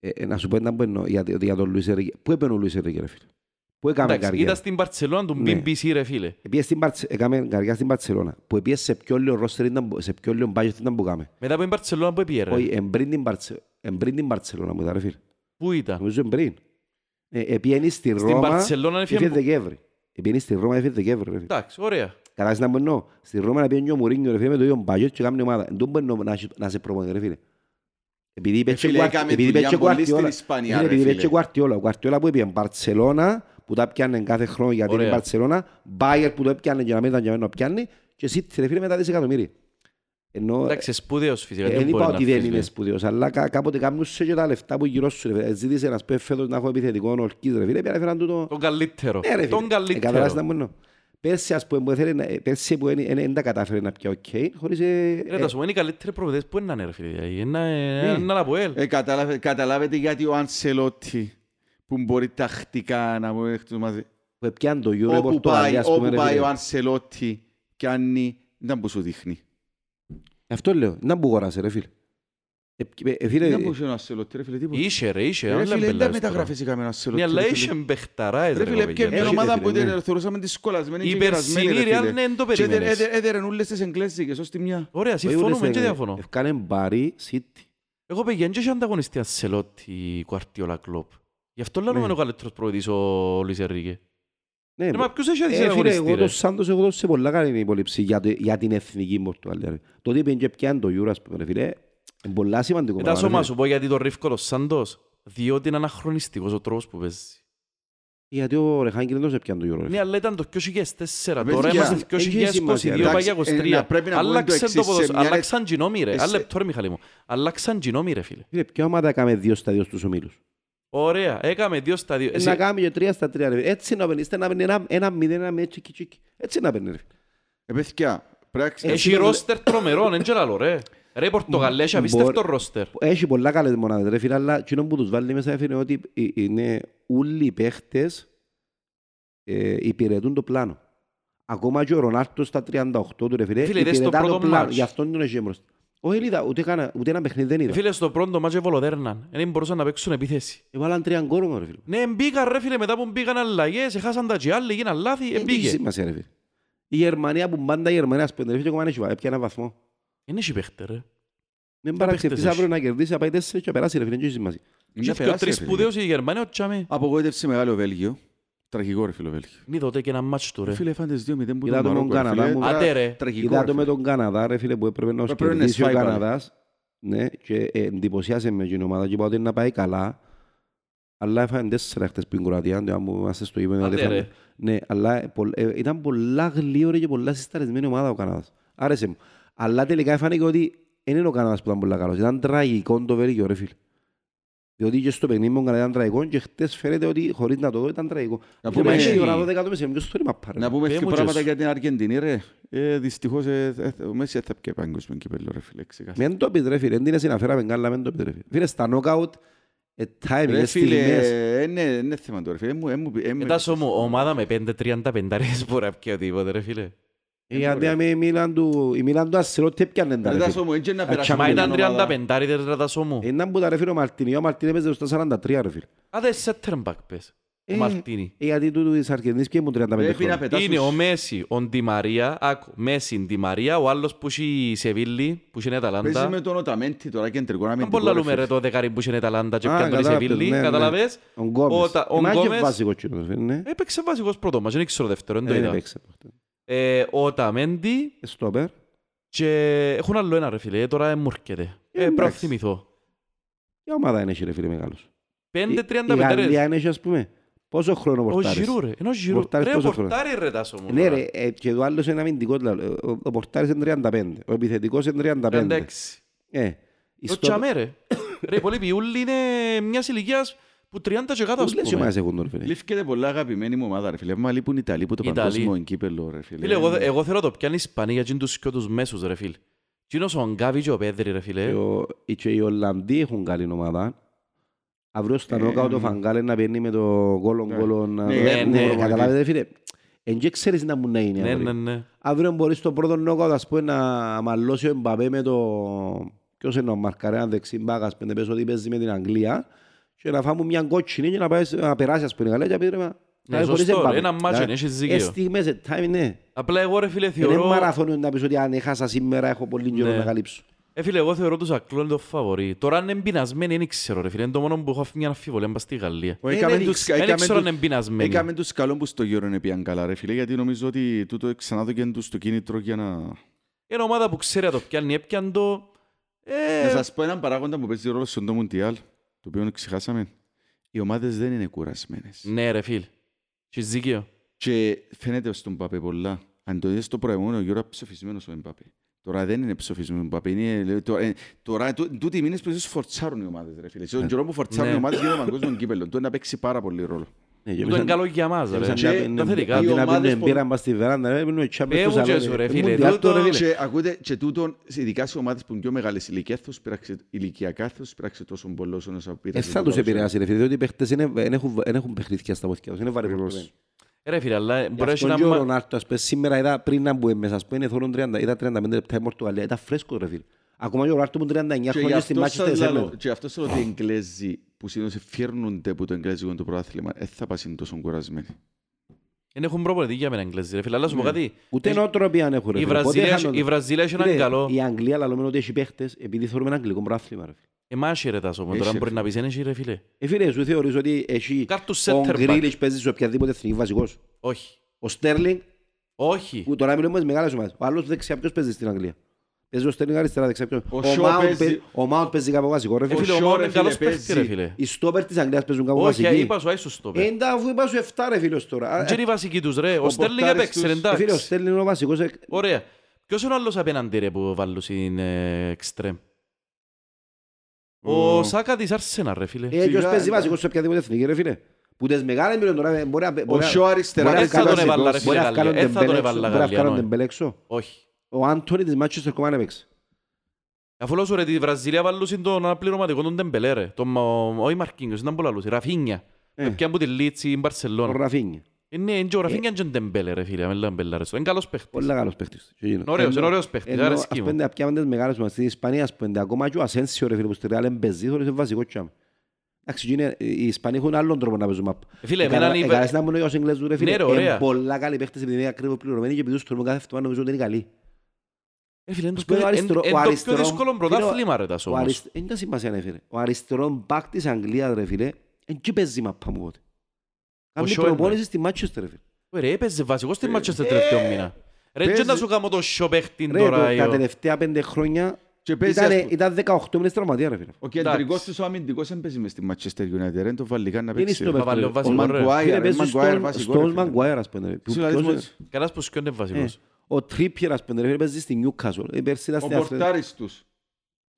Speaker 3: Ε, ε, Να σου πω ένα που εννοώ για, για τον Λουίς Ενρικέ. Πού έπαιρνε ο Λουίς Ενρικέ ρε φίλε; Πού έκαμε
Speaker 1: Εντάξει,
Speaker 3: καριέρα;
Speaker 1: ήταν στην Παρτσελώνα του
Speaker 3: Ναι.
Speaker 1: BBC ρε φίλε.
Speaker 3: Επίες στην Μπαρτσε- έκαμε καριέρα στην Παρτσελώνα. Που επίες σε πιο λίγο ρόστερ ήταν που- σε πιο λίγο budget ήταν που κάμε.
Speaker 1: Μετά από την Παρτσελώνα που έπιε ρε.
Speaker 3: Όχι, εμπριν την Μπαρτσε- εμπριν την Παρτσελώνα μου ήταν ρε φίλε.
Speaker 1: Πού ήταν;
Speaker 3: Νομίζω εμπριν. Ε, Επιένει στη
Speaker 1: Στην
Speaker 3: Ρώμα,
Speaker 1: Παρτσελώνα
Speaker 3: έφυγε
Speaker 1: έφυγε...
Speaker 3: Δεκέμβρη. Επιένει στη Ρώμα, έφυγε Δεκέμβρη ρε φίλε.
Speaker 1: Εντάξει, ωραία.
Speaker 3: Κατάλαβες να μου εννοώ. Στη Ρώμα να πιένει και ο Μουρίνιο ρε φίλε με το ίδιο budget και κάνει ομάδα. Εν τούτο μπορεί να- να έχει- να σε προπονεί ρε φίλε. Επειδή είπε
Speaker 2: Ε,
Speaker 3: και
Speaker 2: φίλε,
Speaker 3: Γουάρ-
Speaker 2: έκαμε
Speaker 3: επειδή είπε
Speaker 2: δουλειά
Speaker 3: και
Speaker 2: πολύ
Speaker 3: Γουαρτιόλα-
Speaker 2: στην Ισπανία,
Speaker 3: φίλε,
Speaker 2: ρε
Speaker 3: επειδή είπε
Speaker 2: φίλε.
Speaker 3: και Γουαρτιόλα. Ο Γουαρτιόλα που είπε Μπαρτσελώνα που τα πιάνε κάθε χρόνο γιατί είναι
Speaker 1: Ωραία.
Speaker 3: Μπαρτσελώνα, Μπάγερ που το πιάνε και να μην ήταν για μένα να πιάνει και εσύ ρε φίλε μετά δισεκατομμύρια. Ενώ
Speaker 1: Εντάξει, σπουδαίος φυσικά.
Speaker 3: δεν
Speaker 1: δεν
Speaker 3: είπα
Speaker 1: μπορεί να
Speaker 3: ότι δεν
Speaker 1: αφήσεις,
Speaker 3: είναι
Speaker 1: ναι.
Speaker 3: σπουδαίος, αλλά κα- κάποτε κάνουν σε και τα λεφτά που γύρω σου. ρε φίλε. Ζήτησε ένας πέφτος φέτος να έχω επιθετικό ορκής ρε φίλε, πήρα έφεραν του το...
Speaker 1: Τον καλύτερο.
Speaker 3: Ναι, ρε
Speaker 1: Τον
Speaker 3: φίλε. Ε, καταλάβεις
Speaker 1: καλύτερο.
Speaker 3: να μου εννοώ. Πέρσι, ας πούμε, που έθελε να- πέρσι που δεν- δεν τα κατάφερε να πιει οκ, χωρίς... ε,
Speaker 1: Ρε,
Speaker 3: ε,
Speaker 1: τα σου πω, είναι οι καλύτεροι προπονητές που είναι να είναι ρε φίλε. δηλαδή. Είναι
Speaker 3: Ναι.
Speaker 1: ένα από ελ.
Speaker 2: Ε, καταλάβε- Καταλάβετε γιατί ο Ανσελότη που μπορεί τακτικά να μου έρθει μαζί.
Speaker 3: που πιάνει το Euro, η
Speaker 2: Όπου πάει,
Speaker 3: Πορτογαλία, ας πούμε,
Speaker 2: όπου
Speaker 3: ρε
Speaker 2: πάει
Speaker 3: φίλε.
Speaker 2: ο Ανσελότη κάνει, δεν που σου δείχνει.
Speaker 3: Αυτό λέω, να που αγοράσει, ρε φίλε. Ε, ε, φίλε,
Speaker 2: Δεν που σου ο Ανσελότη, ρε φίλε, τίποτα.
Speaker 1: Είχε ρε, είχε.
Speaker 2: Ρε
Speaker 1: δεν
Speaker 2: φίλε,
Speaker 1: λέμε
Speaker 2: δεν
Speaker 1: πελάρες τώρα.
Speaker 2: μεταγραφές είχαμε ο Ανσελότη.
Speaker 1: Ναι, αλλά
Speaker 2: ρε
Speaker 1: είχε
Speaker 2: φίλε.
Speaker 1: μπεχταράες
Speaker 2: Ρε
Speaker 1: ρε
Speaker 2: φίλε,
Speaker 1: παιδιά.
Speaker 2: και μια
Speaker 3: Έχει,
Speaker 2: ομάδα
Speaker 3: ρε
Speaker 2: που
Speaker 3: φίλε,
Speaker 2: την
Speaker 3: ναι.
Speaker 2: θεωρούσαμε τη σκολασμένη
Speaker 1: Η
Speaker 2: και γερασμένη,
Speaker 1: περσινή
Speaker 2: ρε
Speaker 1: Real,
Speaker 2: φίλε.
Speaker 1: ναι, δεν το
Speaker 2: Και έδε-
Speaker 1: περίμενες.
Speaker 2: έδε- έδεραν όλες τις εγγλέζικες ως τη μια.
Speaker 1: Ωραία, συμφωνούμε και διαφωνώ.
Speaker 3: Ευκάνε μπάρι, City.
Speaker 1: Εγώ πήγαινε και είχε ανταγωνιστή Ανσελότη, Κουαρτιόλα, Κλόπ. Γι' αυτό λέμε
Speaker 3: Ναι.
Speaker 1: είναι ο καλύτερος προπονητής ο Λουίς Ενρίκε.
Speaker 3: Ναι,
Speaker 1: Ρε, μα ποιος έχει
Speaker 3: Ε, φίλε,
Speaker 1: ανταγωνιστή
Speaker 3: εγώ
Speaker 1: ρε.
Speaker 3: το Σάντος έχω δώσει πολλά καλή υπόλοιψη για, το- για την εθνική Πορτογαλία. ρε. Το ότι πήγαινε και πιάνει το Euro, ας πούμε, ρε φίλε, είναι πολλά σημαντικό.
Speaker 1: Ε,
Speaker 3: πράγμα,
Speaker 1: τα
Speaker 3: ρε,
Speaker 1: σώμα
Speaker 3: φίλε.
Speaker 1: σου πω γιατί το ρίφκο το Σάντος. Διότι είναι αναχρονιστικός ο τρόπος που παίζει.
Speaker 3: Γιατί ο Ρεχάγκη δεν το σε πιάνει το Euro. ρε
Speaker 1: Ναι,
Speaker 3: φίλε.
Speaker 1: αλλά ήταν το 2004.
Speaker 2: Παιδιά,
Speaker 1: Τώρα είμαστε το
Speaker 3: έχει σημασία,
Speaker 1: 2022, πάει
Speaker 2: εντάξει,
Speaker 1: για
Speaker 2: ε,
Speaker 1: 23.
Speaker 2: να πρέπει να πούμε το
Speaker 1: Άλλαξε
Speaker 2: εξής,
Speaker 1: το
Speaker 2: σε
Speaker 1: ποδόσφαιρο.
Speaker 2: μια-
Speaker 1: Αλλάξαν τζινόμι ρε.
Speaker 2: ε,
Speaker 1: Άλλα
Speaker 2: σε-
Speaker 1: λεπτό ρε Μιχαλή μου. Αλλάξαν τζινόμι ρε φίλε.
Speaker 3: Φίλε, ποια ομάδα έκαμε δύο στα δύο στους ομίλους.
Speaker 1: Ωραία, έκαμε δύο στα δύο.
Speaker 3: Ε,
Speaker 1: Εσύ-
Speaker 3: Να κάνουμε και τρία στα τρία. ρε φίλε. Έτσι να παίρνεις, είστε να παίρνεις ένα- ένα μηδέν, ένα με τσίκι τσίκι. Έτσι να παίρνεις. ρε φίλε.
Speaker 2: Ε, παιδιά, πρέπει να
Speaker 1: Έχει
Speaker 3: δεν το-
Speaker 1: ρόστερ τρομερό, δεν ξέρω άλλο ρε. Ρε η Πορτογαλία έχει απίστευτο
Speaker 3: Μπορεί-
Speaker 1: ρόστερ.
Speaker 3: Έχει πολλά καλές μονάδες ρε φίλε, αλλά εκείνο που τους βάλει μέσα είναι ότι ε, είναι όλοι οι παίχτες ε, υπηρετούν το πλάνο. Ακόμα και ο Ρονάρτος στα 38 του ρε φίλε,
Speaker 1: Φίλε, είδες το
Speaker 3: υπηρετά το
Speaker 1: πρώτο
Speaker 3: πλάνο.
Speaker 1: μάτς.
Speaker 3: Γι' αυτό τον έχει μπροστά. Όχι, δεν είδα, ούτε, κάνα, ούτε ένα παιχνίδι δεν είδα.
Speaker 1: Φίλε, στο πρώτο μάτσο βολοδέρναν. Δεν μπορούσαν να παίξουν επίθεση.
Speaker 3: Έβαλαν τρία γκόρ μου, ρε φίλε.
Speaker 1: Ναι, μπήκαν ρε φίλε μετά που μπήκαν αλλαγές, έχασαν τα τζιάλοι, γίναν λάθη,
Speaker 3: Ε, Έχει
Speaker 1: εμπήκε.
Speaker 3: σημασία ρε φίλε. Η Γερμανία που πάντα η Γερμανία σπέντε ρε φίλε, ακόμα έχει βάλει, έπια ένα βαθμό.
Speaker 1: Είναι έχει παίχτε ρε.
Speaker 3: Δεν
Speaker 1: παίχτες
Speaker 3: παραξευτείς
Speaker 1: έχεις.
Speaker 3: αύριο να κερδίσει, να πάει τέσσερις και να περάσει ρε φίλε, δεν έχει σημασία.
Speaker 2: Είναι
Speaker 1: Και
Speaker 2: να
Speaker 1: ο
Speaker 2: περάσει,
Speaker 1: τρεις
Speaker 2: ρε φίλε.
Speaker 1: σπουδαίος η Γερμανία, ο Τσάμε.
Speaker 2: Απογοήτευση μεγάλο Βέλγιο. Τραγικό ρε φίλο Βέλγιο.
Speaker 1: Είδατε και ένα μάτσο του ρε.
Speaker 2: Φίλε, φάντες 2-0 που
Speaker 3: Είδα
Speaker 2: τον
Speaker 3: το με τον
Speaker 2: Μαρόκο, ρε
Speaker 3: Καναδά
Speaker 2: φίλε.
Speaker 3: μου.
Speaker 2: Τώρα,
Speaker 1: Άντε, ρε.
Speaker 2: Τραγικό
Speaker 3: Είδα
Speaker 2: ρε
Speaker 3: το με
Speaker 2: φίλε.
Speaker 3: τον Καναδά ρε φίλε που έπρεπε να
Speaker 2: Πρέπει να
Speaker 3: κερδίσει ο
Speaker 2: σφάει πάλι.
Speaker 3: Καναδάς. Ναι, και ε, εντυπωσιάσε με την ομάδα και είπα ότι είναι να πάει καλά. Αλλά έφαγαν τέσσερα χτες πριν Κροατία, αν μου είμαστε στο ύπνο.
Speaker 1: Άντε, ρε.
Speaker 3: Ναι, αλλά ε, πολλ- ε, ήταν πολλά γλύωρη και πολλά συσταρισμένη ομάδα ο Καναδάς. Άρεσε μου. Αλλά τελικά έφανηκε ότι δεν είναι ο Καναδάς που ήταν πολλά καλός. Ήταν τραγικό το Βέλγιο ρε φίλε. Διότι και στο παιχνίδι μου ο Καναδά ήταν τραγικό και χτες φαίνεται ότι χωρίς να το δω ήταν τραγικό.
Speaker 2: Να
Speaker 3: Και
Speaker 2: πούμε-
Speaker 3: μα είναι η ώρα 12 το μεσημέρι, ποιος το ρήμα πάρε.
Speaker 2: Να πούμε
Speaker 1: Πες
Speaker 2: και
Speaker 1: μου
Speaker 2: πράγματα
Speaker 1: και
Speaker 2: για την Αργεντινή ρε. Ε, Δυστυχώς ε, ε, ο Μέση θα πιέ παγκόσμιο κύπελλο ρε φίλε. ξεκάθαρα.
Speaker 3: Μην το πεις ρε φίλε, δεν την συναφέραμε καλά, μην το πεις ρε φίλε. Φίλε, στα νόκαουτ, ε, timing,
Speaker 2: Ρε
Speaker 3: ε,
Speaker 2: φίλε,
Speaker 3: στιγμές.
Speaker 2: ε, ναι, είναι θέμα τώρα φίλε. Μου- ε, μου- ε, μου-
Speaker 1: Μετά σου μου, ομάδα με 5-35 ρες μπορεί να πιει οτιδήποτε ρε φίλε.
Speaker 3: Ε, Γιατί άμα η Μίλαν του, η Μίλαν του Ασσερότη έπιανε τα
Speaker 2: Ρε,
Speaker 3: ρε
Speaker 2: Τάσο
Speaker 3: φίλε.
Speaker 2: μου, έτσι να
Speaker 3: Α,
Speaker 2: περάσει
Speaker 3: τσάμα
Speaker 1: Μα
Speaker 2: την
Speaker 1: ήταν
Speaker 2: ομάδα.
Speaker 1: 35 ρες ρε τα σου μου.
Speaker 3: Ήταν που τα ρε φίλε ο Μαρτίνι, ο Μαρτίνι έπαιζε στα 43 ρε φίλε.
Speaker 1: Άντε center back πες.
Speaker 3: Ε,
Speaker 1: Μαρτίνι.
Speaker 3: ε, Γιατί τούτου της Αργεντινής και ήμουν 35
Speaker 2: Πρέπει να
Speaker 3: χρόνια.
Speaker 2: πετάς
Speaker 1: Είναι
Speaker 2: τους-
Speaker 1: ο Μέση, ο Ντι Μαρία, άκου, Μέση, Ντι Μαρία, ο άλλος που έχει η Σεβίλη, που έχει η
Speaker 2: Παίζει
Speaker 1: Αταλάντα.
Speaker 2: με τον Οταμέντι τώρα κεντρικό
Speaker 1: Δεν
Speaker 2: αμυντικό.
Speaker 1: πολλά
Speaker 2: ρε
Speaker 1: λούμε ρε
Speaker 2: φίλε.
Speaker 1: το δεκάρι που έχει η Αταλάντα και
Speaker 3: Α,
Speaker 1: πιάνε τον η
Speaker 3: κατάλαβες,
Speaker 1: Σεβίλη,
Speaker 3: ναι, ναι.
Speaker 1: καταλαβες.
Speaker 3: Ο Γκόμες.
Speaker 1: Ο Τα- ο
Speaker 3: Μα και
Speaker 1: Γκόμες-
Speaker 3: βασικός κοινός, ναι.
Speaker 1: Έπαιξε βασικός πρώτος μας, δεν ξέρω δεύτερο, δεν το
Speaker 3: Δεν
Speaker 1: είδα.
Speaker 3: Έπαιξε.
Speaker 1: Ε, Ο Ταμέντι
Speaker 3: Στόπερ.
Speaker 1: και έχουν άλλο ένα ρε φίλε, τώρα μου έρχεται. Ε, Πρέπει να
Speaker 3: εντάξει.
Speaker 1: θυμηθώ.
Speaker 3: Ποια ομάδα είναι, ρε φίλε, μεγάλος; Η-
Speaker 1: 5-35
Speaker 3: Η Γαλλία
Speaker 1: ρε.
Speaker 3: είναι, ας πούμε. Πόσο χρόνο
Speaker 1: Ο
Speaker 3: πορτάρεις;
Speaker 1: Ζιρού ρε, είναι ο Ζιρού.
Speaker 3: Πορτάρεις
Speaker 1: Ρε,
Speaker 3: πόσο χρόνο;
Speaker 1: πορτάρει ρε τάσο μου.
Speaker 3: Ναι
Speaker 1: τώρα.
Speaker 3: ρε, ε, και το άλλος είναι αμυντικό. δηλαδή, Ο, ο Πορτάρης είναι 35. Ο επιθετικός είναι 35.
Speaker 1: 36.
Speaker 3: Ε, η
Speaker 1: Το
Speaker 3: στο-
Speaker 1: τσαμέ ρε. [coughs] Ρε, οι υπόλοιποι ούλοι είναι μιας ηλικίας που 30 και κάτω ας
Speaker 3: Ούλες οι
Speaker 1: πούμε.
Speaker 3: ομάδες έχουν τον φίλε;
Speaker 2: Λήφκεται πολλά αγαπημένη μου ομάδα, ρε φίλε. Μα λείπουν οι Ιταλοί που το
Speaker 1: Ιταλοί.
Speaker 2: παγκόσμιο εγκύπελο, ρε φίλε.
Speaker 1: Φίλε, εγώ, εγώ θέλω το πιάνει Ισπανία για τους και τους μέσους ρε φίλε. Κίνος ο Γκάβι και ο Πέδρη ρε
Speaker 3: Και
Speaker 1: φίλε.
Speaker 3: ο- Και οι Ολλανδοί έχουν καλή ομάδα. Αύριο στα
Speaker 2: Ε,
Speaker 3: νόκα το
Speaker 2: ναι.
Speaker 3: Φαγκάλε να παίρνει με το κόλλον
Speaker 2: Ναι.
Speaker 3: κόλλον. να-
Speaker 2: Ναι,
Speaker 3: να-
Speaker 1: ναι,
Speaker 3: να-
Speaker 2: ναι.
Speaker 3: Καταλάβετε ρε φίλε. Εν και ξέρεις να μου να είναι.
Speaker 1: Ναι,
Speaker 3: αύριο.
Speaker 1: ναι, ναι.
Speaker 3: Αύριο μπορείς στο πρώτο νόκα ας πούμε να μαλώσει ο Εμπαπέ με το... Ποιος είναι ο Μαρκαρέα δεξί μπάκα, ας πούμε, πες ότι παίζει με την Αγγλία και να φάμε μια κότσινη και να, πάει, να περάσει ας πούμε η Γαλλία και να πει ρε μα.
Speaker 1: Ναι,
Speaker 3: πάει χωρίς
Speaker 1: σωστό,
Speaker 3: Εμπαπέ.
Speaker 1: ένα μάτσο
Speaker 3: Δηλαδή,
Speaker 1: είναι, έχεις
Speaker 3: ε,
Speaker 1: δίκαιο.
Speaker 3: στιγμές, ε, time, ναι.
Speaker 1: Απλά εγώ ρε φίλε
Speaker 3: Είναι
Speaker 1: θεωρώ...
Speaker 3: μαραθώνιο να πεις ότι αν έχασα σήμερα έχω πολύ καιρό
Speaker 1: Ναι.
Speaker 3: να καλύψω.
Speaker 1: Ε, φίλε, εγώ θεωρώ τους ακλών το φαβορεί. Τώρα αν είναι πεινασμένοι, δεν ξέρω ρε φίλε. Είναι το μόνο που έχω μια αμφιβολία μπας στη Γαλλία.
Speaker 2: Ο,
Speaker 3: Ε,
Speaker 2: έκαμε
Speaker 3: δεν
Speaker 2: τους-
Speaker 3: ξέρω,
Speaker 1: Δεν
Speaker 2: έκαμε
Speaker 1: ξέρω αν
Speaker 2: τους-
Speaker 1: είναι πεινασμένοι.
Speaker 2: Έκαμε τους καλό που στο γύρο είναι πιαν καλά ρε φίλε, γιατί νομίζω ότι τούτο ξανά το τους το κίνητρο για να...
Speaker 1: Είναι ομάδα που ξέρει να το πιάνει, έπιαν το... Ε,
Speaker 2: Να σας πω έναν παράγοντα που παίζει ρόλο στον Μουντιάλ, το οποίο ξεχάσαμε. Οι ομάδες δεν είναι κουρασμένες.
Speaker 1: Ναι ρε φίλε. Έχεις δίκαιο.
Speaker 2: Και φαίνεται στον Παπέ πολλά. Αν το δεις στο προηγούμενο γύρο ψοφισμένος ο Εμπαπέ. Τώρα δεν είναι ψοφισμένο ο Εμπαπέ. Είναι, λέει, τώρα, ε, τώρα τού- τούτοι οι μήνες που ίσως φορτσάρουν οι ομάδες ρε φίλε. Στον καιρό που φορτσάρουν
Speaker 1: Ναι.
Speaker 2: οι ομάδες για το παγκόσμιο κύπελλο. Του είναι να παίξει πάρα πολύ ρόλο.
Speaker 3: Ναι, και
Speaker 1: Τούτο είναι
Speaker 3: εμείς
Speaker 1: καλό για μας ρε.
Speaker 3: εμείς
Speaker 2: Και
Speaker 3: αν
Speaker 1: Τα
Speaker 3: πίνουμε-
Speaker 1: θετικά.
Speaker 3: αντί
Speaker 2: οι
Speaker 3: να
Speaker 2: ομάδες
Speaker 3: πίνουμε
Speaker 2: που-
Speaker 3: μπύρα μας στη βεράντα, ρε, πίνουμε τσάμπες
Speaker 1: Ε,
Speaker 3: στο
Speaker 1: μου και
Speaker 3: σαλόνι.
Speaker 1: σου, ρε,
Speaker 3: Ε,
Speaker 1: φίλε,
Speaker 3: Μουντιάλ
Speaker 1: τούτο-
Speaker 3: το, ρε, φίλε.
Speaker 2: Και ακούτε, και τούτον, ειδικά σε ομάδες που είναι πιο μεγάλες ηλικία, τους πειράξει, ηλικιακά θα τους πειράξει τόσο πολύ όσο να σου
Speaker 3: Ε,
Speaker 2: πειράξει
Speaker 3: θα
Speaker 2: το
Speaker 3: τους
Speaker 2: ποδόσφαιρο.
Speaker 3: επηρεάσει ρε φίλε, διότι οι παίχτες είναι- δεν έχουν- δεν έχουν παιχνίδια στα πόθηκια τους, είναι βαρεφορτωμένοι.
Speaker 2: Ακριβώς.
Speaker 1: Ρε φίλε, αλλά
Speaker 3: Γι'
Speaker 1: μπορείς να
Speaker 3: αυτό
Speaker 1: έχει
Speaker 3: και ο
Speaker 1: ένα...
Speaker 3: Ρονάλτο, ας πούμε, σήμερα είδα πριν να μπούμε μέσα, ας πούμε, θωρούν 30, είδα 35 λεπτά η Πορτογαλία, ήταν φρέσκο ρε φίλε. Ακόμα και ο Ρονάλτο που είναι 39
Speaker 2: Και γι'
Speaker 3: χρόνια στη
Speaker 2: αυτό
Speaker 3: Manchester
Speaker 2: σας
Speaker 3: City.
Speaker 2: λαλώ- και αυτό σας λέω ότι οι Εγγλέζοι που συνήθως φέρνονται από το Εγγλέζικο το πρωτάθλημα, δεν θα πάσουν τόσο κουρασμένοι.
Speaker 1: Δεν έχουν προπονητή για μένα Εγγλέζοι ρε φίλε. Αλλά σου πω κάτι.
Speaker 3: Ούτε νοοτροπία αν έχουν ρε
Speaker 1: Η
Speaker 3: φίλε. Πότε
Speaker 1: Βραζιλία-
Speaker 3: είχαν-
Speaker 1: η Βραζιλία έχει έναν
Speaker 3: Φίλε,
Speaker 1: καλό.
Speaker 3: Η Αγγλία λαλούμε ότι έχει παίχτες επειδή θέλουμε ένα αγγλικό πρωτάθλημα ρε φίλε.
Speaker 1: Εμάς ρε τάσο μου.
Speaker 2: Έχει,
Speaker 1: Τώρα
Speaker 2: ρε
Speaker 1: μπορεί να
Speaker 2: φίλε.
Speaker 1: πεις, «Εν έχει ρε φίλε.
Speaker 3: Ε, φίλε, σου θεωρείς ότι έχει
Speaker 1: Κάρτους
Speaker 3: ο
Speaker 1: center back.
Speaker 3: Γκρίλις παίζει σε οποιαδήποτε εθνική βασικός;
Speaker 1: Όχι.
Speaker 3: Ο Στέρλινγκ,
Speaker 1: Όχι.
Speaker 3: που τώρα μιλούμε με μεγάλες ομάδες. Ο άλλος δεξιά ποιος παίζει στην Αγγλία; Παίζει ο Στέρλινγκ αριστερά δεξιά ποιος.
Speaker 2: Ο
Speaker 3: Ο
Speaker 2: Shaw
Speaker 3: Mount
Speaker 2: παίζει-
Speaker 3: παίζει- Ο Mount παίζει κάπου βασικό ρε
Speaker 1: Ε,
Speaker 3: φίλε.
Speaker 1: φίλε, ο
Speaker 2: Shaw,
Speaker 1: Μάουν
Speaker 2: ρε,
Speaker 1: είναι καλός
Speaker 2: φίλε,
Speaker 1: παίχτης ρε
Speaker 2: παίζει.
Speaker 1: φίλε.
Speaker 3: Οι στόπερ της Αγγλίας παίζουν κάπου
Speaker 1: Όχι,
Speaker 3: βασικοί.
Speaker 1: είπα σου, άισου στο πέ.
Speaker 3: Έντα αφού είπα σου 7 ρε φίλος τώρα.
Speaker 1: Δεν είναι οι βασικοί τους ρε. Ο
Speaker 2: Ο
Speaker 1: Στέρλινγκ
Speaker 2: Πορτάρης
Speaker 1: έπαιξε
Speaker 2: τους.
Speaker 3: Ε, Φίλε, ο
Speaker 1: εντάξει.
Speaker 3: Στέρλινγκ είναι ο βασικός. ε,
Speaker 1: Ωραία. Ποιος είναι ο άλλος απέναντι ρε που βάλουν στην ε, εξτρέμ; Ο
Speaker 2: Ο-
Speaker 1: Σάκα της Άρσενα ρε φίλε.
Speaker 3: Ε, ποιος
Speaker 2: Σιγά,
Speaker 3: παίζει
Speaker 2: ε,
Speaker 3: βασικός σε οποιαδήποτε εθνική ρε φίλε. Που τις μεγάλες μιλούν τώρα μπορεί να...
Speaker 2: Ο
Speaker 3: μπορεί να-
Speaker 2: Σο αριστερά
Speaker 3: μπορεί να
Speaker 1: Δεν θα τον
Speaker 3: βγάλουν-
Speaker 1: έβαλα, ρε
Speaker 3: μπορεί να
Speaker 1: φίλε,
Speaker 3: βγάλουν
Speaker 1: Γαλλία. Ε, θα τον
Speaker 3: Ντεμπέλε
Speaker 1: έβαλα,
Speaker 3: έξω, μπορεί να
Speaker 1: Γαλλία,
Speaker 3: βγάλουν
Speaker 1: ναι.
Speaker 3: Ντεμπέλε έξω.
Speaker 1: Όχι.
Speaker 3: Ο Άντωνη της Manchester κομμάτι έπαιξε.
Speaker 1: Αφού λέω σου ρε, τη Βραζιλία βάλουν τον αναπληρωματικό τον Ντεμπελέ ρε. Τον, ο- όχι Μαρκίνιος, ήταν πολλά λούση. Ραφίνια.
Speaker 3: Ε.
Speaker 1: Με πιάνε που τη Λίτση η
Speaker 3: Ο
Speaker 1: Μπαρσελώνα.
Speaker 3: Ραφίνια.
Speaker 1: Ε, Ναι, είναι και ο Ραφίνια και ο Ντεμπέλε ρε φίλε. αμέλα Μπελάρες. Είναι καλός παίχτης.
Speaker 3: Πολύ καλός παίχτης. Και εκείνος.
Speaker 1: Ωραίος,
Speaker 3: Ενώ-
Speaker 1: είναι ωραίος παίχτης,
Speaker 3: ενώ,
Speaker 1: αρέσκει
Speaker 3: ας
Speaker 1: μου.
Speaker 3: πούμε, πιάμε τις μεγάλες μας. Στην Ισπανίας, ας πούμε, ακόμα και ο Ασένσιο, ρε φίλε, που στη Ρεάλ εμπεζεί, θεωρείς είναι βασικός τσάμε. Εντάξει, και είναι- οι Ισπανοί έχουν άλλον τρόπο να παίζουν μαπ.
Speaker 1: Ε, φίλε,
Speaker 3: Ε,
Speaker 1: εμένα
Speaker 3: καλά-
Speaker 1: είναι
Speaker 3: ε,
Speaker 1: υπε-
Speaker 3: καλά, να μου λέει ο Σιγκλέζου, ρε φίλε,
Speaker 1: Ναι, ρε, ωραία.
Speaker 3: είναι πολλά καλοί παίχτες επειδή είναι ακριβώς πληρωμένοι και επειδή τους θέλουμε κάθε εβδομάδα νομίζω ότι είναι καλοί.
Speaker 1: Ε, φίλε, είναι το
Speaker 3: Ας πούμε,
Speaker 1: πιο-
Speaker 3: ο αριστερό-
Speaker 1: εν- εν
Speaker 3: ο
Speaker 1: το πιο
Speaker 3: αριστερό-
Speaker 1: δύσκολο
Speaker 3: φίλε, ο-
Speaker 1: πρωτάθλημα ρε τάσο
Speaker 3: Ο
Speaker 1: όμως.
Speaker 3: αρισ- Εν τα σημασία, ναι, φίλε. Ο αριστερό μπακ της Αγγλίας, ρε φίλε, εν και παίζει μαπά μου πότε. Κάνει
Speaker 1: Shaw είναι.
Speaker 3: προπόνησης στη Manchester, ρε φίλε.
Speaker 1: Ρε, έπαιζε βασικός στη Manchester τελευταίο μήνα. Ρε, και
Speaker 2: παίζει-
Speaker 1: να σου κάνω το σιό παίχτην
Speaker 3: Ρε,
Speaker 1: τώρα.
Speaker 3: το- τα
Speaker 1: εγώ.
Speaker 3: τελευταία πέντε χρόνια
Speaker 2: Και παίζει,
Speaker 3: ήταν,
Speaker 2: ας πούμε,
Speaker 3: ήταν 18 μήνες τραυματία, ρε φίλε.
Speaker 2: Ο κεντρικός
Speaker 1: Εντάξει.
Speaker 2: τους ο αμυντικός δεν παίζει μες στη Manchester United, ρε, το βάλει να
Speaker 3: Είναι
Speaker 2: παίξει.
Speaker 3: στο
Speaker 1: Θα βάλει ο
Speaker 3: παιχνίδι.
Speaker 1: βασικός,
Speaker 3: Ο
Speaker 1: ρε.
Speaker 2: Maguire,
Speaker 3: Φίλε,
Speaker 2: ρε,
Speaker 3: παίζει
Speaker 2: Maguire
Speaker 3: στον-
Speaker 2: βασικό,
Speaker 3: στον
Speaker 2: ρε, φίλε.
Speaker 3: Maguire, ας πούμε, ρε. Που-
Speaker 2: Σου λαλείς
Speaker 3: ποιος-
Speaker 2: μόλις.
Speaker 1: Κανάς που σκιώνει
Speaker 3: ε,
Speaker 1: βασικός.
Speaker 3: Ο Trippier, ας πούμε, ρε φίλε, παίζει στη Newcastle. Ε, πέρσι ήταν
Speaker 2: Ο
Speaker 3: στη Αρσεν-
Speaker 2: πορτάρης τους.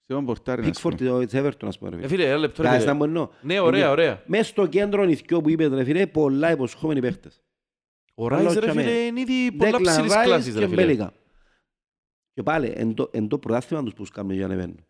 Speaker 2: Σε τον πορτάρι, ας
Speaker 3: Pickford,
Speaker 2: πούμε.
Speaker 3: της Everton, ας πούμε, ρε
Speaker 1: Ε,
Speaker 3: φίλε.
Speaker 1: φίλε, ένα λεπτό ρε,
Speaker 3: Κάτσε
Speaker 1: φίλε.
Speaker 3: να μου εννοώ.
Speaker 1: Ναι, ωραία, ωραία.
Speaker 3: Μες στο κέντρο νηθιό που είπες, ρε φίλε, πολλά υποσχόμενοι παίχτες.
Speaker 1: Ο Ράις ρε
Speaker 3: Λότσαμε.
Speaker 1: φίλε είναι ήδη πολλά
Speaker 3: Declan
Speaker 1: ψηλής
Speaker 3: Rice
Speaker 1: κλάσης
Speaker 3: και
Speaker 1: ρε φίλε.
Speaker 3: Bellingham. Και πάλι, εν το- εν το πρωτάθλημα τους που σκάμε για να ανεβαίνουν.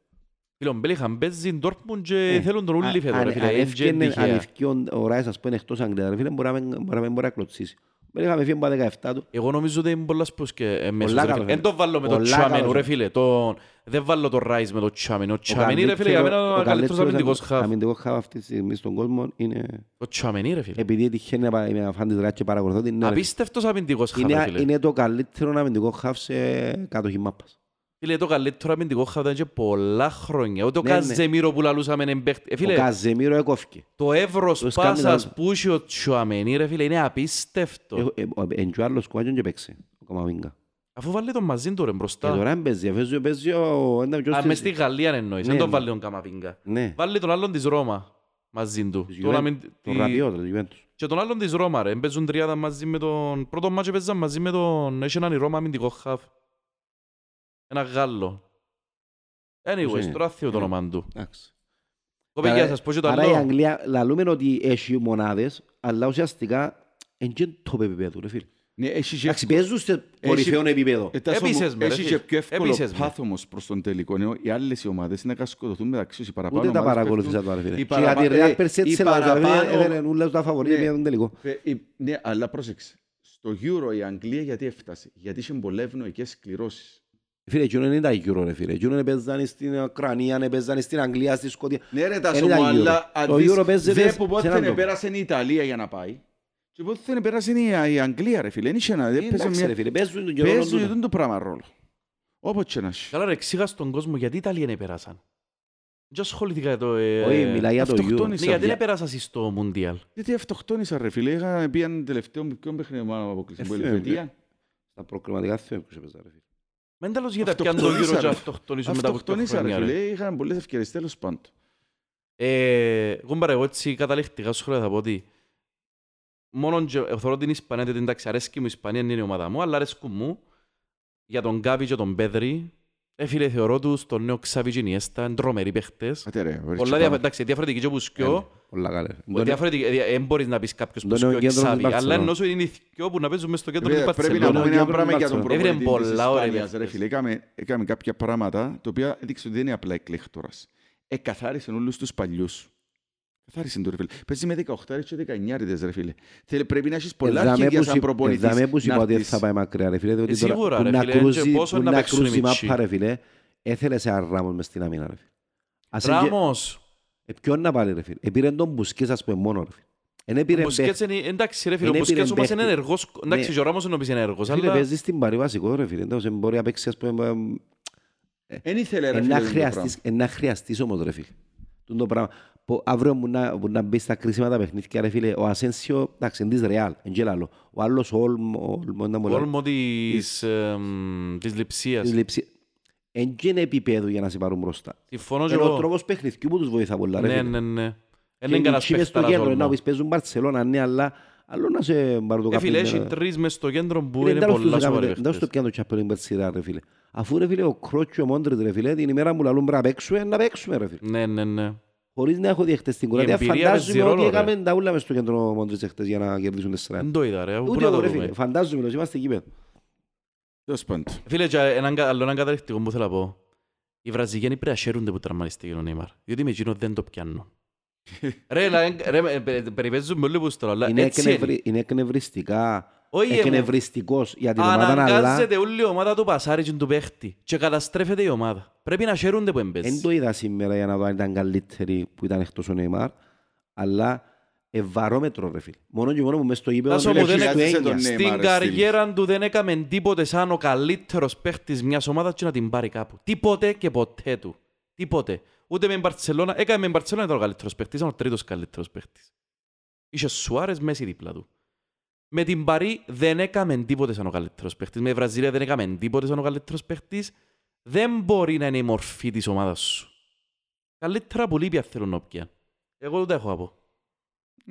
Speaker 1: Φίλε, ο Μπέλιχαμ παίζει Dortmund και
Speaker 3: Ε,
Speaker 1: θέλουν τον ούλι φέτο
Speaker 3: αν-
Speaker 1: ρε φίλε.
Speaker 3: αν
Speaker 1: Είναι και
Speaker 3: ευκαινε- Αν
Speaker 1: τυχαία.
Speaker 3: ευκαινε ο- ο Ράις, ας πούμε, εκτός Αγγλίας, ρε φίλε, μπορεί να μην- μπορεί να μην μπορεί να κλωτσίσει. Δεν είχαμε φύγει από 17 του.
Speaker 1: Εγώ νομίζω ότι είναι πολλά σπούς και ε, μέσος,
Speaker 3: Πολλά
Speaker 1: ρε
Speaker 3: καλό
Speaker 1: φίλε. Εν το βάλω με το
Speaker 3: Πολλά
Speaker 1: Τσάμενου
Speaker 3: καλό
Speaker 1: ρε φίλε. Το... Δεν βάλω το Ράις με το Τσάμενου. Ο Τσάμενι ρε φίλε για μένα είναι ο καλύτερος αμυντικός χαφ.
Speaker 3: αμυντικός χαφ αυτή τη στιγμή στον κόσμο είναι...
Speaker 1: Ο Τσάμενι ρε φίλε.
Speaker 3: Επειδή τυχαίνει να πα- είμαι φαν της Ρεάλ και παρακολουθώ την... ναι, ρε.
Speaker 1: Απίστευτος αμυντικός χαφ ρε
Speaker 3: Είναι,
Speaker 1: φίλε.
Speaker 3: είναι το καλύτερο αμυντικό χαφ σε κατοχή μάπας.
Speaker 1: Φίλε το καλύτερο αμυντικό χαφ ήταν και πολλά χρόνια. Ούτε ο
Speaker 3: Ναι, ναι.
Speaker 1: Καζεμίρο που λαλούσαμε είναι παίχτη. Ε,
Speaker 3: Ο
Speaker 1: Φίλε,
Speaker 3: Καζεμίρο έκοφηκε.
Speaker 1: το εύρος
Speaker 3: Το σκάνει
Speaker 1: πάσας
Speaker 3: τα-
Speaker 1: που είχε ο Τσουαμενί ρε φίλε είναι απίστευτο.
Speaker 3: Έχω- ε, ο- Εν και ο άλλος κουάτζον και παίξει. Ο Καμαβίγκα.
Speaker 1: Αφού βάλει τον μαζί του ρε
Speaker 3: Και
Speaker 1: μπροστά.
Speaker 3: τώρα δεν παίζει. Παίζει- Παίζει ο... ένα πιο
Speaker 1: Α,
Speaker 3: στη-
Speaker 1: μες στη Γαλλία εννοείς.
Speaker 3: Ναι,
Speaker 1: Δεν τον
Speaker 3: ναι.
Speaker 1: βάλει τον Καμαβίγκα.
Speaker 3: Ναι.
Speaker 1: Βάλει τον άλλον της Ρώμα μαζί του.
Speaker 3: Της
Speaker 1: Τον
Speaker 3: Juventus.
Speaker 1: αμυν-
Speaker 3: Τον
Speaker 1: τη-
Speaker 3: Ραπιό, τον Juventus.
Speaker 1: Και τον άλλον της Ρώμα ρε. Παίζουν τριάδα μαζί με τον... Πρώτο μάτσο παίζαν μαζί με τον... Έχει έναν η Ρώμα αμυντικό χαφ. Ένα Γάλλο. Anyways,
Speaker 3: είναι;
Speaker 1: τώρα θείο το
Speaker 3: Ε.
Speaker 1: όνομα του.
Speaker 3: Εντάξει.
Speaker 1: Κοπέγια,
Speaker 3: Άρα-
Speaker 1: σας πω και το
Speaker 3: Άρα η
Speaker 1: άλλο.
Speaker 3: Αγγλία λαλούμε ότι έχει μονάδες, αλλά ουσιαστικά είναι και το επίπεδο, ρε φίλε.
Speaker 2: Ναι, έχει και
Speaker 3: Εντάξει, παίζουν σε κορυφαίο επίπεδο.
Speaker 2: Ε, τάσο μου,
Speaker 1: Έπεισες μες, ρε
Speaker 2: Έχει
Speaker 1: φίλε.
Speaker 2: και πιο εύκολο
Speaker 1: Έπεισες μες.
Speaker 2: path όμως προς τον τελικό. ενώ Οι άλλες οι ομάδες είναι να κασκοτωθούν μεταξύ τους. Οι παραπάνω
Speaker 3: Ούτε τα
Speaker 2: ομάδες
Speaker 3: παρακολουθήσα
Speaker 2: πέφτουν.
Speaker 3: τώρα, φίλε.
Speaker 2: Οι
Speaker 3: Και για τη
Speaker 2: παραπα-
Speaker 3: Real
Speaker 2: ε,
Speaker 3: πέρσι
Speaker 2: οι
Speaker 3: έτσι έλαβε,
Speaker 2: παραπάνω-
Speaker 3: έδερε ούλες τα φαβορία
Speaker 2: Ναι.
Speaker 3: για τον τελικό.
Speaker 2: Ε, η- Ναι, αλλά πρόσεξε. Στο Euro η Αγγλία γιατί έφτασε; Γιατί είχε πολλές ευνοϊκές κληρώσεις.
Speaker 3: Φίλε, εκείνο είναι τα Euro, ρε φίλε. Εκείνο παίζανε στην Ουκρανία, παίζανε στην Αγγλία, στη Σκοτία.
Speaker 2: Ναι ρε τα
Speaker 3: Είναι τα
Speaker 2: μου,
Speaker 3: Euro.
Speaker 2: αλλά αν
Speaker 3: Το
Speaker 2: δεις,
Speaker 3: Euro παίζεται
Speaker 2: δε
Speaker 3: σε
Speaker 2: που πότε
Speaker 3: έναν
Speaker 2: δεν
Speaker 3: τόπο.
Speaker 2: πέρασε η Ιταλία για να πάει. Και πότε δεν πέρασε η η Αγγλία ρε φίλε. Δεν είχε να- δεν παίζει
Speaker 3: Εντάξει,
Speaker 2: μια-
Speaker 3: ρε φίλε, παίζουν τον καιρό
Speaker 2: Παίζουν
Speaker 3: τούτο.
Speaker 2: τον το πράγμα ρόλο. Όποτε και να έχει.
Speaker 1: Καλά ρε, εξήγα στον κόσμο γιατί οι Ιταλοί δεν πέρασαν; Δεν ασχολήθηκα για το... ε,
Speaker 3: Όχι, μιλάει για το Euro.
Speaker 2: αυτοκτόνησα.
Speaker 1: Ναι, γιατί
Speaker 3: για-
Speaker 1: δεν πέρασαν στο Μουντιάλ;
Speaker 2: Γιατί αυτοκτόνησα ρε φίλε. Είχα πει αν τελευταίο ποιον παιχνίδι μου αποκλείσει.
Speaker 3: Ε,
Speaker 2: Από η
Speaker 3: φίλε,
Speaker 2: Ελβετία.
Speaker 3: Στα προκριματικά θέλω που σε παίζα, ρε φίλε.
Speaker 1: Μεν τέλος γιατί πιάνε το
Speaker 2: Αυτοκτόνησα,
Speaker 1: γύρο και
Speaker 2: ρε.
Speaker 1: αυτοκτονήσουν μετά από δύο
Speaker 2: Αυτοκτόνησα ρε
Speaker 1: χρόνια. ρε.
Speaker 2: φίλε. Είχαν πολλές ευκαιρίες τέλος πάντων.
Speaker 1: Ε, Εγώ μπαρε, εγώ έτσι καταληκτικά σχόλια θα πω ότι μόνο και- ε, θεωρώ την Ισπανία, γιατί εντάξει αρέσκει μου η Ισπανία, είναι η ομάδα μου, αλλά αρέσκουν μου για τον Γκάβι και τον Πέδρη. Ε, φίλε, θεωρώ τους τον νέο Ξάβι και Νιέστα, είναι τρομεροί παίχτες.
Speaker 2: Άτε ρε. βρε,
Speaker 1: Πολλά
Speaker 2: τσιπάμε.
Speaker 1: διαφορετικά, εντάξει, διαφορετικοί και ο Μπουσκιό.
Speaker 3: Πολλά καλά. ρε.
Speaker 1: Ο διαφορετικοί, ε, Δεν μπορείς να πεις κάποιος
Speaker 3: Το
Speaker 1: Μπουσκιό
Speaker 3: νέο κέντρος
Speaker 1: Ξάβι,
Speaker 3: της
Speaker 1: αλλά
Speaker 3: Μπαρτσελόνα.
Speaker 1: ενώ σου είναι οι δυο που να παίζουν μες στο κέντρο της
Speaker 2: Βέβαια, Πρέπει να
Speaker 1: Μπαρτσελόνα.
Speaker 2: πούμε ένα
Speaker 3: Κέντρο
Speaker 2: πράγμα για τον
Speaker 3: Μπαρτσελόνα.
Speaker 2: προπονητή
Speaker 1: Έβρε
Speaker 2: της
Speaker 1: πολλά ωραία
Speaker 2: Ισπανίας, ρε
Speaker 1: παίχτες.
Speaker 2: φίλε. Έκαμε- Έκαμε κάποια πράγματα τα οποία έδειξε ότι δεν είναι απλά εκλέχτορας. Εκαθάρισε όλους τους παλιούς. Καθάρισε το ρε φίλε. Παίζει με 18 και 19 ρε φίλε. Θέλει- Πρέπει να έχεις πολλά
Speaker 3: Εδάμε
Speaker 2: αρχίδια
Speaker 3: που
Speaker 2: σαν
Speaker 3: συ-
Speaker 2: προπονητής
Speaker 3: εδάμε που σου
Speaker 2: να
Speaker 3: είπα ότι
Speaker 2: έρθεις.
Speaker 3: θα πάει μακριά ρε φίλε. διότι
Speaker 1: Ε,
Speaker 3: τώρα
Speaker 1: σίγουρα,
Speaker 3: που
Speaker 1: ρε
Speaker 3: να
Speaker 1: φίλε, και
Speaker 3: κρούζει-
Speaker 1: πόσο
Speaker 3: που
Speaker 1: να
Speaker 3: να
Speaker 1: παίξουν οι
Speaker 3: κρούζει η
Speaker 1: μητσοί.
Speaker 3: μάπα ρε φίλε. Έθελες σε ένα Ράμος μες στην αμήνα ρε φίλε. Ας είναι και-
Speaker 1: Ράμος,
Speaker 3: Ε, ποιον να πάρει ρε φίλε; Επήρε τον Μπουσκές ας πούμε μόνο ρε φίλε. Εν
Speaker 1: ο
Speaker 3: έπειρε
Speaker 1: Μπουσκέτς
Speaker 3: παίχτη.
Speaker 1: είναι- εντάξει ρε φίλε, ο
Speaker 3: Είναι
Speaker 1: Μπουσκέτς
Speaker 3: πήρε
Speaker 1: όμως είναι
Speaker 3: παίχτη.
Speaker 1: ενεργός, εντάξει
Speaker 3: Ναι.
Speaker 1: και ο Ράμος είναι επίσης ενεργός,
Speaker 3: Φίλε
Speaker 1: αλλά
Speaker 3: παίζει στην Παρή βασικό ρε φίλε. Εντάξει, μπορεί να παίξει ας πούμε
Speaker 2: Εν ήθελε ρε
Speaker 3: Ε,
Speaker 2: φίλε
Speaker 3: να
Speaker 2: το
Speaker 3: χρειαστείς, ε, να χρειαστείς όμως ρε φίλε. Τούν το πράγμα. Που αύριο που να, που να μπει στα κρίσιμα τα παιχνίδια ρε φίλε, ο Ασένσιο, εντάξει, είναι της Ρεάλ, εν και λάλλο. Ο άλλος ο Όλμο, ο Όλμο, να μου λέει,
Speaker 1: Όλμο της, εμ, της λειψίας.
Speaker 3: της λειψίας. Εν και είναι επίπεδο για να σε πάρουν μπροστά.
Speaker 1: Συμφωνώ και
Speaker 3: Είναι ο
Speaker 1: εγώ.
Speaker 3: τρόπος παιχνιδιού που τους βοηθά πολλά ρε
Speaker 1: Ναι,
Speaker 3: φίλε.
Speaker 1: ναι, ναι.
Speaker 3: Και
Speaker 1: Είναι κανένας
Speaker 3: εκεί μες στο
Speaker 1: παίχταρας
Speaker 3: κέντρο, να
Speaker 1: Όλμο.
Speaker 3: πεις παίζουν Μπαρτσελώνα, ναι, αλλά άλλο να σε πάρουν το
Speaker 1: Ε, φίλε,
Speaker 3: καπνί,
Speaker 1: έχει
Speaker 3: να-
Speaker 1: τρεις μες στο κέντρο που
Speaker 3: Είναι
Speaker 1: είναι
Speaker 3: τέλος τους
Speaker 1: πολλά
Speaker 3: έκαμε-
Speaker 1: σοβαροί
Speaker 3: δεν σου το
Speaker 1: παίχτες.
Speaker 3: πιάνω το Champions League σειρά, ρε φίλε. Αφού ρε φίλε ο Κρότσο και ο Μόντρετ ρε φίλε, την ημέρα μου λαλούν πρέπει να παίξουμε, να παίξουμε ρε φίλε.
Speaker 1: Ναι, ναι, ναι.
Speaker 3: Χωρίς να έχω διεχτές στην κουράτια,
Speaker 1: εμπειρία παίζει
Speaker 3: φαντάζομαι ότι
Speaker 1: ρόλο, ρε.
Speaker 3: έκαμε τα ούλα μες στο κέντρο ο Μόντρετ εχθές για να κερδίσουν τέσσερα.
Speaker 1: Δεν το είδα ρε, πού
Speaker 3: Ούτε
Speaker 1: να
Speaker 3: εγώ
Speaker 1: το
Speaker 3: ρε
Speaker 1: δούμε.
Speaker 3: φίλε, φαντάζομαι ότι είμαστε εκεί πέρα.
Speaker 2: Τέλος πάντων.
Speaker 1: Φίλε, και έναν κα- άλλο έναν καταληκτικό που θέλω να πω. Οι Βραζιλιάνοι πρέπει να χαίρονται που τραυματίστηκε ο Νέιμαρ. Διότι με εκείνο δεν το πιάνω. [laughs] Ρε, λα- ρε, με- πε- περιπέζουμε όλοι που στο αλλά
Speaker 3: Είναι
Speaker 1: έτσι είναι.
Speaker 3: εκνευρι- Είναι εκνευριστικά,
Speaker 1: Όχι, εγώ.
Speaker 3: εκνευριστικός για την ομάδα, αλλά
Speaker 1: Αναγκάζεται όλη η ομάδα του πασάρι και του παίχτη και καταστρέφεται η ομάδα. Πρέπει να χαίρονται που
Speaker 3: δεν
Speaker 1: εμπέζει.
Speaker 3: το είδα σήμερα για να δω αν ήταν καλύτερη που ήταν εκτός ο Νεϊμάρ, αλλά ευαρόμετρο ρε φίλε. Μόνο και μόνο που μες στο γήπεδο
Speaker 1: Τάσο
Speaker 3: φίλε,
Speaker 1: μου, δεν
Speaker 3: έχεις
Speaker 2: έκατσε
Speaker 3: του
Speaker 2: τον
Speaker 3: έννοια.
Speaker 2: Νέιμαρ,
Speaker 1: Στην
Speaker 2: ρε,
Speaker 1: καριέρα του δεν έκαμε τίποτε σαν ο καλύτερος παίχτης μιας ομάδας και να την πάρει κάπου. Τίποτε και ποτέ του. Τίποτε. Ούτε με την Μπαρτσελώνα. Έκαμε με την Μπαρτσελώνα ήταν ο καλύτερος παίχτης, ήταν ο τρίτος καλύτερος παίχτης. Είχε Σουάρες μέση δίπλα του. Με την Παρή δεν έκαμε τίποτε σαν ο καλύτερος παίχτης. Με τη Βραζιλία δεν έκαμε τίποτε σαν ο καλύτερος παίχτης. Δεν μπορεί να είναι η μορφή της ομάδας σου. Καλύτερα που λείπει αν θέλουν να πιάνουν. Εγώ δεν το έχω από.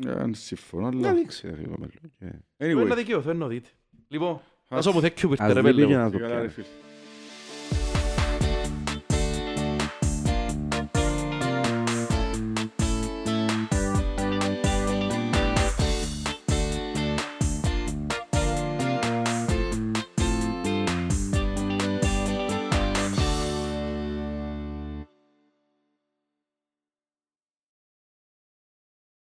Speaker 2: Αν συμφωνώ,
Speaker 3: Να
Speaker 2: αλλά...
Speaker 3: δείξει ρε φίλε. ο Μέλο. Και-
Speaker 1: Είναι
Speaker 2: Anyway.
Speaker 1: δικαιωθώ, εννοείται. Λοιπόν,
Speaker 2: Ας-
Speaker 1: άσο μου θέκει που ήρθε
Speaker 3: Ας
Speaker 1: ρε
Speaker 3: δείξει
Speaker 1: πέλε
Speaker 3: για
Speaker 1: μου.
Speaker 3: να το
Speaker 2: Καλά, ρε
Speaker 3: πιάνει.
Speaker 2: φίλε.